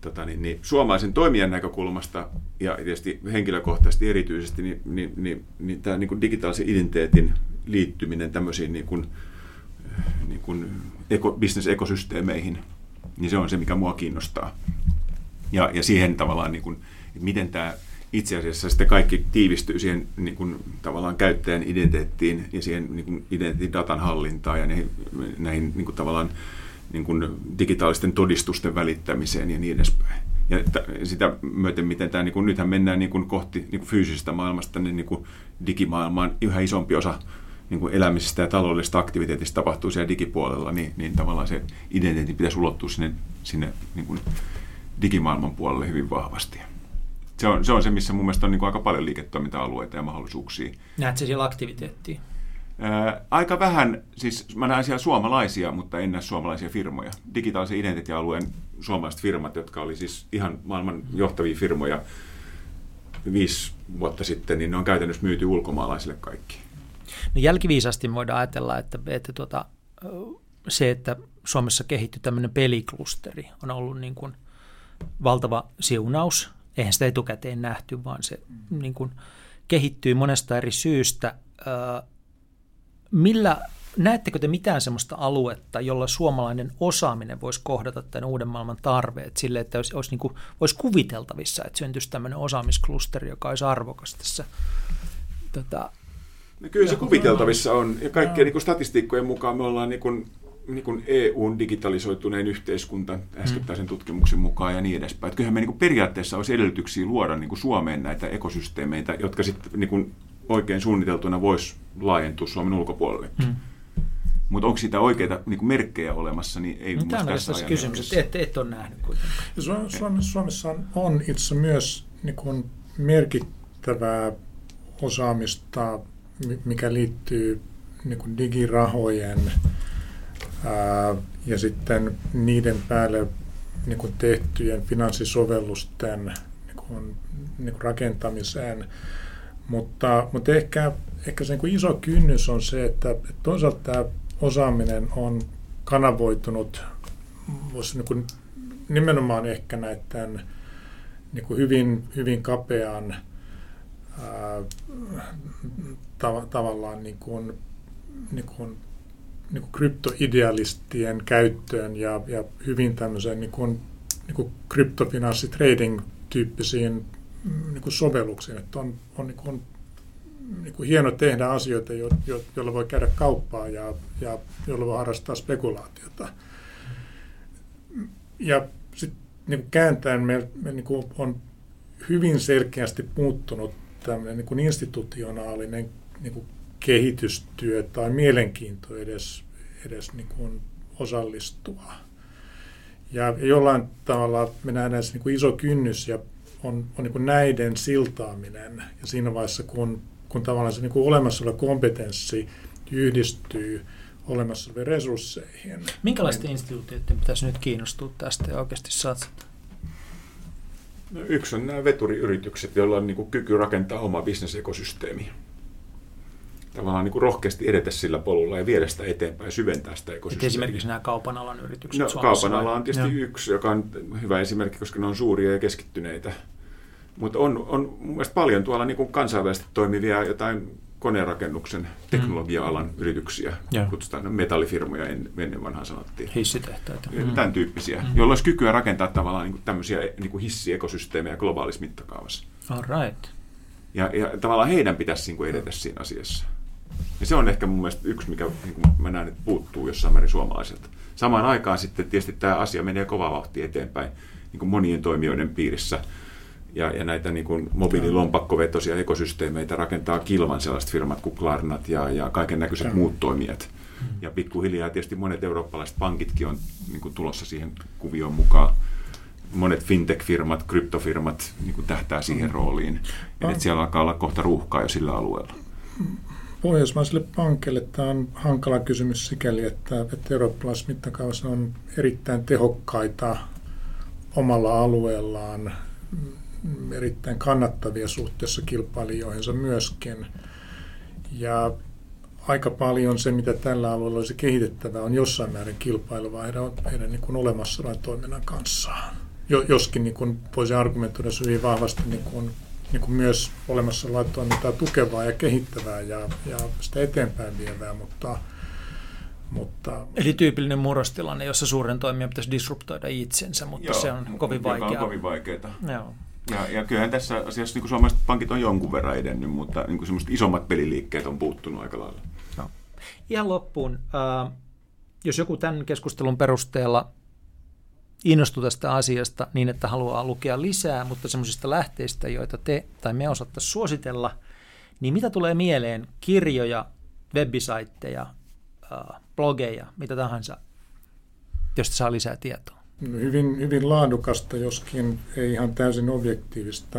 Tota, niin, niin, suomalaisen toimijan näkökulmasta ja tietysti henkilökohtaisesti erityisesti, niin, niin, niin, niin tämä niin kuin digitaalisen identiteetin liittyminen tämmöisiin niin kuin, niin kuin eko, bisnesekosysteemeihin, niin se on se, mikä mua kiinnostaa. Ja, ja siihen tavallaan, niin kuin, että miten tämä itse asiassa sitten kaikki tiivistyy siihen niin kuin, tavallaan käyttäjän identiteettiin ja siihen niin kuin, identiteetin hallintaan ja näihin, näihin niin kuin, tavallaan niin kuin, digitaalisten todistusten välittämiseen ja niin edespäin. Ja t- sitä myöten, miten tämä, niin kuin, nythän mennään niin kuin kohti niin kuin fyysisestä maailmasta, niin, niin kuin digimaailmaan yhä isompi osa niin kuin elämisestä ja taloudellisesta aktiviteetista tapahtuu siellä digipuolella, niin, niin tavallaan se identiteetti pitäisi ulottua sinne, sinne niin kuin digimaailman puolelle hyvin vahvasti. Se on, se on se, missä mun mielestä on niin kuin aika paljon liiketoiminta-alueita ja mahdollisuuksia. Näetkö siellä aktiviteettia? Ää, aika vähän, siis mä näen siellä suomalaisia, mutta en näe suomalaisia firmoja. Digitaalisen identiteettialueen suomalaiset firmat, jotka oli siis ihan maailman johtavia firmoja viisi vuotta sitten, niin ne on käytännössä myyty ulkomaalaisille kaikki. No jälkiviisasti voidaan ajatella, että, että tuota, se, että Suomessa kehittyi tämmöinen peliklusteri, on ollut niin kuin valtava siunaus. Eihän sitä etukäteen nähty, vaan se niin kuin kehittyy monesta eri syystä. Millä, näettekö te mitään sellaista aluetta, jolla suomalainen osaaminen voisi kohdata tämän uuden maailman tarveet sille, että olisi, olisi, niin kuin, olisi kuviteltavissa, että syntyisi tämmöinen osaamisklusteri, joka olisi arvokas tässä tota, No kyllä se kuviteltavissa on, ja kaikkien niin statistiikkojen mukaan me ollaan niin kuin, niin kuin EUn digitalisoituneen yhteiskunta äskettäisen mm. tutkimuksen mukaan ja niin edespäin. Että kyllähän me niin kuin periaatteessa olisi edellytyksiä luoda niin kuin Suomeen näitä ekosysteemeitä, jotka sitten niin kuin oikein suunniteltuna voisi laajentua Suomen ulkopuolelle. Mm. Mutta onko sitä oikeita niin kuin merkkejä olemassa, niin ei no, Tämä on tässä kysymys, että et, et ole nähnyt kuitenkaan. Suomessa, Suomessa on itse myös niin kuin merkittävää osaamista mikä liittyy niin kuin digirahojen ää, ja sitten niiden päälle niin kuin tehtyjen finanssisovellusten niin kuin, niin kuin rakentamiseen. Mutta, mutta ehkä, ehkä se niin kuin iso kynnys on se, että, että toisaalta tämä osaaminen on kanavoitunut voisi niin kuin nimenomaan ehkä näiden niin kuin hyvin, hyvin kapean tav- tavallaan niin kuin, niin kuin, niin kuin kryptoidealistien käyttöön ja, ja hyvin tämmöiseen niin kuin, niin kuin kryptofinanssitrading-tyyppisiin mm, niin kuin sovelluksiin. Että on, on niin kuin, niin kuin hieno tehdä asioita, jo, jo, joilla voi käydä kauppaa ja, ja joilla voi harrastaa spekulaatiota. Ja sitten niin kääntäen me, me niin kuin on hyvin selkeästi muuttunut tämmöinen niin kuin institutionaalinen niin kuin kehitystyö tai mielenkiinto edes, edes niin kuin osallistua. Ja jollain tavalla me nähdään se niin kuin iso kynnys ja on, on niin kuin näiden siltaaminen. Ja siinä vaiheessa, kun, kun tavallaan se niin kuin olemassa oleva kompetenssi yhdistyy olemassa oleviin resursseihin. Minkälaisten niin, instituutioiden pitäisi nyt kiinnostua tästä ja oikeasti satsata? No, yksi on nämä veturiyritykset, joilla on niin kuin kyky rakentaa oma bisnesekosysteemi. Tavallaan niin kuin rohkeasti edetä sillä polulla ja viedä sitä eteenpäin ja syventää sitä ekosysteemiä. esimerkiksi nämä kaupan alan yritykset No, kaupan ala on tietysti Joo. yksi, joka on hyvä esimerkki, koska ne on suuria ja keskittyneitä. Mutta on, on mun paljon tuolla niin kuin kansainvälisesti toimivia jotain konerakennuksen mm. teknologia-alan mm. yrityksiä, ja. kutsutaan metallifirmoja ennen vanhaan sanottiin. Hissitehtaita. Mm. Tämän tyyppisiä, mm. joilla olisi kykyä rakentaa tavallaan niin kuin tämmöisiä niin kuin hissiekosysteemejä globaalissa mittakaavassa. All right. Ja, ja tavallaan heidän pitäisi niin kuin edetä siinä asiassa. Ja se on ehkä mun mielestä yksi, mikä niin mä näen, että puuttuu jossain määrin suomalaiselta. Samaan aikaan sitten tietysti tämä asia menee kovaa vauhtia eteenpäin niin kuin monien toimijoiden piirissä – ja, ja näitä niin kuin mobiililompakkovetoisia ekosysteemeitä rakentaa kilvan sellaiset firmat kuin Klarnat ja, ja kaiken näköiset muut toimijat. Ja pikkuhiljaa tietysti monet eurooppalaiset pankitkin on niin kuin tulossa siihen kuvioon mukaan. Monet fintech-firmat, kryptofirmat niin kuin tähtää siihen rooliin. Ja että siellä alkaa olla kohta ruuhkaa jo sillä alueella. Pohjoismaisille pankeille tämä on hankala kysymys sikäli, että, että eurooppalaisessa mittakaavassa on erittäin tehokkaita omalla alueellaan erittäin kannattavia suhteessa kilpailijoihinsa myöskin. Ja aika paljon se, mitä tällä alueella olisi kehitettävää, on jossain määrin kilpailua heidän, heidän niin kuin olemassa toiminnan kanssa. Jo, joskin niin kuin voisi argumentoida hyvin vahvasti niin kuin, niin kuin myös olemassa olevan toimintaa tukevaa ja kehittävää ja, ja sitä eteenpäin vievää, mutta, mutta, Eli tyypillinen murrostilanne, jossa suuren toimijan pitäisi disruptoida itsensä, mutta Joo, se on kovin vaikeaa. on kovin vaikeaa. Joo. Ja, ja kyllähän tässä asiassa niin kuin suomalaiset pankit on jonkun verran edennyt, mutta niin kuin semmoiset isommat peliliikkeet on puuttunut aika lailla. No. Ihan loppuun, äh, jos joku tämän keskustelun perusteella innostuu tästä asiasta niin, että haluaa lukea lisää, mutta semmoisista lähteistä, joita te tai me osattaisiin suositella, niin mitä tulee mieleen? Kirjoja, webisaitteja, blogeja, mitä tahansa, josta saa lisää tietoa? Hyvin, hyvin laadukasta, joskin ei ihan täysin objektiivista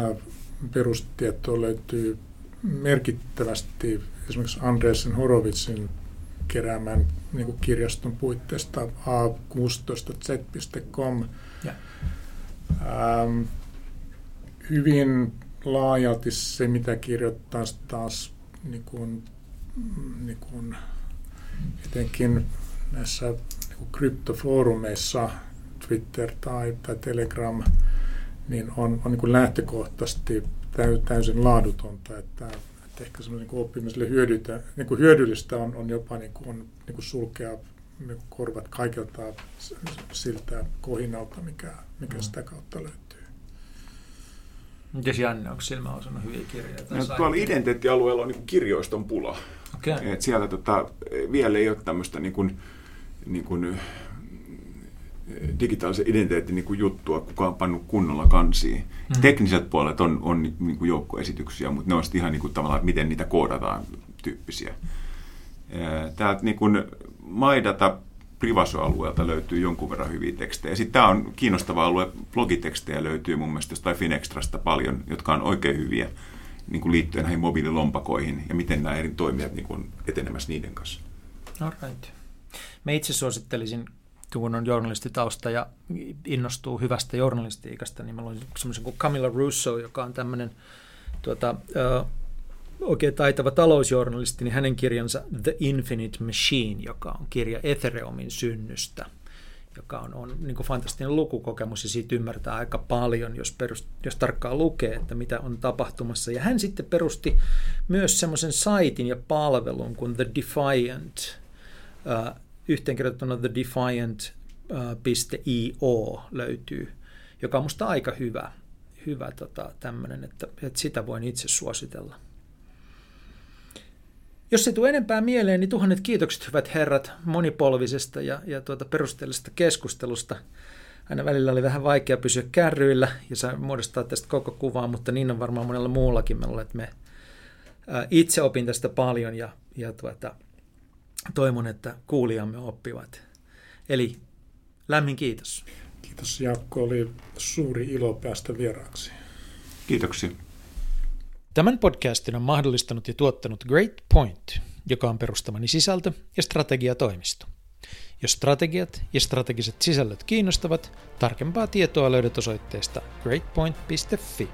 perustietoa löytyy merkittävästi esimerkiksi Andresen Horovitsin keräämän niin kuin kirjaston puitteista a16z.com. Ähm, hyvin laajalti se, mitä kirjoittaa taas niin kuin, niin kuin, etenkin näissä niin kuin kryptofoorumeissa, Twitter tai, tai Telegram, niin on, on niin kuin lähtökohtaisesti täysin laadutonta, että että ehkä semmoinen niin oppimiselle hyödytä, niin kuin hyödyllistä on, on jopa niin kuin, niin kuin sulkea niin kuin korvat kaikilta siltä kohinalta, mikä, mikä mm. sitä kautta löytyy. Mites Janne, onko silmä osunut hyviä kirjoja? No, tuolla identiteettialueella on niin kirjoiston pula. Okay. Et siellä tota, vielä ei ole tämmöistä niin kuin, niin kuin digitaalisen identiteetin niin kuin juttua kukaan pannut kunnolla kansiin. Mm. Tekniset puolet on, on niin kuin joukkoesityksiä, mutta ne on ihan niin kuin tavallaan, miten niitä koodataan tyyppisiä. Täältä niin kuin Maidata Privaso-alueelta löytyy jonkun verran hyviä tekstejä. Sitten tämä on kiinnostava alue. Blogitekstejä löytyy mun mielestä jostain Finextrasta paljon, jotka on oikein hyviä niin kuin liittyen näihin mobiililompakoihin ja miten nämä eri toimijat niin kuin etenemässä niiden kanssa. All right. Mä itse suosittelisin kun on journalistitausta ja innostuu hyvästä journalistiikasta, niin mä luin semmoisen kuin Camilla Russo, joka on tämmöinen tuota, ö, oikein taitava talousjournalisti, niin hänen kirjansa The Infinite Machine, joka on kirja Ethereumin synnystä, joka on, on niin fantastinen lukukokemus ja siitä ymmärtää aika paljon, jos, perust, jos tarkkaan lukee, että mitä on tapahtumassa. Ja hän sitten perusti myös semmoisen saitin ja palvelun kuin The Defiant, yhteenkirjoitettuna thedefiant.io löytyy, joka on musta aika hyvä, hyvä tota, tämmöinen, että, että sitä voin itse suositella. Jos se tule enempää mieleen, niin tuhannet kiitokset hyvät herrat monipolvisesta ja, ja tuota perusteellisesta keskustelusta. Aina välillä oli vähän vaikea pysyä kärryillä ja saa muodostaa tästä koko kuvaa, mutta niin on varmaan monella muullakin. Me, että me ää, itse opin tästä paljon ja, ja tuota, toivon, että kuulijamme oppivat. Eli lämmin kiitos. Kiitos Jaakko, oli suuri ilo päästä vieraaksi. Kiitoksia. Tämän podcastin on mahdollistanut ja tuottanut Great Point, joka on perustamani sisältö- ja strategiatoimisto. Jos strategiat ja strategiset sisällöt kiinnostavat, tarkempaa tietoa löydät osoitteesta greatpoint.fi.